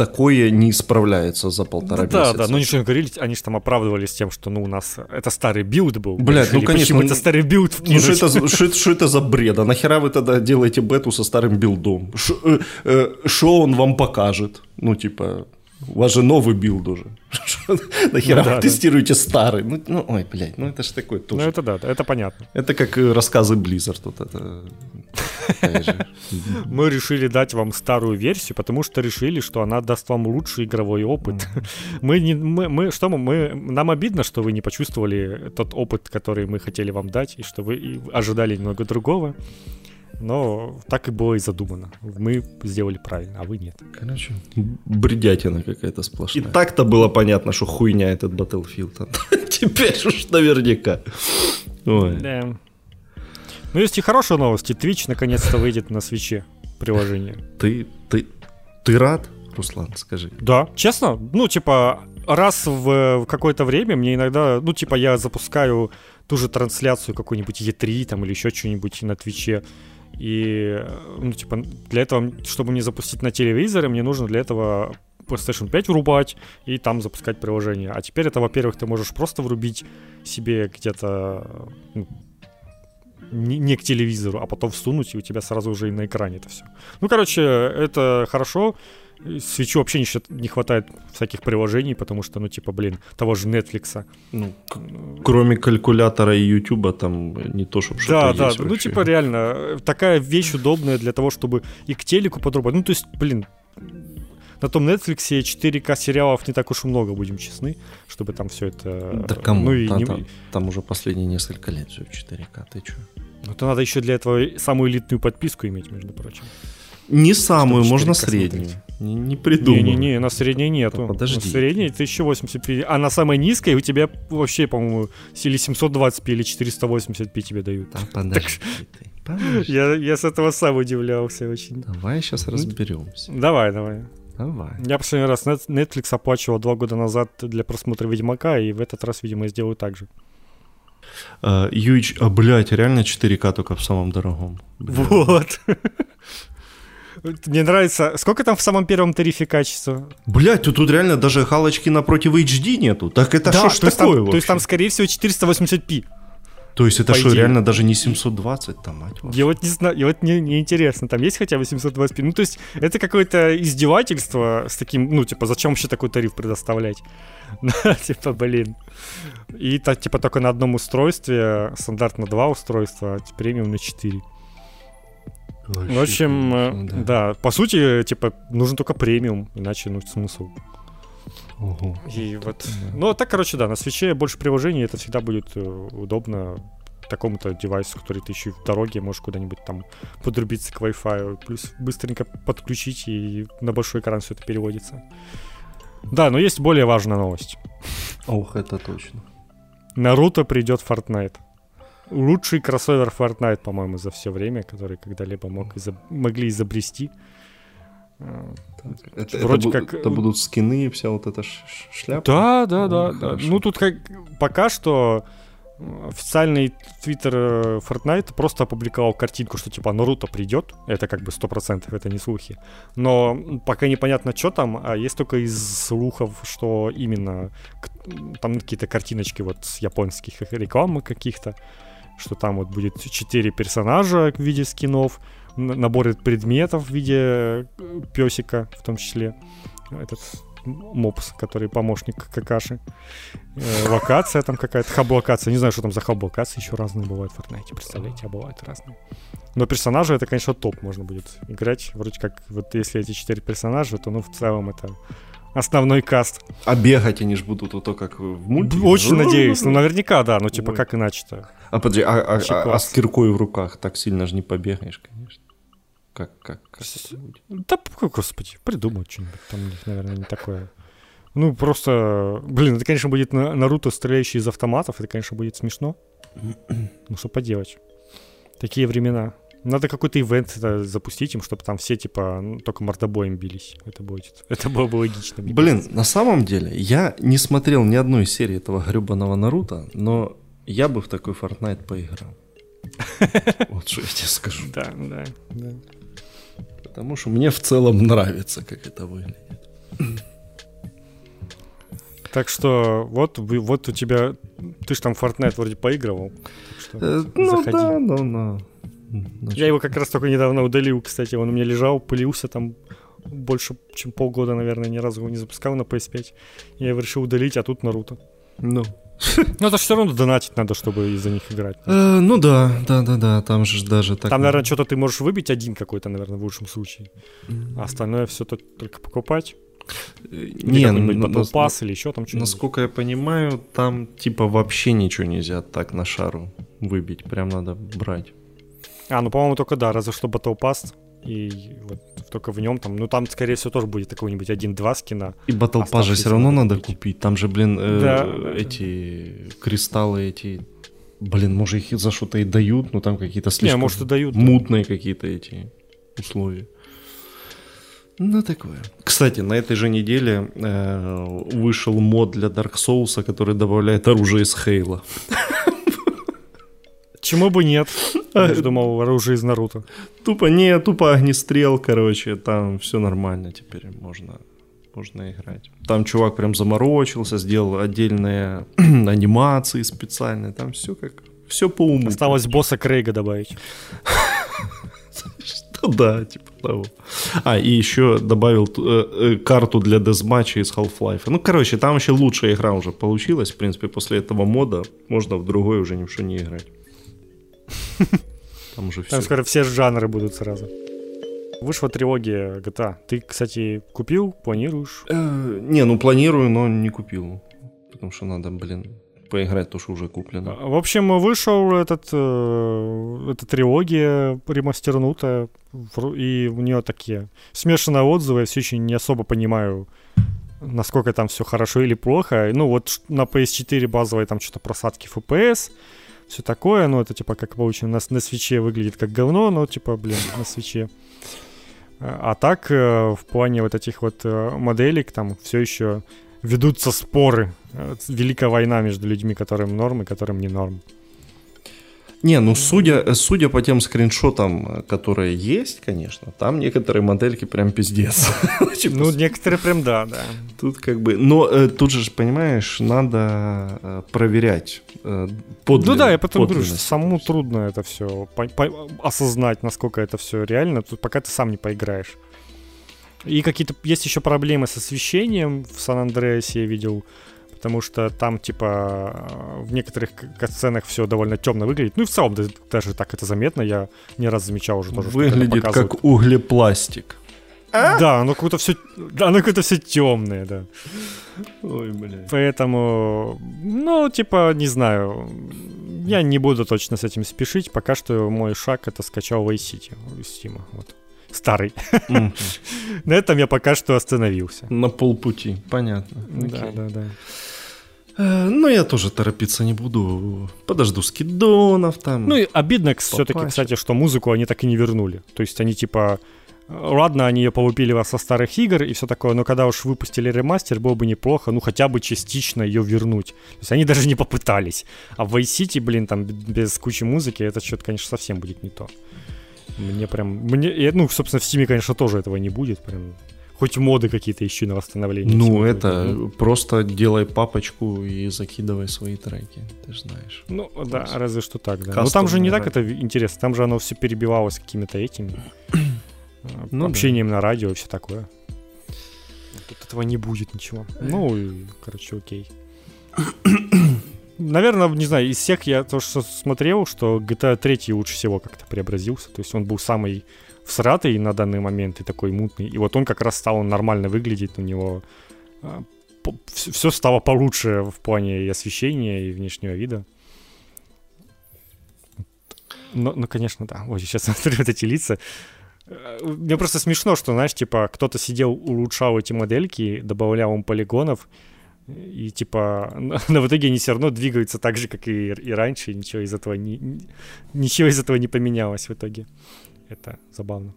такое не исправляется за полтора да, месяца. Да, да, ну ничего не говорили, они же там оправдывались тем, что ну у нас это старый билд был. Блядь, ну конечно. Почему это старый билд Ну что это, что это за бред? А нахера вы тогда делаете бету со старым билдом? Что э, э, он вам покажет? Ну типа, у вас же новый билд уже. [laughs] Нахера ну, вы тестируете старый? Ну, ну, ой, блядь, ну это же такой тоже. Ну это да, это понятно. Это как э, рассказы Blizzard. Вот это [laughs] мы решили дать вам старую версию, потому что решили, что она даст вам лучший игровой опыт. [laughs] Мы не, мы, мы, что мы, мы, нам обидно, что вы не почувствовали тот опыт, который мы хотели вам дать, и что вы ожидали немного другого. Но так и было и задумано. Мы сделали правильно, а вы нет. Короче, бредятина какая-то сплошная. И так-то было понятно, что хуйня этот Battlefield. [laughs] Теперь уж наверняка. Ой. Да. Ну, есть и хорошие новости. Twitch наконец-то выйдет на свече приложение. Ты, ты, ты рад, Руслан, скажи? Да, честно. Ну, типа, раз в, в какое-то время мне иногда, ну, типа, я запускаю ту же трансляцию какой-нибудь E3 там или еще что-нибудь на Твиче. И, ну, типа, для этого, чтобы мне запустить на телевизоре, мне нужно для этого PlayStation 5 врубать и там запускать приложение. А теперь это, во-первых, ты можешь просто врубить себе где-то ну, не, не к телевизору, а потом всунуть, и у тебя сразу уже и на экране это все. Ну, короче, это хорошо. Свечу вообще не, не хватает всяких приложений, потому что, ну, типа, блин, того же Netflix. Ну, кроме калькулятора и Ютуба там не то, чтобы что-то Да, да, ну, типа, реально, такая вещь удобная для того, чтобы и к телеку подрубать. Ну, то есть, блин, на том Netflix 4К сериалов не так уж и много, будем честны, чтобы там все это... Да кому? Ну, и там, не... там, там уже последние несколько лет все в 4К, ты что? Ну, то надо еще для этого самую элитную подписку иметь, между прочим. Не самую, можно среднюю. Не, не придумал. Не-не-не, на средней нету. Подожди. На средней 1080p, а на самой низкой у тебя вообще, по-моему, или 720p, или 480p тебе дают. Да, подожди так... ты. Подожди. Я, я с этого сам удивлялся очень. Давай сейчас разберемся. Давай, давай. Давай. Я последний раз Netflix оплачивал два года назад для просмотра Ведьмака, и в этот раз, видимо, сделаю так же. Uh, UH, а, блядь, реально 4К только в самом дорогом. Блядь. Вот. [laughs] Мне нравится. Сколько там в самом первом тарифе качества? Блять, тут, тут реально даже галочки напротив HD нету. Так это что да, ж такое там, вообще? То есть там, скорее всего, 480p. То есть это что, реально даже не 720 там, мать вашу? Я вот не знаю, я вот не, не интересно, там есть хотя бы 720p? Ну, то есть это какое-то издевательство с таким, ну, типа, зачем вообще такой тариф предоставлять? [laughs] Типа, блин. И типа только на одном устройстве, стандартно два устройства, а премиум на 4. Вообще, в общем, конечно, да. да, по сути, типа, нужен только премиум, иначе, ну, смысл. Ого. И вот, да. ну, так, короче, да, на свече больше приложений, это всегда будет э, удобно такому-то девайсу, который ты еще в дороге можешь куда-нибудь там подрубиться к Wi-Fi, плюс быстренько подключить, и на большой экран все это переводится. Да, но есть более важная новость. Ох, это точно. Наруто придет в Fortnite. Лучший кроссовер Fortnite, по-моему, за все время, который когда-либо мог изоб... могли изобрести. Это, Вроде это, как... это будут скины и вся вот эта шляпа? Да, да, да. да. Ну, тут как пока что официальный твиттер э, Fortnite просто опубликовал картинку, что типа Наруто придет. Это как бы 100%, это не слухи. Но пока непонятно, что там, а есть только из слухов, что именно там какие-то картиночки вот с японских рекламы каких-то, что там вот будет 4 персонажа в виде скинов, набор предметов в виде э, песика в том числе. Этот мопс, который помощник какаши. Э, локация там какая-то, хаб-локация. Не знаю, что там за хаб-локации еще разные бывают в Fortnite, представляете, а бывают разные. Но персонажи это, конечно, топ можно будет играть. Вроде как, вот если эти четыре персонажа, то, ну, в целом это основной каст. А бегать они ж будут вот то, как в мультике? Очень надеюсь. Ну, наверняка, да. Ну, типа, как иначе-то? А подожди, а, а, а, а с киркой в руках так сильно же не побегаешь, конечно. Как, как, как это будет? Да, господи, придумают что-нибудь. Там у них, наверное, не такое. Ну, просто, блин, это, конечно, будет Наруто, стреляющий из автоматов. Это, конечно, будет смешно. Ну, что поделать. Такие времена. Надо какой-то ивент запустить им, чтобы там все, типа, ну, только мордобоем бились. Это будет, [laughs] это было бы логично. Блин, кажется. на самом деле, я не смотрел ни одной серии этого гребаного Наруто, но я бы в такой Fortnite поиграл. [laughs] Вот что я тебе скажу. Да, да, да. Потому что мне в целом нравится, как это выглядит. Так что вот, вот у тебя... Ты же там Fortnite вроде поигрывал. Что, э, ну заходи. да, ну, ну. Значит. Я его как раз только недавно удалил, кстати. Он у меня лежал, пылился там больше, чем полгода, наверное, ни разу его не запускал на PS5. Я его решил удалить, а тут Наруто. Ну. Ну, это же все равно донатить надо, чтобы из-за них играть. Э, ну да, да, да, да. Там же даже так. Там, наверное, что-то ты можешь выбить один какой-то, наверное, в лучшем случае. А остальное все только покупать. Не, ну, пас или еще там что-то. Насколько я понимаю, там типа вообще ничего нельзя так на шару выбить. Прям надо брать. А, ну, по-моему, только да, разве что Battle Pass. И вот только в нем там, ну там, скорее всего, тоже будет какой-нибудь один-два скина. И Battle Pass же все равно надо купить. купить. Там же, блин, э, да. эти кристаллы, эти Блин, может их за что-то и дают, но там какие-то слишком Не, может, и дают, мутные да. какие-то эти условия. Ну, такое. Кстати, на этой же неделе э, вышел мод для Dark Souls, который добавляет оружие из Хейла. [laughs] Чему бы нет? [laughs] Я же думал, оружие из Наруто. Тупо не, тупо огнестрел, короче, там все нормально теперь можно можно играть. Там чувак прям заморочился, сделал отдельные [clears throat] анимации специальные, там все как все по уму. Осталось босса Крейга добавить. [laughs] Что да, типа того. А, и еще добавил э, э, карту для дезматча из Half-Life. Ну, короче, там еще лучшая игра уже получилась. В принципе, после этого мода можно в другой уже ни в что не играть. [laughs] Там уже все. Там скоро все жанры будут сразу. Вышла трилогия GTA. Ты, кстати, купил? Планируешь? Э, не, ну планирую, но не купил. Потому что надо, блин, поиграть то, что уже куплено. В общем, вышел этот, э, эта трилогия ремастернутая, и у нее такие смешанные отзывы. Я все еще не особо понимаю, насколько там все хорошо или плохо. Ну вот на PS4 базовой там что-то просадки FPS, все такое, ну, это, типа, как получено, на, на свече выглядит как говно, но, типа, блин, на свече. А так, э, в плане вот этих вот э, моделек, там все еще ведутся споры. Э, великая война между людьми, которым норм и которым не норм. Не, ну судя, судя по тем скриншотам, которые есть, конечно, там некоторые модельки прям пиздец. [laughs] Ну, некоторые прям да, да. Тут как бы, но э, тут же, понимаешь, надо э, проверять э, подлинность. Ну да, я потом говорю, что самому трудно это все осознать, насколько это все реально, тут пока ты сам не поиграешь. И какие-то есть еще проблемы с освещением в Сан-Андреасе, я видел потому что там, типа, э, в некоторых сценах все довольно темно выглядит. Ну и в целом даже так это заметно, я не раз замечал уже тоже. Выглядит как углепластик. А? Да, оно какое-то все, оно какое-то все темное, да. Ой, блядь. Поэтому, ну, типа, не знаю, я не буду точно с этим спешить. Пока что мой шаг это скачал Vice City из Steam. Вот. Старый. [laughs] На этом я пока что остановился. На полпути, понятно. Да, да, да. Э, ну, я тоже торопиться не буду. Подожду скидонов там. Ну и обидно все-таки, кстати, что музыку они так и не вернули. То есть они типа Ладно, они ее повыпили со старых игр и все такое, но когда уж выпустили ремастер, было бы неплохо, ну, хотя бы частично ее вернуть. То есть они [laughs] даже не попытались. А в Vice City, блин, там без кучи музыки, это что-то, конечно, совсем будет не то. Мне прям... Мне, ну, собственно, в Steam, конечно, тоже этого не будет. Прям хоть моды какие-то ищи на восстановление. Ну, это ну. просто делай папочку и закидывай свои треки, ты же знаешь. Ну, просто. да, разве что так, да. Но там же не так это интересно, там же оно все перебивалось какими-то этими [coughs] ну, общением да. на радио и все такое. тут этого не будет ничего. Ну, и, короче, окей. [coughs] Наверное, не знаю, из всех я то, что смотрел, что GTA 3 лучше всего как-то преобразился. То есть он был самый всратый на данный момент и такой мутный. И вот он как раз стал нормально выглядеть, у него а, все стало получше в плане и освещения, и внешнего вида. Ну, ну, конечно, да. Ой, сейчас [laughs] смотрю вот эти лица. Э, мне просто смешно, что, знаешь, типа, кто-то сидел, улучшал эти модельки, добавлял им полигонов, и, типа, но [laughs] в итоге они все равно двигаются так же, как и, и раньше, и ничего из этого не, ничего из этого не поменялось в итоге. Это забавно.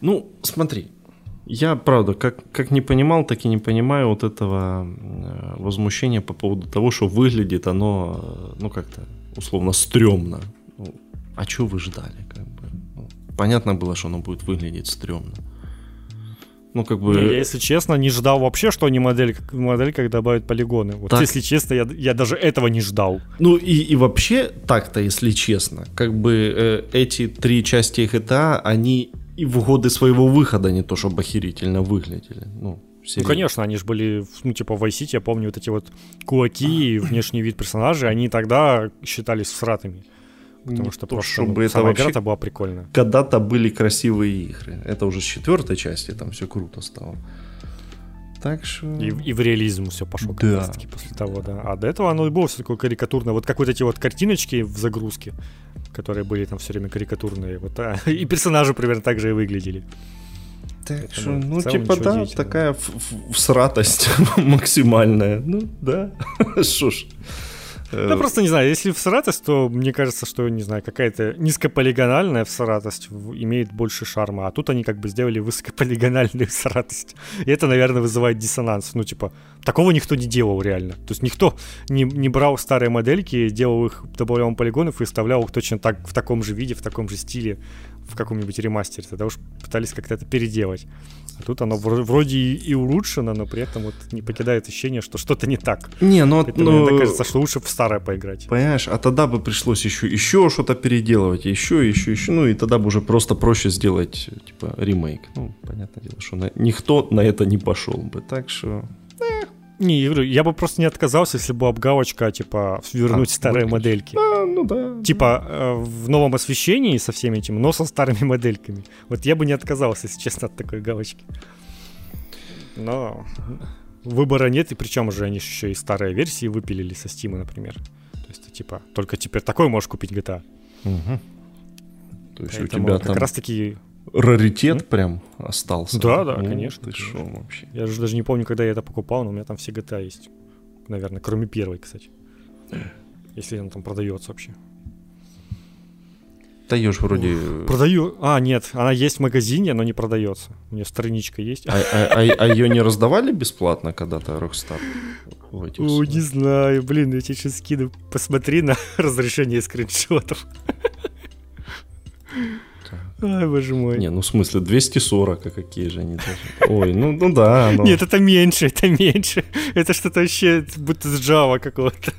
Ну, смотри, я, правда, как, как не понимал, так и не понимаю вот этого э, возмущения по поводу того, что выглядит оно, э, ну, как-то условно стрёмно. Ну, а что вы ждали? Как бы? Ну, понятно было, что оно будет выглядеть стрёмно. Ну, как бы... Я, если честно, не ждал вообще, что они модель, модель как добавят полигоны. Вот, так... если честно, я, я даже этого не ждал. Ну, и, и вообще, так-то, если честно, как бы э, эти три части GTA, они и в годы своего выхода не то, чтобы охерительно выглядели. Ну, ну, конечно, они же были, ну, типа, в Vice City, я помню, вот эти вот кулаки и внешний вид персонажей, они тогда считались всратыми. Потому что то, просто чтобы ну, это сама игра была прикольная. Когда-то были красивые игры. Это уже с четвертой части там все круто стало. Так что... И, и в реализм все пошло да. как раз таки после того, да. А до этого оно и было все такое карикатурное. Вот как вот эти вот картиночки в загрузке, которые были там все время карикатурные. Вот, а, [laughs] и персонажи примерно так же и выглядели. Так что, ну, типа, да, такая всратость [laughs] максимальная. Ну, да. [laughs] Что ж. Да просто не знаю, если всратость, то мне кажется, что, не знаю, какая-то низкополигональная всратость имеет больше шарма, а тут они как бы сделали высокополигональную всратость. И это, наверное, вызывает диссонанс. Ну, типа, такого никто не делал реально. То есть никто не, не брал старые модельки, делал их, добавлял полигонов и вставлял их точно так, в таком же виде, в таком же стиле в каком-нибудь ремастере. Тогда уж пытались как-то это переделать. А тут оно вроде и улучшено, но при этом вот не покидает ощущение, что что-то не так. Не, ну, Поэтому ну мне кажется, что лучше в старое поиграть. Понимаешь, а тогда бы пришлось еще, еще что-то переделывать, еще, еще, еще, ну и тогда бы уже просто проще сделать, типа, ремейк. Ну, понятное дело, что на... никто на это не пошел бы, так что... Не, я говорю, я бы просто не отказался, если бы обгалочка, типа, вернуть а, старые выключить. модельки. А, ну да. Типа, э, в новом освещении со всеми этим, но со старыми [laughs] модельками. Вот я бы не отказался, если честно, от такой галочки. Но выбора нет, и причем уже они еще и старые версии выпилили со Steam, например. То есть, типа, только теперь такой можешь купить GTA. Угу. То есть Поэтому у тебя как там... раз таки раритет mm? прям остался. Да, да, ну, конечно. Ты шо вообще? Я же даже не помню, когда я это покупал, но у меня там все GTA есть. Наверное, кроме первой, кстати. Если она там продается вообще. Даешь вроде... Продаю. А, нет, она есть в магазине, но не продается. У нее страничка есть. А, а, а, а ее не раздавали бесплатно когда-то Rockstar? О, не знаю, блин, я тебе сейчас скину. Посмотри на [laughs] разрешение скриншотов. Ай, боже мой. Не, ну в смысле 240, а какие же они даже. Ой, ну, ну да. [laughs] Но... Нет, это меньше, это меньше. Это что-то вообще будто с Java какого-то.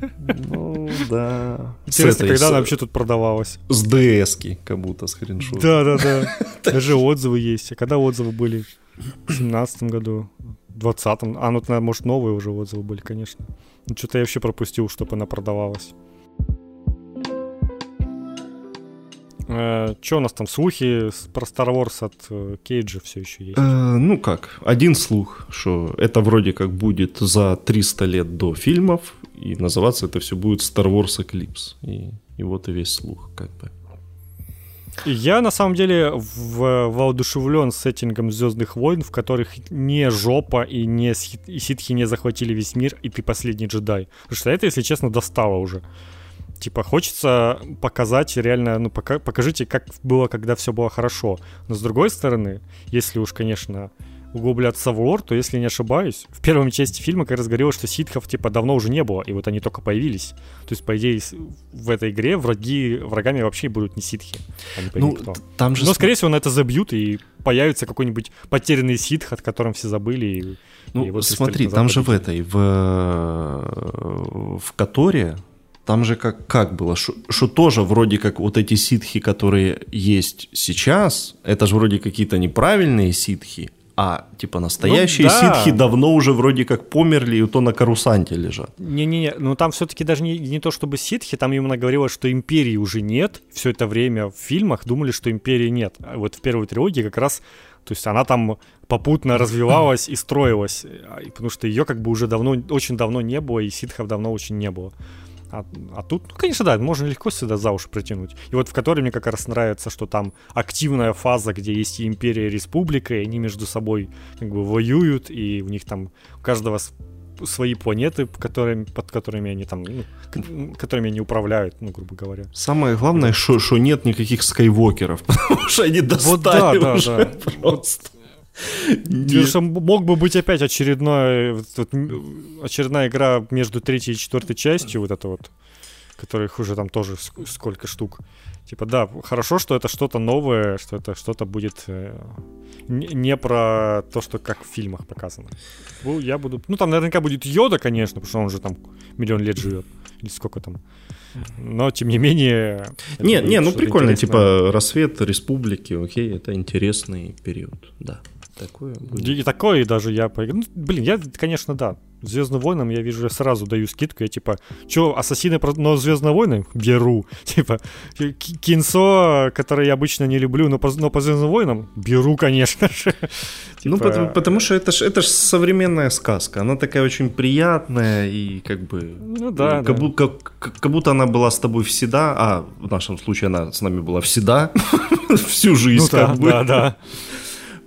Ну да. Интересно, когда она вообще тут продавалась? С DS-ки, как будто скриншот. Да, да, [laughs] да. Даже отзывы есть. А когда отзывы были? В 17 году, в 20 А, ну, может, новые уже отзывы были, конечно. Ну, что-то я вообще пропустил, чтобы она продавалась. Э, что у нас там, слухи про Star Wars от э, Кейджа все еще есть? Э, ну как, один слух, что это вроде как будет за 300 лет до фильмов, и называться это все будет Star Wars Eclipse. И, и вот и весь слух, как бы. Я на самом деле в, воодушевлен сеттингом Звездных войн, в которых не жопа и не и ситхи не захватили весь мир, и ты последний джедай. Потому что это, если честно, достало уже. Типа, хочется показать реально, ну, пока, покажите, как было, когда все было хорошо. Но с другой стороны, если уж, конечно, углубляться в лор, то, если не ошибаюсь, в первой части фильма как раз говорилось, что ситхов, типа, давно уже не было, и вот они только появились. То есть, по идее, в этой игре враги, врагами вообще будут не ситхи, а не ну, кто. Там же... Но, скорее всего, на это забьют, и появится какой-нибудь потерянный ситх, от котором все забыли. И, ну, и вот смотри, там же в этой, в, в Которе там же как, как было, что тоже вроде как вот эти ситхи, которые есть сейчас, это же вроде какие-то неправильные ситхи, А типа настоящие ну, да. ситхи давно уже вроде как померли и то на карусанте лежат. Не-не-не, ну там все-таки даже не, не то чтобы ситхи, там именно говорилось, что империи уже нет. Все это время в фильмах думали, что империи нет. А вот в первой трилогии как раз, то есть она там попутно [laughs] развивалась и строилась, а, потому что ее как бы уже давно, очень давно не было, и ситхов давно очень не было. А, а тут, ну, конечно, да, можно легко сюда за уши притянуть. И вот в которой мне как раз нравится, что там активная фаза, где есть и империя, и республика, и они между собой как бы воюют, и у них там у каждого свои планеты, которыми, под которыми они там, ну, которыми они управляют, ну, грубо говоря. Самое главное, что нет никаких скайвокеров, [laughs] потому что они достали вот да, да, уже да. [laughs] просто. Что мог бы быть опять очередной, очередная игра между третьей и четвертой частью, вот это вот, которых уже там тоже сколько штук. Типа, да, хорошо, что это что-то новое, что это что-то будет э, не про то, что как в фильмах показано. Я буду... Ну, там наверняка будет Йода, конечно, потому что он уже там миллион лет живет. Или сколько там. Но, тем не менее... Не, не, ну прикольно, интересное. типа, рассвет республики, окей, это интересный период, да. Такое будет. И, такое, и даже я поиграю. Ну, блин, я, конечно, да. Звездным войнам я вижу, я сразу даю скидку. Я типа, что, ассасины, но Звездные войны беру. [laughs] Типа, кинцо, которое я обычно не люблю, но по, но по Звездным войнам беру, конечно же. [laughs] Ну, типа... потому, потому что это же это ж современная сказка. Она такая очень приятная и как бы... Ну да, как, да. Будто, как, как будто она была с тобой всегда, а в нашем случае она с нами была всегда, [laughs] всю жизнь ну, как да, бы. Да, да.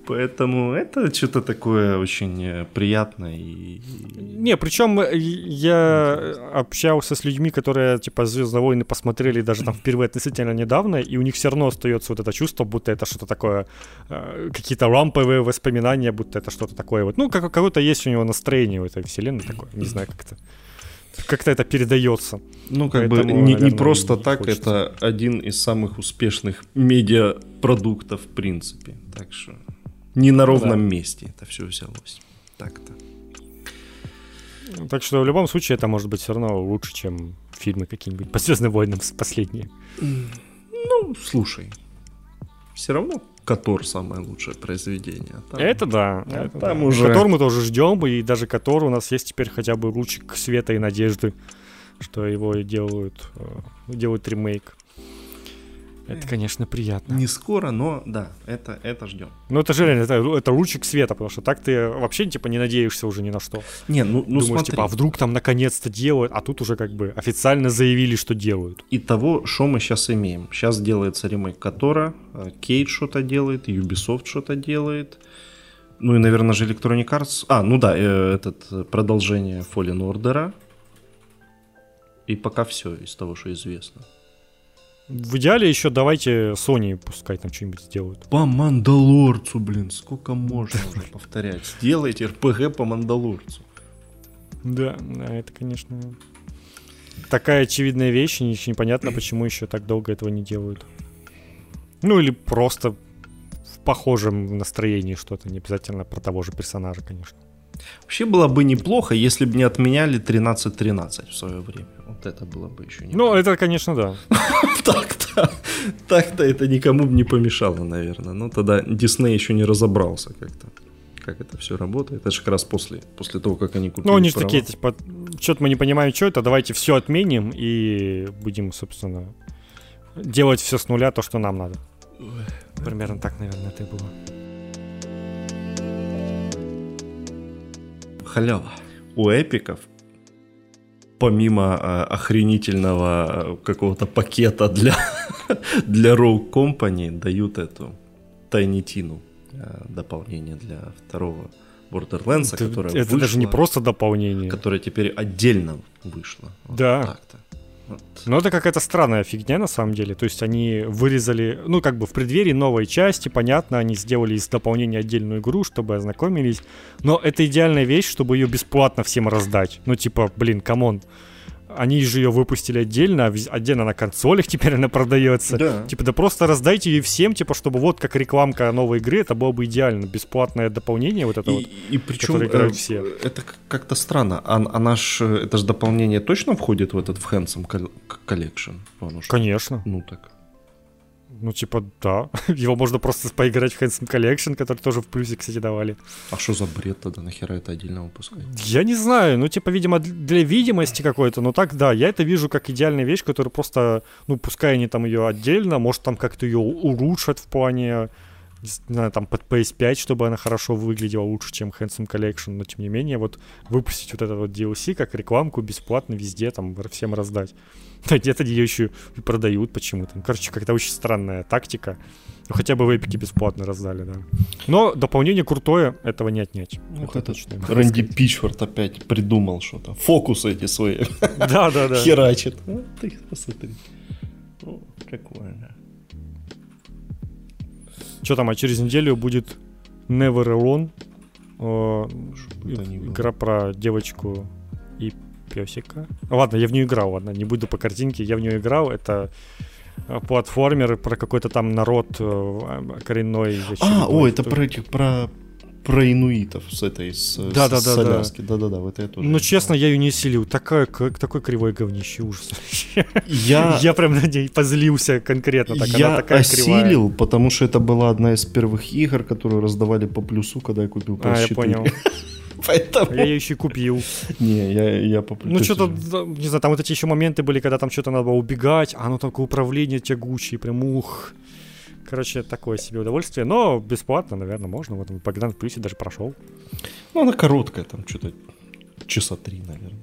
Поэтому это что-то такое очень э, приятное. И... Не, причем э, я общался с людьми, которые типа Звездные войны посмотрели даже там впервые относительно недавно, и у них все равно остается вот это чувство, будто это что-то такое, э, какие-то рамповые воспоминания, будто это что-то такое вот. Ну, как, какое-то есть у него настроение в этой вселенной такое, не знаю, как это как-то это передается. Ну, как Поэтому, бы не, наверное, не просто не так, хочется. это один из самых успешных медиапродуктов, в принципе. Так что не на ровном да. месте это все взялось. Так-то. Так что в любом случае это может быть все равно лучше, чем фильмы какие-нибудь по Звездным войнам последние. Ну, слушай. Все равно Котор самое лучшее произведение. Там, это да. А это там да. уже... Котор мы тоже ждем, и даже Котор у нас есть теперь хотя бы лучик света и надежды, что его делают, э, делают ремейк. Это, конечно, приятно. Не скоро, но да, это, это ждем. Ну, это же реально, это, это лучик света, потому что так ты вообще, типа, не надеешься уже ни на что. Не, ну, ну Думаешь, смотри. типа, а вдруг там наконец-то делают, а тут уже как бы официально заявили, что делают. И того, что мы сейчас имеем. Сейчас делается ремейк Котора, Кейт что-то делает, Ubisoft что-то делает. Ну и, наверное, же Electronic Arts... А, ну да, э, этот э, продолжение Fallen Order. И пока все из того, что известно. В идеале еще давайте Sony пускай там что-нибудь сделают. По Мандалорцу, блин, сколько можно уже повторять. Сделайте РПГ по Мандалорцу. Да, да, это, конечно, такая очевидная вещь, и непонятно, почему еще так долго этого не делают. Ну или просто в похожем настроении что-то, не обязательно про того же персонажа, конечно. Вообще было бы неплохо, если бы не отменяли 13-13 в свое время. Вот это было бы еще неплохо. Ну, это, конечно, да. [laughs] Так-то, так-то это никому бы не помешало, наверное. Но тогда Дисней еще не разобрался как-то как это все работает. Это же как раз после, после того, как они купили Ну, они же такие, типа, что-то мы не понимаем, что это, давайте все отменим и будем, собственно, делать все с нуля, то, что нам надо. Примерно так, наверное, это и было. Халява. У эпиков помимо э, охренительного э, какого-то пакета для, [laughs] для Rogue Company дают эту Tinu э, дополнение для второго Borderlands, это, которое Это вышло, даже не просто дополнение. Которое теперь отдельно вышло. Да. Вот. Но это какая-то странная фигня на самом деле. То есть они вырезали, ну как бы в преддверии новой части, понятно, они сделали из дополнения отдельную игру, чтобы ознакомились. Но это идеальная вещь, чтобы ее бесплатно всем раздать. Ну типа, блин, come on они же ее выпустили отдельно, отдельно на консолях теперь она продается. Да. Типа, да просто раздайте ее всем, типа, чтобы вот как рекламка новой игры, это было бы идеально. Бесплатное дополнение вот это и, вот, и причем, э, все. Это как-то странно. А, она ж, это же дополнение точно входит в этот в Handsome Collection? Конечно. Ну так. Ну, типа, да. [laughs] Его можно просто поиграть в Handsome Collection, который тоже в плюсе, кстати, давали. А что за бред тогда? Нахера это отдельно выпускать? Я не знаю. Ну, типа, видимо, для видимости какой-то. Но так, да, я это вижу как идеальная вещь, которую просто, ну, пускай они там ее отдельно, может, там как-то ее улучшат в плане не знаю, там под PS5, чтобы она хорошо выглядела лучше, чем Handsome Collection, но тем не менее, вот выпустить вот этот вот DLC как рекламку бесплатно везде, там, всем раздать. Где-то ее еще и продают почему-то. Ну, короче, как-то очень странная тактика. Ну, хотя бы в эпике бесплатно раздали, да. Но дополнение крутое, этого не отнять. Ну, это, точно. Рэнди Пичфорд опять придумал что-то. Фокусы эти свои. [laughs] Да, да, да. [laughs] Херачит. Ну, ты посмотри. Какое, да. Что там, а через неделю будет Never Alone. Э, игра про девочку и песика. Ладно, я в нее играл, ладно, не буду по картинке, я в нее играл. Это э, платформер про какой-то там народ э, коренной. А, о, это про этих, про про инуитов с этой, с, да, с, да, с да, Аляски. Да-да-да, вот это тоже. Ну, честно, я ее не силил. Такое, такой кривой говнище, ужас. Я... [laughs] я прям на ней позлился конкретно. Так, я такая осилил, кривая. потому что это была одна из первых игр, которую раздавали по плюсу, когда я купил PS4. А, я понял. [laughs] Поэтому... Я ее еще купил. Не, я, я по Ну, что-то, не знаю, там вот эти еще моменты были, когда там что-то надо было убегать, а оно такое управление тягучее, прям ух. Короче, такое себе удовольствие, но бесплатно, наверное, можно. Вот Богдан в плюсе даже прошел. Ну, она короткая, там что-то часа три, наверное.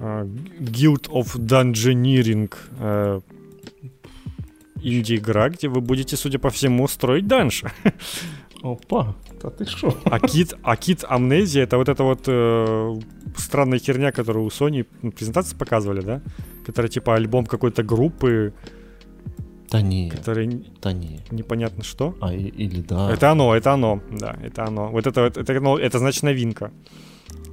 Uh, Guild of Dungeoneering uh, инди-игра, где вы будете, судя по всему, строить данж. [laughs] Опа, да ты шо? А кит, а кит Амнезия это вот эта вот э, странная херня, которую у Sony ну, презентации показывали, да? Которая типа альбом какой-то группы, да не. Который да не. непонятно что. А или да. Это оно, это оно, да, это оно. Вот это вот, это, ну, это значит новинка.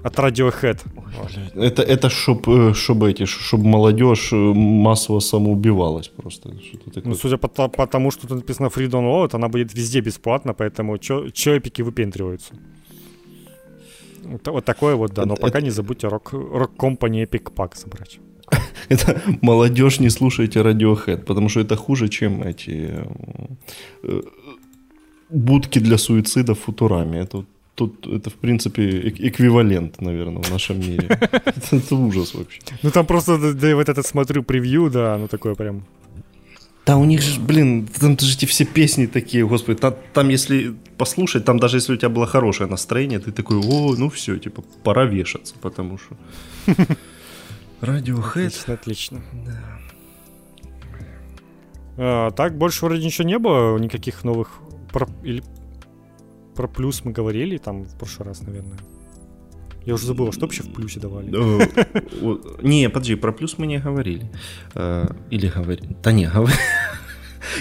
От Radiohead. Ой, это, это чтоб, э, чтобы эти, чтобы молодежь э, массово самоубивалась просто. Такое. Ну, судя по, по тому, что тут написано Free Download, она будет везде бесплатно, поэтому чё, эпики выпендриваются? Вот, вот такое вот, да. Но это, пока это... не забудьте рок, рок компании Epic Pack собрать. [laughs] это молодежь не слушайте Radiohead, потому что это хуже, чем эти э, будки для суицида в Футураме. Это тут это, в принципе, эквивалент, наверное, в нашем мире. [laughs] Это, ужас вообще. Ну там просто, да, вот этот смотрю превью, да, ну такое прям... Да, у них же, блин, там же эти все песни такие, господи, там, там если послушать, там даже если у тебя было хорошее настроение, ты такой, о, ну все, типа, пора вешаться, потому что... [laughs] Radiohead. Отлично, отлично. Да. А, так, больше вроде ничего не было, никаких новых... Про... Или про плюс мы говорили там в прошлый раз, наверное. Я уже забыл, что вообще в плюсе давали. Не, подожди, про плюс мы не говорили. А, или говорили. Да не, говорили.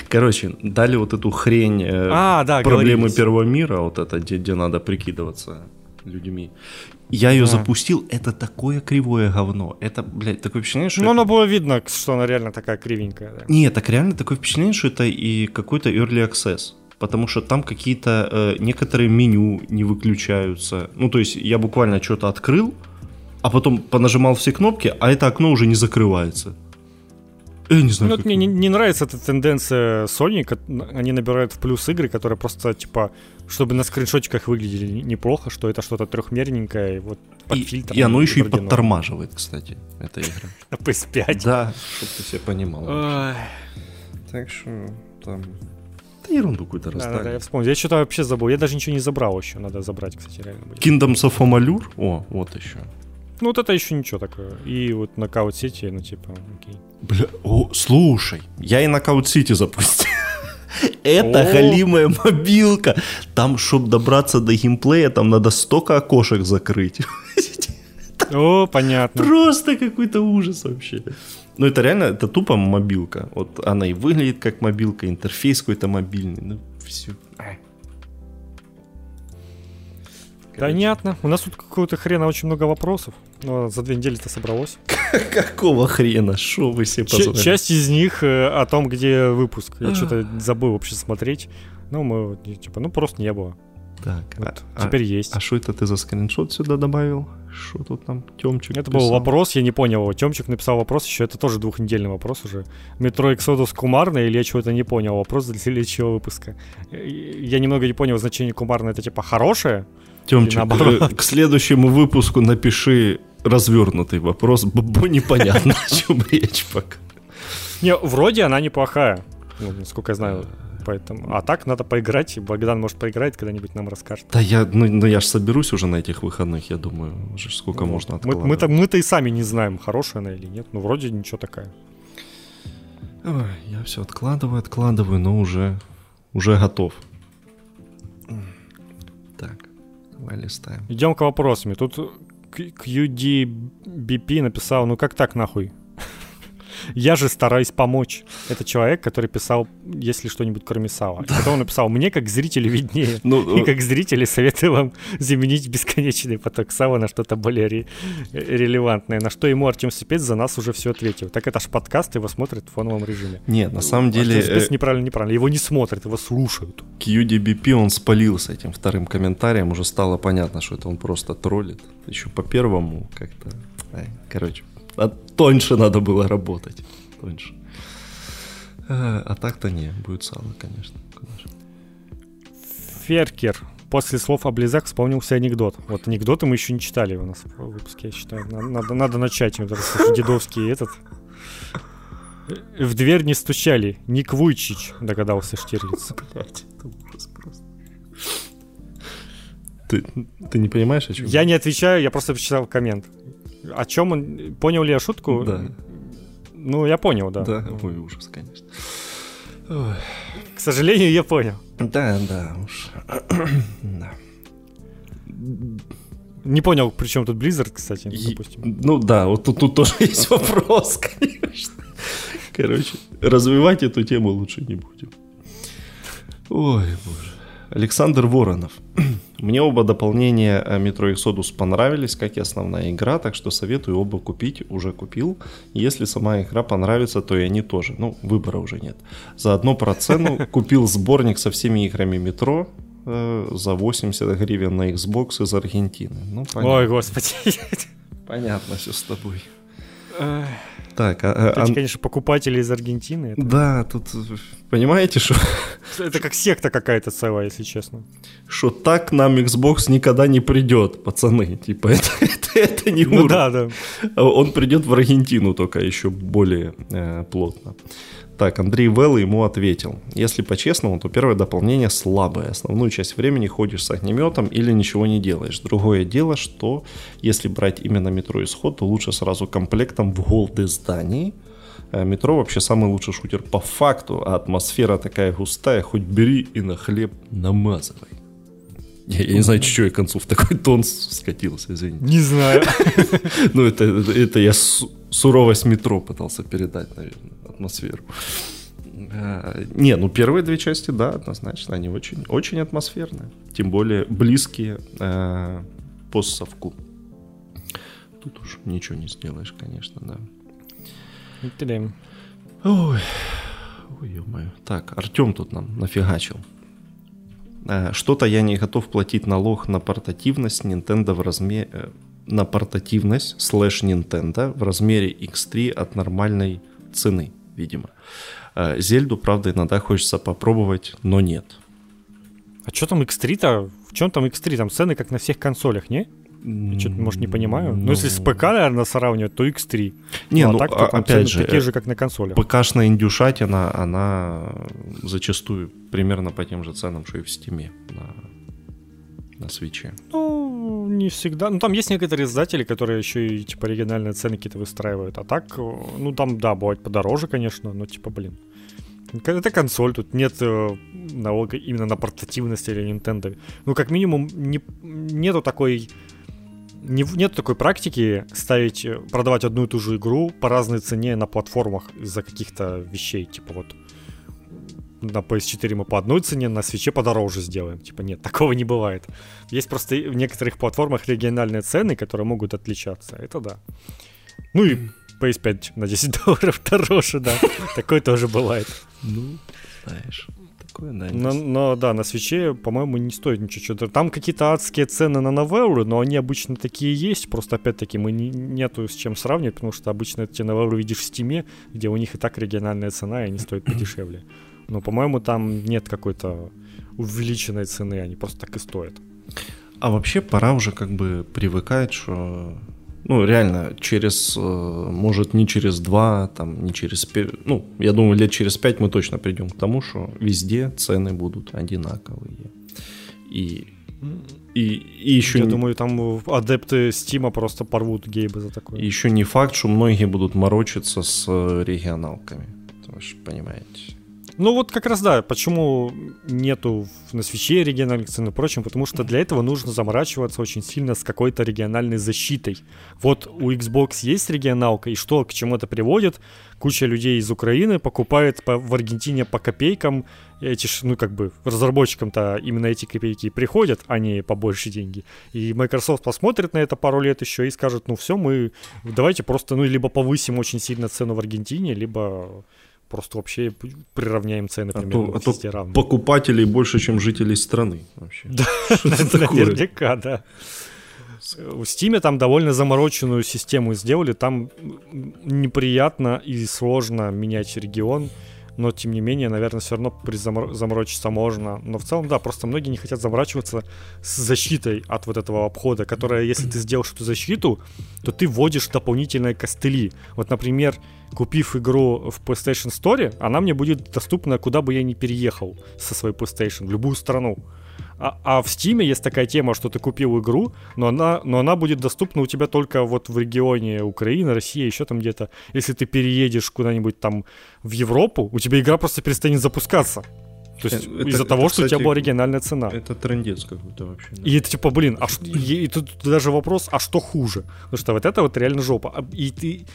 Короче, дали вот эту хрень э, а, да, проблемы первого мира, вот это, где, где надо прикидываться людьми. Я ее а. запустил, это такое кривое говно. Это, блядь, такое впечатление, что... Ну, оно было видно, что она реально такая кривенькая. Да. Не, так реально такое впечатление, что это и какой-то early access. Потому что там какие-то э, некоторые меню не выключаются. Ну, то есть я буквально что-то открыл, а потом понажимал все кнопки, а это окно уже не закрывается. Я не знаю. Ну, как... Мне не, не нравится эта тенденция Sony, они набирают в плюс игры, которые просто, типа, чтобы на скриншотиках выглядели неплохо, что это что-то трехмерненькое, вот под и, фильтром. И оно еще и подтормаживает, кстати, эта игра. [laughs] На PS5. Да, чтобы ты себе понимал. Так что там... Да ерунду какую-то раздали. Да, да, я вспомнил. Я что-то вообще забыл. Я даже ничего не забрал еще. Надо забрать, кстати, реально. Будет. Kingdoms of Amalur? О, вот еще. Ну, вот это еще ничего такое. И вот Knockout City, ну, типа, окей. Бля, о, слушай, я и Knockout City запустил. [laughs] Это галимая мобилка. Там, чтобы добраться до геймплея, там надо столько окошек закрыть. [laughs] О, понятно. Просто какой-то ужас вообще. Ну, это реально, это тупо мобилка. Вот она и выглядит как мобилка, интерфейс какой-то мобильный. Ну, все. Понятно. У нас тут какого-то хрена очень много вопросов. Но за две недели-то собралось. [laughs] Какого хрена? Что вы себе позволили? Часть из них э, о том, где выпуск. Я что-то забыл вообще смотреть. Ну, мы, типа, ну, просто не было. Так, Вот а, теперь а, есть. а что это ты за скриншот сюда добавил? Что тут там Тёмчик Это был писал? вопрос, я не понял его. Тёмчик написал вопрос еще, это тоже двухнедельный вопрос уже. Метро Exodus кумарное или я чего-то не понял? Вопрос для следующего выпуска. Я немного не понял значение кумарное, это типа хорошее? Тёмчик, э, к следующему выпуску напиши развернутый вопрос, бо непонятно, о чем речь пока. Не, вроде она неплохая, ну, насколько я знаю. Поэтому. А так надо поиграть, и Богдан, может, поиграет, когда-нибудь нам расскажет. Да я, ну, ну я ж соберусь уже на этих выходных, я думаю, уже сколько Вот. можно Мы- откладывать. Мы-то, мы-то и сами не знаем, хорошая она или нет. Ну, вроде ничего такая. Ой, я все откладываю, откладываю, но уже, уже готов. Так, давай листаем. Идем к вопросам. Тут QDBP написал, ну как так нахуй? Я же стараюсь помочь. Это человек, который писал, если что-нибудь кроме сала. И потом он написал, мне как зрителю виднее. Ну, И как зрители советую вам заменить бесконечный поток сала на что-то более ре- релевантное. На что ему Артем Сипец за нас уже все ответил. Так это ж подкаст, его смотрят в фоновом режиме. Нет, на самом деле Артем Сипец э, неправильно, неправильно. Его не смотрят, его слушают. QDBP он спалил с этим вторым комментарием, уже стало понятно, что это он просто троллит. Еще по первому как-то, короче, а тоньше надо было работать, тоньше. Э, А так-то не, будет сало, конечно. конечно. Феркер. После слов о близах вспомнился анекдот. Вот анекдоты мы еще не читали у нас в выпуске, я считаю. На- Надо, надо начать. Вот этот дедовский этот. В дверь не стучали. Ник Вуйчич, догадался Штирлиц. Блядь, это ужас просто. Ты, ты не понимаешь, о чем? Я не отвечаю, я просто почитал коммент. О чем он... Понял ли я шутку? Да. Ну, я понял, да. Да, ой, ужас, конечно. Ой. К сожалению, я понял. Да, да уж. [clears throat] Да. Не понял, при чем тут Blizzard, кстати, И- допустим. Ну да, вот тут, тут тоже [laughs] есть вопрос, конечно. Короче, развивать эту тему лучше не будем. Ой, боже. Александр Воронов. [clears throat] Мне оба дополнения э, Metro Exodus понравились, как и основная игра, так что советую оба купить, уже купил. Если сама игра понравится, то и они тоже. Ну, выбора уже нет. Заодно про цену [laughs] купил сборник со всеми играми Метро э, за 80 гривен на Xbox из Аргентины. Ну, понятно. Ой, господи. Понятно все с тобой. Так, а, а- конечно, покупатели из Аргентины. Это, да, тут понимаете, что, [laughs] это как секта какая-то целая, если честно. что так нам Xbox никогда не придет, пацаны. Типа, [laughs] это, это, это не Ну уровень. да, да. Он придет в Аргентину только еще более э, плотно. Так, Андрей Велл ему ответил. Если по-честному, то первое дополнение слабое. Основную часть времени ходишь с огнеметом или ничего не делаешь. Другое дело, что если брать именно метро исход, то лучше сразу комплектом в голды зданий. Э, Метро вообще самый лучший шутер по факту, а атмосфера такая густая, хоть бери и на хлеб намазывай. Я, я не знаю, что я к концу в такой тон скатился, извините. Не знаю. [laughs] Ну, это, это, я суровость метро пытался передать, наверное, атмосферу. А, Не, ну первые две части, да, однозначно, они очень, очень атмосферные. Тем более близкие э, по совку. Тут уж ничего не сделаешь, конечно, да. Блин. Ой, ой, ё-моё. Так, Артем тут нам нафигачил. Э, Что-то я не готов платить налог на портативность Nintendo в размере... На портативность слэш Nintendo в размере X3 от нормальной цены, видимо. Э, Зельду, правда, иногда хочется попробовать, но нет. А что там X3-то? В чем там X3? Там цены как на всех консолях, не? Я что-то, может, не понимаю. Ну, если с ПК, наверное, сравнивать, то X3. Не, а ну, так, а- то там опять же, такие э, же, как на консолях. ПКшная индюшатина, она зачастую примерно по тем же ценам, что и в Стиме на, на свече. Ну, не всегда. Ну, там есть некоторые издатели, которые еще и, типа, оригинальные цены какие-то выстраивают. А так, э, ну, там, да, бывает подороже, конечно, но, типа, блин. Это консоль, тут нет э, налога именно на портативность или Nintendo. Ну, как минимум, не, нету такой... Не, нет такой практики ставить, э, продавать одну и ту же игру по разной цене на платформах из-за каких-то вещей. Типа вот на PS4 мы по одной цене, на свече подороже сделаем. Типа нет, такого не бывает. Есть просто в некоторых платформах региональные цены, которые могут отличаться. Это да. Ну и PS5 на 10 [laughs] долларов дороже, да. Такое тоже бывает. Ну, знаешь. Но, но да, на свече, по-моему, не стоит ничего. Там какие-то адские цены на новеллы, но они обычно такие есть. Просто опять-таки мы не, нету с чем сравнивать, потому что обычно эти новеллы видишь в стиме, где у них и так региональная цена, и они стоят подешевле. Но, по-моему, там нет какой-то увеличенной цены, они просто так и стоят. А вообще пора уже как бы привыкать, что ну, реально, через, э, может, не через два, там, не через ну, я думаю, лет через пять мы точно придем к тому, что везде цены будут одинаковые. И, и, и еще... Я не... думаю, там адепты Стима просто порвут гейбы за такое. И еще не факт, что многие будут морочиться с регионалками. Вы же понимаете. Ну вот как раз да, почему нету на свече региональных цен и прочим, потому что для этого нужно заморачиваться очень сильно с какой-то региональной защитой. Вот у Xbox есть регионалка, и что, к чему это приводит? Куча людей из Украины покупает по, в Аргентине по копейкам, эти, ну как бы, разработчикам-то именно эти копейки приходят, а не по больше деньги. И Microsoft посмотрит на это пару лет еще и скажет, ну все, мы давайте просто, ну, либо повысим очень сильно цену в Аргентине, либо просто вообще приравняем цены а примерно а то, а то покупателей больше, чем жителей страны вообще. Да, [laughs] наверняка, да. В Steam там довольно замороченную систему сделали, там неприятно и сложно менять регион, но тем не менее, наверное, все равно заморочиться можно. Но в целом, да, просто многие не хотят заморачиваться с защитой от вот этого обхода, которая, если ты сделал эту защиту, то ты вводишь дополнительные костыли. Вот, например, купив игру в PlayStation Store, она мне будет доступна, куда бы я ни переехал со своей PlayStation, в любую страну. А, а в Steam есть такая тема, что ты купил игру, но она, но она будет доступна у тебя только вот в регионе Украины, Россия, еще там где-то. Если ты переедешь куда-нибудь там в Европу, у тебя игра просто перестанет запускаться. То есть это, из-за это, того, это, что кстати, у тебя была оригинальная цена. Это трендец какой-то вообще. Да. И это типа, блин, а что, и, и тут даже вопрос, а что хуже? Потому что вот это вот реально жопа. А, и ты,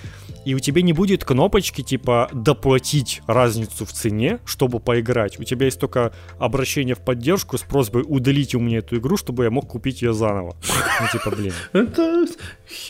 и у тебя не будет кнопочки типа доплатить разницу в цене, чтобы поиграть. У тебя есть только обращение в поддержку с просьбой удалить у меня эту игру, чтобы я мог купить ее заново. Ну типа, блин. [laughs] Это...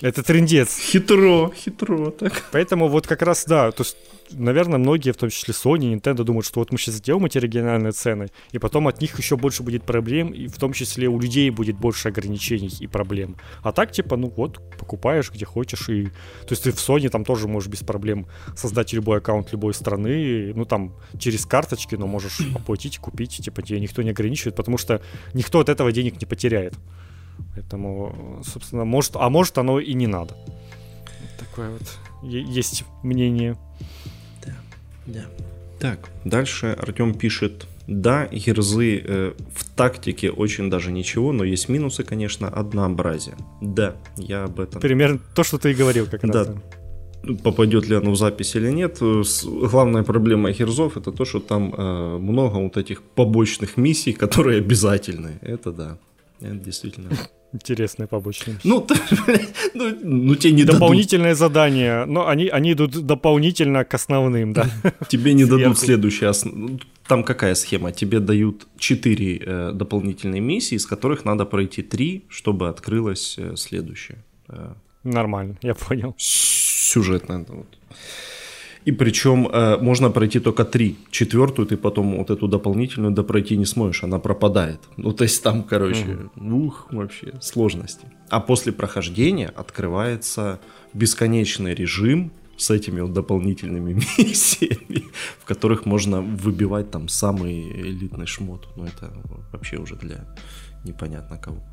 Это трендец. Хитро, хитро так. Поэтому вот как раз, да, то есть наверное, многие, в том числе Sony, Nintendo, думают, что вот мы сейчас сделаем эти оригинальные цены, и потом от них еще больше будет проблем, и в том числе у людей будет больше ограничений и проблем. А так, типа, ну вот, покупаешь где хочешь, и... То есть ты в Sony там тоже можешь без проблем создать любой аккаунт любой страны, ну там, через карточки, но можешь оплатить, купить, типа, тебе никто не ограничивает, потому что никто от этого денег не потеряет. Поэтому, собственно, может, а может оно и не надо. Такое вот есть мнение. Да. Так, дальше Артем пишет, да, герзы э, в тактике очень даже ничего, но есть минусы, конечно, однообразие. Да, я об этом. Примерно то, что ты и говорил как раз. Да. Попадет ли оно в запись или нет. Главная проблема герзов это то, что там э, много вот этих побочных миссий, которые обязательны. Это да. Это действительно. Интересные побочные. Ну, [laughs] ну, ну тебе не Дополнительные дадут. задания, но они, они идут дополнительно к основным, да. [laughs] Тебе не дадут следующие. Ну, там какая схема? Тебе дают 4 э, дополнительные миссии, из которых надо пройти 3, чтобы открылась э, следующая. Э, Нормально, я понял. Сюжетная. Вот. И причем э, можно пройти только три. Четвертую ты потом вот эту дополнительную допройти не сможешь, она пропадает. Ну, то есть там, короче, угу. ух, вообще сложности. А после прохождения открывается бесконечный режим с этими вот дополнительными [laughs] миссиями, в которых можно выбивать там самый элитный шмот. Ну, это вообще уже для непонятно кого.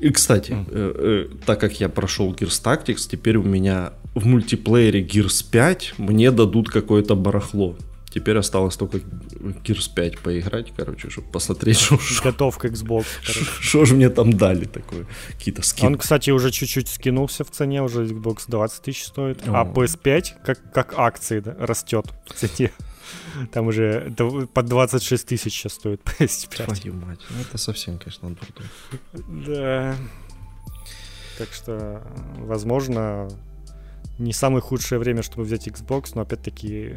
И, кстати, mm. э, э, так как я прошел Gears Tactics, теперь у меня в мультиплеере Gears 5 мне дадут какое-то барахло. Теперь осталось только Gears 5 поиграть, короче, чтобы посмотреть, что... Готов к Xbox, [laughs] Что же мне там дали такое? Какие-то скины. Он, кстати, уже чуть-чуть скинулся в цене, уже Xbox 20 тысяч стоит. О. А PS5, как, как акции, да, растет в цене. Там уже под 26 тысяч сейчас стоит [laughs] PS5. Твою мать, ну это совсем, конечно, дурдом. Да. Так что, возможно, не самое худшее время, чтобы взять Xbox, но опять-таки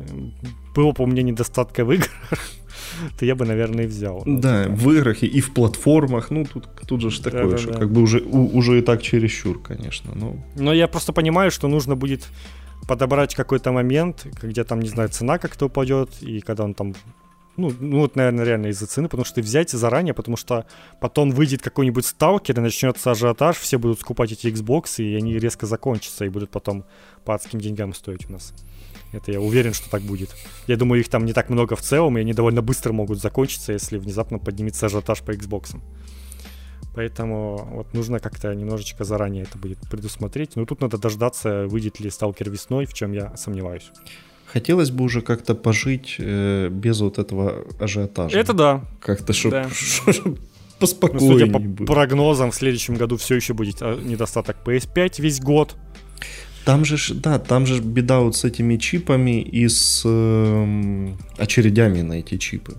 было бы у меня недостатка в играх, [laughs] то я бы, наверное, и взял. Да, в играх и, в платформах, ну тут, тут же такое, да, что да. как бы уже, уже и так чересчур, конечно. Но... но я просто понимаю, что нужно будет подобрать какой-то момент, где там, не знаю, цена как-то упадет, и когда он там Ну, ну вот, наверное, реально из-за цены, потому что взять заранее, потому что потом выйдет какой-нибудь сталкер, и начнется ажиотаж, все будут скупать эти Xbox, и они резко закончатся, и будут потом по адским деньгам стоить у нас. Это я уверен, что так будет. Я думаю, их там не так много в целом, и они довольно быстро могут закончиться, если внезапно поднимется ажиотаж по Xbox. Поэтому вот нужно как-то немножечко заранее это будет предусмотреть. Но тут надо дождаться, выйдет ли сталкер весной, в чем я сомневаюсь. Хотелось бы уже как-то пожить э, без вот этого ажиотажа. Это да. Как-то, чтобы Да. [laughs] поспокойнее Ну, судя по было. прогнозам, в следующем году все еще будет а, недостаток PS5 весь год. Там же, да, там же беда вот с этими чипами и с эм, очередями на эти чипы.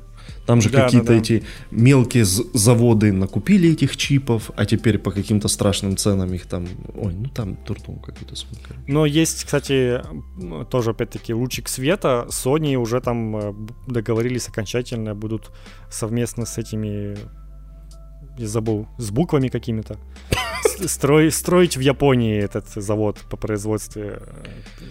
Там же Да, какие-то да, да. эти мелкие заводы накупили этих чипов, а теперь по каким-то страшным ценам их там... Ой, ну там туртом какой-то. Но есть, кстати, тоже опять-таки лучик света. Sony уже там э, договорились окончательно, будут совместно с этими, я забыл, с буквами какими-то с- строй- строить в Японии этот завод по производству э,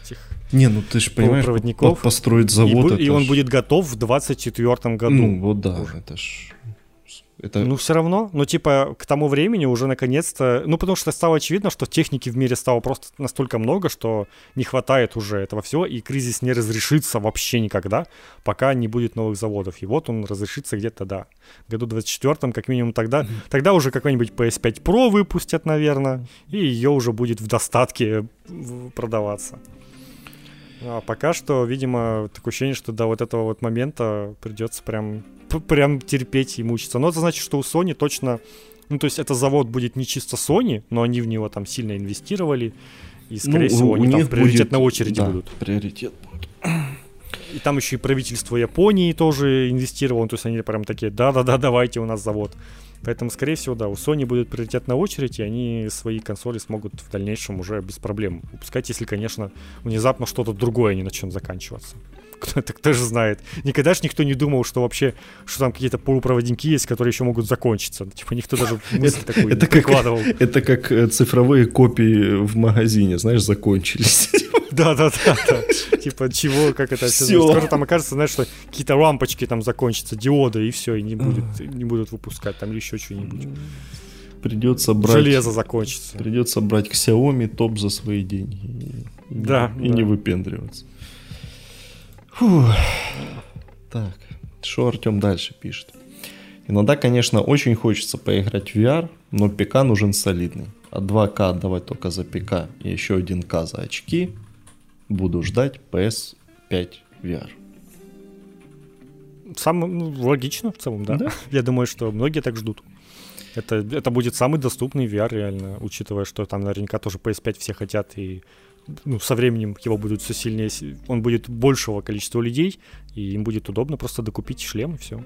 этих. Не, ну ты же понимаешь, Полупроводников. по- построить И, завод... и это он ж- будет готов в 2024 году. Ну, вот да, это ж... Это... Ну, все равно, ну, типа, к тому времени уже наконец-то, ну, потому что стало очевидно, что техники в мире стало просто настолько много, что не хватает уже этого всего, и кризис не разрешится вообще никогда, пока не будет новых заводов. И вот он разрешится где-то, да, в году 24-м, как минимум тогда, тогда уже какой-нибудь PS5 Pro выпустят, наверное, и ее уже будет в достатке в- продаваться. А пока что, видимо, такое ощущение, что до вот этого вот момента придется прям, прям терпеть и мучиться. Но это значит, что у Sony точно... Ну, то есть это завод будет не чисто Sony, но они в него там сильно инвестировали. И, скорее Ну, всего, они там приоритет будет- на очереди да, будут. приоритет будет. И там еще и правительство Японии тоже инвестировало. То есть они прям такие, да-да-да, давайте у нас завод. Поэтому, скорее всего, да, у Sony будет приоритет на очередь, и они свои консоли смогут в дальнейшем уже без проблем выпускать, если, конечно, внезапно что-то другое не начнет заканчиваться. [laughs] Кто, это кто же знает. Никогда же никто не думал, что вообще, что там какие-то полупроводники есть, которые еще могут закончиться. Типа никто даже [laughs] мысль такую не прикладывал. это как э, цифровые копии в магазине, знаешь, закончились. [laughs] Да-да-да. да. Типа чего, как это все. Скоро там окажется, знаешь, что какие-то лампочки там закончатся, диоды, и все, и не, будет, не будут выпускать там или еще что-нибудь. Придется брать, Железо закончится. придется брать Xiaomi топ за свои деньги. И, Да, и да. не выпендриваться. Фух. Так, что Артем дальше пишет? Иногда, конечно, очень хочется поиграть в VR, но ПК нужен солидный. А 2К отдавать только за ПК и еще 1К за очки. Буду ждать PS5 VR. Сам, ну, логично в целом, да. Да. Я думаю, что многие так ждут. Это, это будет самый доступный VR, реально, учитывая, что там наверняка тоже PS5 все хотят, и ну, со временем его будут все сильнее, он будет большего количества людей, и им будет удобно просто докупить шлем, и все.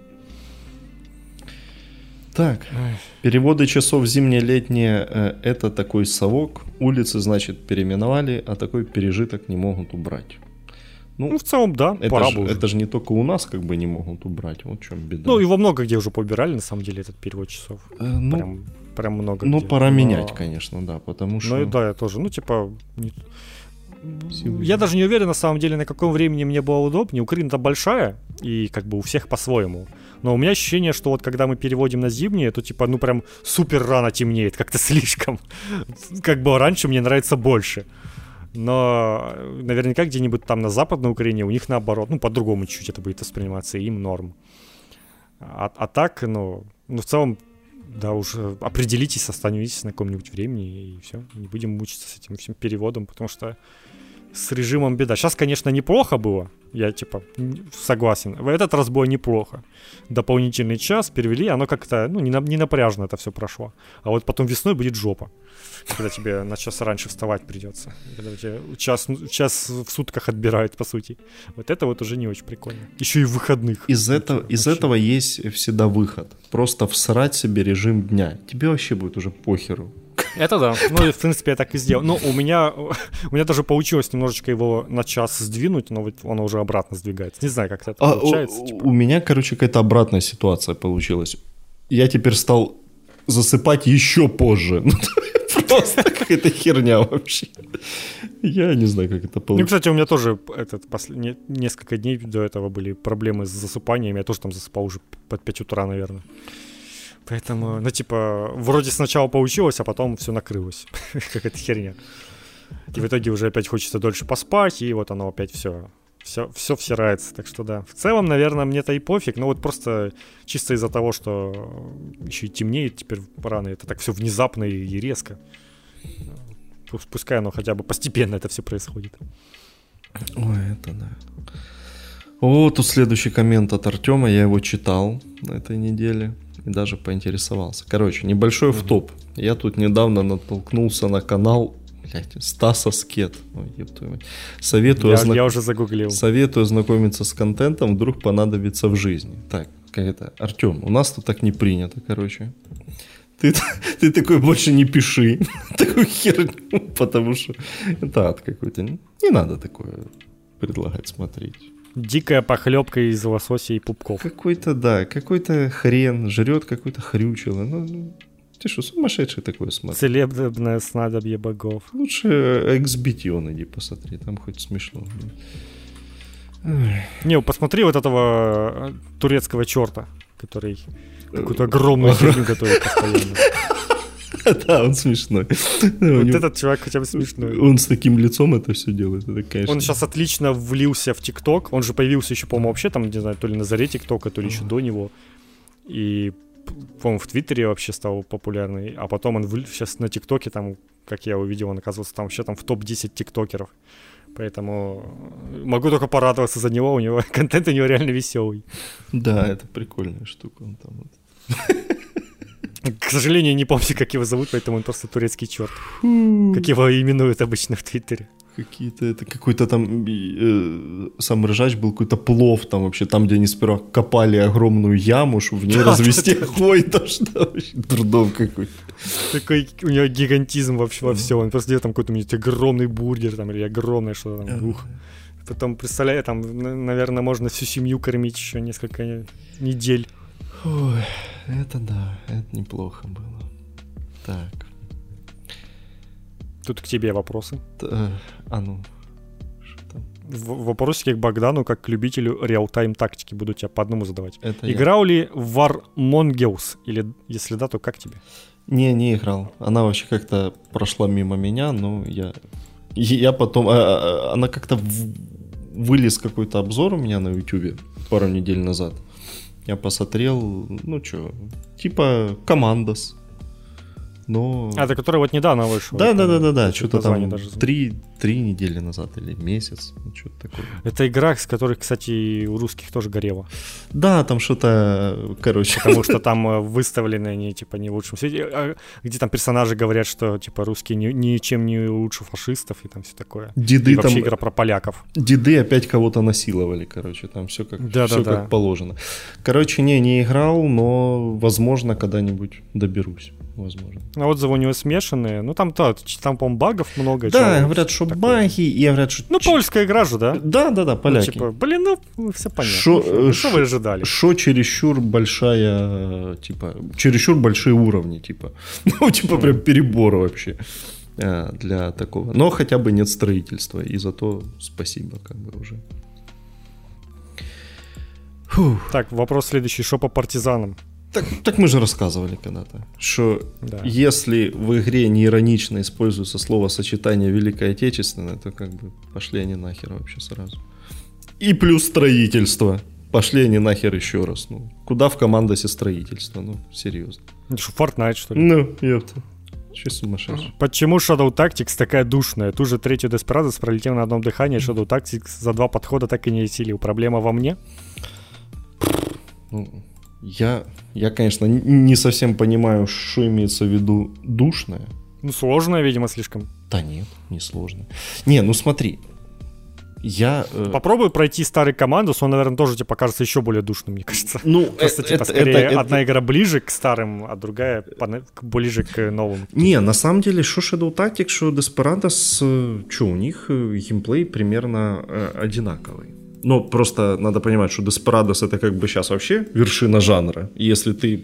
Так, переводы часов зимнее-летнее э, это такой совок. Улицы, значит, переименовали, а такой пережиток не могут убрать. Ну, в целом, да, Это пора же, бы уже. это же не только у нас как бы не могут убрать. Вот в чем беда. Ну, его много где уже побирали, на самом деле, этот перевод часов. Э, ну, прям, прям много ну, где. пора Но- менять, конечно, да, потому что... Ну и да, я тоже. Ну, типа. не- Я даже не уверен, на самом деле, на каком времени мне было удобнее. Украина-то большая, и как бы у всех по-своему. Но у меня ощущение, что вот когда мы переводим на зимнее, то типа, ну прям супер рано темнеет, как-то [laughs] слишком. Как бы раньше мне нравится больше. Но э, наверняка где-нибудь там на Западной Украине у них наоборот, ну по-другому чуть-чуть это будет восприниматься, им норм. А, а так, ну, ну в целом, да, уже определитесь, остановитесь на каком-нибудь времени, и все. Не будем мучиться с этим всем переводом, потому что с режимом беда. Сейчас, конечно, неплохо было, я типа согласен. В этот раз было неплохо. Дополнительный час перевели, оно как-то, ну, не, на- не напряжно это все прошло. А вот потом весной будет жопа. Когда тебе на час раньше вставать придется. Когда у тебя час, час в сутках отбирают, по сути. Вот это вот уже не очень прикольно. Еще и выходных. Из, этого, из Вообще. этого есть всегда выход. Просто всрать себе режим дня. Тебе вообще будет уже похеру. Это да. Ну, и, в принципе, я так и сделал. Ну, у меня, у меня даже получилось немножечко его на час сдвинуть, но вот оно уже обратно сдвигается. Не знаю, как это А, получается. у, типа. у меня, короче, какая-то обратная ситуация получилась. Я теперь стал засыпать еще позже. [laughs] Просто какая-то херня вообще. Я не знаю, как это Ну, получилось. кстати, у меня тоже этот, после, не- несколько дней до этого были проблемы с засыпанием. Я тоже там засыпал уже под 5 утра, наверное. Поэтому, ну, типа, вроде сначала получилось, а потом все накрылось. [laughs] Какая-то херня. И в итоге уже опять хочется дольше поспать, и вот оно опять все все, все всирается, так что да. В целом, наверное, мне-то и пофиг, но вот просто чисто из-за того, что еще и темнеет теперь рано, это так все внезапно и, и резко. Пу- Пускай оно хотя бы постепенно это все происходит. Ой, это да. О, тут следующий коммент от Артема, я его читал на этой неделе и даже поинтересовался. Короче, небольшой в топ. Я тут недавно натолкнулся на канал блядь, Стаса Скет. Ой, твою мать. Советую, Я, озна- я уже загуглил. Советую ознакомиться с контентом, вдруг понадобится в жизни. Так, как это? Артем, у нас тут так не принято, короче. Ты, [laughs] ты такой больше не пиши [laughs] такую херню, потому что это ад какой-то. Не надо такое предлагать смотреть. Дикая похлебка из лосося и пупков. Какой-то, да, какой-то хрен жрет какой-то хрючило. Ну, ну, ты что, сумасшедший такое смотришь? Целебное снадобье богов. Лучше XBT иди посмотри, там хоть смешно. Не, посмотри вот этого э, турецкого черта, который какую-то огромную [laughs] херню готовит постоянно. [laughs] Да, он смешной. [laughs] Вот этот чувак хотя бы смешной. Он с таким лицом это все делает. Это, конечно. Он сейчас отлично влился в ТикТок. Он же появился еще, по-моему, вообще там, не знаю, то ли на заре ТикТока, то ли еще до него. И, по-моему, в Твиттере вообще стал популярный. А потом он сейчас на ТикТоке, там, как я увидел, он оказывается там вообще там в топ-10 тиктокеров. Поэтому могу только порадоваться за него. У него [laughs] контент у него реально веселый. Да, это прикольная штука. Он там вот. К сожалению, не помню, как его зовут, поэтому он просто турецкий черт. Как его именуют обычно в Твиттере. Какие-то это какой-то там э, сам ржач был какой-то плов там вообще там где они сперва копали огромную яму чтобы в ней [laughs] Да, развести да, да. огонь то что вообще дурдом какой Такой у него гигантизм вообще во всем. Он просто делает там какой-то у него огромный бургер там или огромное что-то там. Ух. Потом, представляю, там, наверное, можно всю семью кормить еще несколько недель. Ой, это да это неплохо было так Тут к тебе вопросы. т- э, а ну В- вопросики к Богдану, как к любителю реал-тайм тактики, буду тебя по одному задавать. это я. Играл ли в War Mongoose? Или если да, то как тебе? Не, не играл. Она вообще как-то прошла мимо меня, но я... Я потом... а, а, Она как-то в- вылез какой-то обзор у меня на ютубе пару недель назад. Я посмотрел, ну чё, типа Командос. Но... А, это который вот недавно вышел. да, да, да, да, да, что-то там даже три, три недели назад или месяц, что-то такое. Это игра, с которой, кстати, у русских тоже горело. Да, там что-то, короче, Потому что там [laughs] э, выставлены они, типа, не в лучшем свете. а Где там персонажи говорят, что, типа, русские ни- ничем не лучше фашистов и там все такое. деды И там, вообще игра про поляков. деды опять кого-то насиловали, короче, там все как, Да-да-да. всё как положено. Короче, не, не играл, но, возможно, когда-нибудь доберусь, возможно. Отзывы у него смешанные. Ну, там, то, там по-моему, багов много. Да, говорят, что такое. баги, и говорят, что... Ну, польская игра же, да? Да, да, да, Ну, поляки. типа, блин, ну, все понятно. Шо, Что э, что вы ожидали? Что чересчур большая, типа, чересчур большие уровни, типа. [laughs] Ну, типа, прям перебор вообще а, для такого. Но хотя бы нет строительства, и зато спасибо, как бы уже. Фух. Так, вопрос следующий. Что по партизанам? Так, так мы же рассказывали когда-то, что Да. если в игре не иронично используется словосочетание Великой Отечественной, то как бы пошли они нахер вообще сразу. И плюс строительство. Пошли они нахер еще раз. Ну, куда в командосе строительство? Ну, серьезно. Это что, Fortnite, что ли? Ну, ёпта. Че сумасшедший? Почему Shadow Tactics такая душная? Ту же третью Desperados пролетел на одном дыхании, Shadow Tactics за два подхода так и не осилил. Проблема во мне? Ну, я, я, конечно, не совсем понимаю, что имеется в виду душное. Ну, сложная, видимо, слишком. Да нет, не сложно. Не, ну смотри. Я... э, Попробуй пройти старый командус, он, наверное, тоже тебе покажется еще более душным, мне кажется. ну, [laughs] Просто, это- типа, это- скорее, это- это- одна игра ближе к старым, а другая ближе к новым. Не, на самом деле, что Shadow Tactics, что Desperados, что у них э, геймплей примерно э, одинаковый. Но просто надо понимать, что Desperados это как бы сейчас вообще вершина жанра. И если ты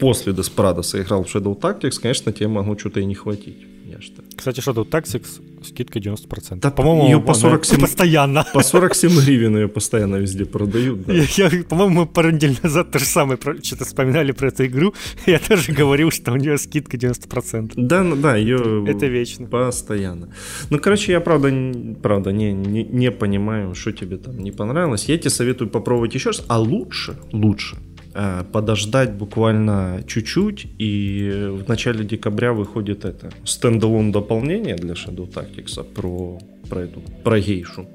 после Desperados играл в Shadow Tactics, конечно, тебе могло что-то и не хватить. Я ж так. Кстати, что тут Tactics, скидка 90%. Да, по-моему, её по она 47 постоянно. По 47 гривен ее постоянно везде продают. да. Я, я, по-моему, мы пару недель назад то же самое что-то вспоминали про эту игру. [laughs] Я тоже говорил, что у нее скидка 90%. Да, ну да, ее Это вечно. постоянно. Ну, короче, я правда, правда не, не, не понимаю, что тебе там не понравилось. Я тебе советую попробовать еще раз, а лучше, лучше подождать буквально чуть-чуть, и в начале декабря выходит это стендалон дополнение для Shadow Tactics про, про эту, про гейшу.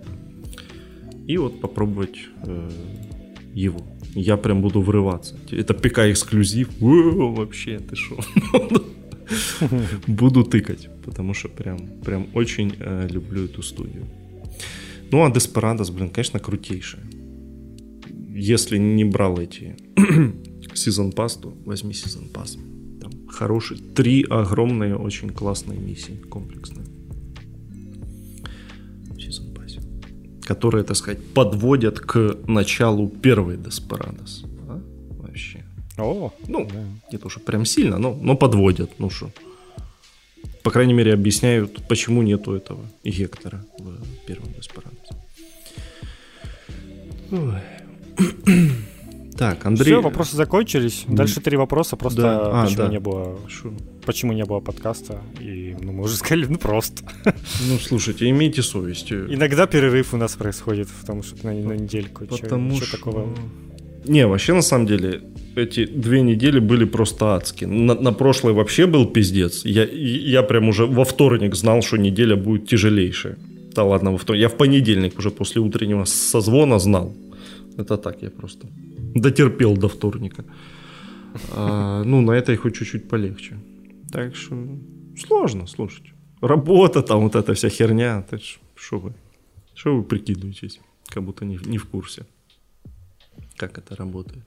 И вот попробовать э, его. Я прям буду врываться. Это ПК эксклюзив. Вообще, ты шо? [laughs] Буду тыкать, потому что прям, прям очень э, люблю эту студию. Ну, а Desperados, блин, конечно, крутейшая. Если не брал эти [clears throat] сезон пас, то возьми сезон пас. Там хороший. Три огромные, очень классные миссии, комплексные. Сезон пассе. Которые, так сказать, подводят к началу первой Desperados. А? Вообще. О, Ну, да. не то, что прям сильно, но, но подводят. Ну что. По крайней мере, объясняют, почему нету этого Гектора в первом Деспарадосе. Ой. [clears throat] Так, Андрей... Все, вопросы закончились. Дальше три вопроса. Просто Да. А, почему да. не было Шо? почему не было подкаста. И ну, мы уже [laughs] сказали, ну просто. Ну, слушайте, имейте совесть. Иногда перерыв у нас происходит, потому что на, на недельку. Потому чё что... такого? Не, вообще, на самом деле, эти две недели были просто адские. На, на прошлой вообще был пиздец. Я, я прям уже во вторник знал, что неделя будет тяжелейшая. Да ладно, во вторник. Я в понедельник уже после утреннего созвона знал. Это так, я просто дотерпел до вторника. А, ну, на этой хоть чуть-чуть полегче. Так что сложно, слушайте. Работа там, вот эта вся херня. Это Что вы? Что вы прикидываетесь? Как будто не, не в курсе как это работает.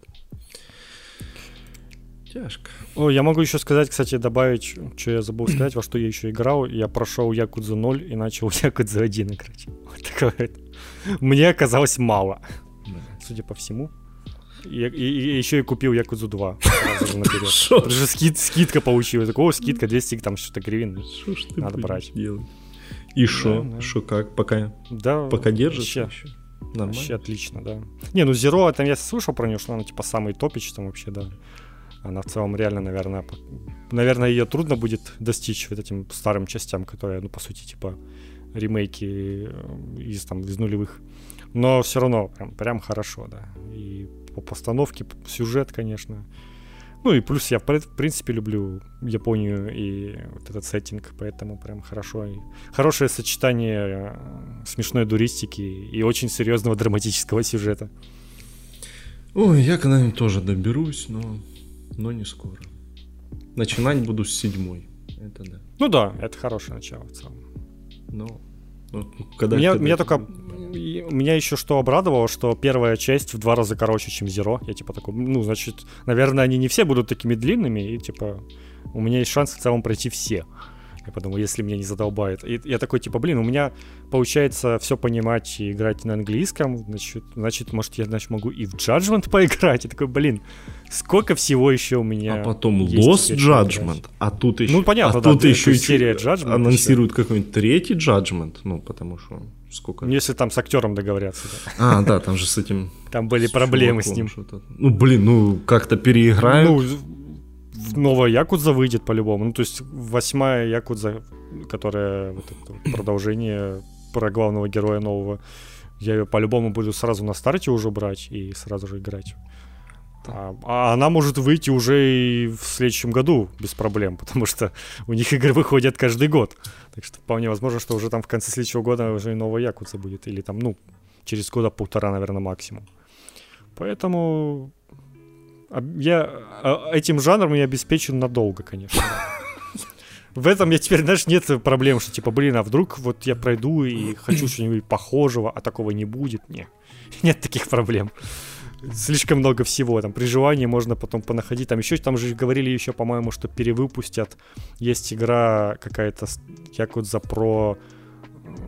Тяжко. О, я могу еще сказать, кстати, добавить, что я забыл сказать, во что я еще играл. Я прошел Якудзу 0 и начал [laughs] Якудзу 1 играть. Вот такое. Мне оказалось мало, судя по всему. И, и- и еще и купил Якудзу 2 сразу же наперед. [laughs] Шо? Потому что скид, скидка получилась. Такого скидка 200 там что-то гривен. Что ж ты Надо брать. делать? И что? Да. Что как? Пока, Да, пока держится вообще, еще? Нормально? вообще отлично, да. Не, ну Zero, там я слышал про нее, что она типа самый топич там вообще, да. Она в целом реально, наверное, по- наверное, ее трудно будет достичь вот этим старым частям, которые, ну, по сути, типа ремейки э, из там из нулевых. Но все равно прям, прям хорошо, да. И по постановке, сюжет, конечно. Ну и плюс я, в при- в принципе, люблю Японию и вот этот сеттинг, поэтому прям хорошо. И хорошее сочетание э, смешной дуристики и очень серьезного драматического сюжета. Ой, я когда-нибудь тоже доберусь, но, но не скоро. Начинать буду с седьмой. Это да. Ну да, это хорошее начало в целом. Но когда меня, меня только... Меня еще что обрадовало, что первая часть в два раза короче, чем Zero. Я типа такой, ну, значит, наверное, они не все будут такими длинными, и типа у меня есть шанс в целом пройти все. Я подумал, если меня не задолбает. И я такой, типа, блин, у меня получается все понимать и играть на английском, значит, значит, может, я значит, могу и в Judgment [laughs] поиграть. И такой, блин, сколько всего еще у меня А потом Lost. Judgment, а тут еще, Ну, понятно, а да, тут то еще серия Judgment, анонсируют какой-нибудь третий Judgment, ну, потому что сколько... Ну, Если там с актером договорятся. да. А, да, там же с этим... Там были с проблемы с ним. Ну, блин, ну, как-то переиграют. Ну, новая Якудза выйдет по-любому. Ну, то есть восьмая Якудза, которая вот это продолжение про главного героя нового, я ее по-любому буду сразу на старте уже брать и сразу же играть. А, а она может выйти уже и в следующем году без проблем, [laughs] потому что у них игры выходят каждый год. Так что вполне возможно, что уже там в конце следующего года уже и новая Якудза будет. Или там, ну, через года полтора, наверное, максимум. Поэтому я а, этим жанром я обеспечен надолго, конечно. В этом я теперь, знаешь, нет проблем, что типа, блин, а вдруг вот я пройду и хочу что-нибудь похожего, а такого не будет. Не, [laughs] нет таких проблем. Слишком много всего. Там при можно потом понаходить. Там еще, там же говорили еще, по-моему, что перевыпустят. Есть игра какая-то, Якудза про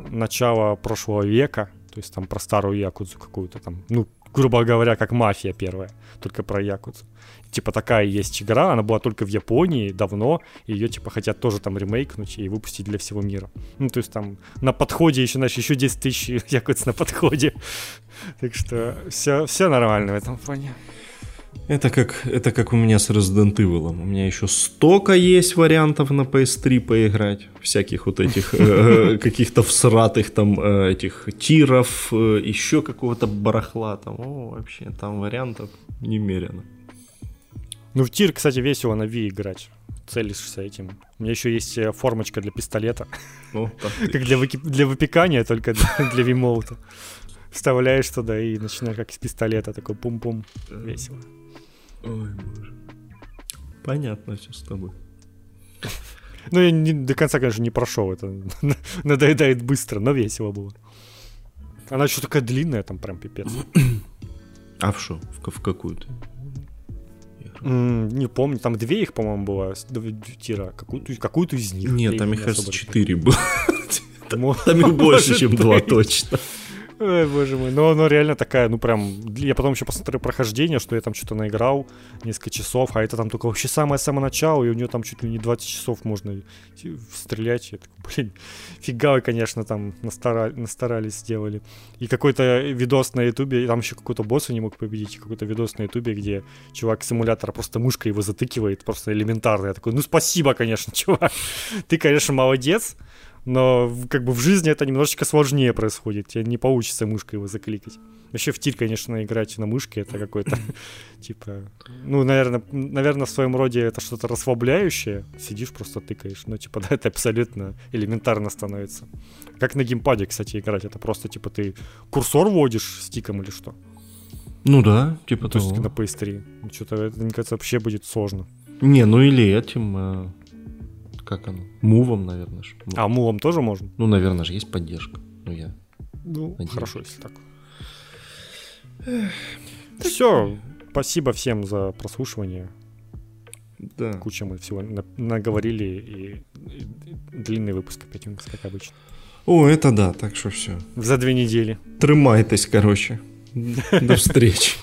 начало прошлого века. То есть там про старую Якудзу какую-то там, ну, грубо говоря, как мафия первая, только про якудзу. Типа такая есть игра, она была только в Японии давно, и ее типа хотят тоже там ремейкнуть и выпустить для всего мира. Ну, то есть там на подходе еще, знаешь, еще 10 тысяч [laughs] якудз на подходе. Так что все, все нормально в этом плане. Это как, это как у меня с Resident Evil. У меня еще столько есть вариантов на PS3 поиграть. Всяких вот этих э, каких-то всратых там э, этих тиров, э, еще какого-то барахла. Там, о, вообще, там вариантов немерено. Ну, в тир, кстати, весело на Wii играть. Целишься этим. У меня еще есть э, формочка для пистолета. Ну, [laughs] Как для, выки- для выпекания, только для, для вимоута. Вставляешь туда и начинаешь как из пистолета, такой пум-пум. Весело. Ой, боже. Понятно все с тобой. Ну, я не- до конца, конечно, не прошел это. [laughs] Надоедает быстро, но весело было. Она еще такая длинная, там прям пипец. А в что? В, в какую-то? М, Не помню, там две их, по-моему, было, тира. Какую-то, какую-то из них. Нет, там, не мне кажется, четыре было. Там их больше, чем два точно. Ой, боже мой. Но оно реально такая, ну прям... Я потом еще посмотрел прохождение, что я там что-то наиграл несколько часов, а это там только вообще самое-самое начало, и у нее там чуть ли не 20 часов можно стрелять. Я такой, блин, фига вы, конечно, там настара- настарались, сделали. И какой-то видос на ютубе, там еще какой-то босса не мог победить, какой-то видос на ютубе, где чувак симулятора просто мышкой его затыкивает, просто элементарно. Я такой, ну спасибо, конечно, [laughs] чувак. Ты, конечно, молодец, но как бы в жизни это немножечко сложнее происходит. Тебе не получится мышкой его закликать. Вообще в тир, конечно, играть на мышке это какой-то, [laughs] типа, ну, наверное, наверное, в своем роде это что-то расслабляющее. Сидишь, просто тыкаешь. Ну, типа, [laughs] да, это абсолютно элементарно становится. Как на геймпаде, кстати, играть. Это просто, типа, ты курсор вводишь стиком или что? Ну да, типа То есть того. на PS3. Что-то, это, мне кажется, вообще будет сложно. Не, ну или этим, как оно, мувом, наверное. ж. А мулом тоже можно? Ну, наверное же, есть поддержка. Ну, я... Ну, Надеюсь. хорошо, если так. Все, спасибо всем за прослушивание. Да. Куча мы всего на- наговорили, и, и длинный выпуск опять у нас, как обычно. О, это да, так что все. За две недели. Тримайтесь, короче. До встречи.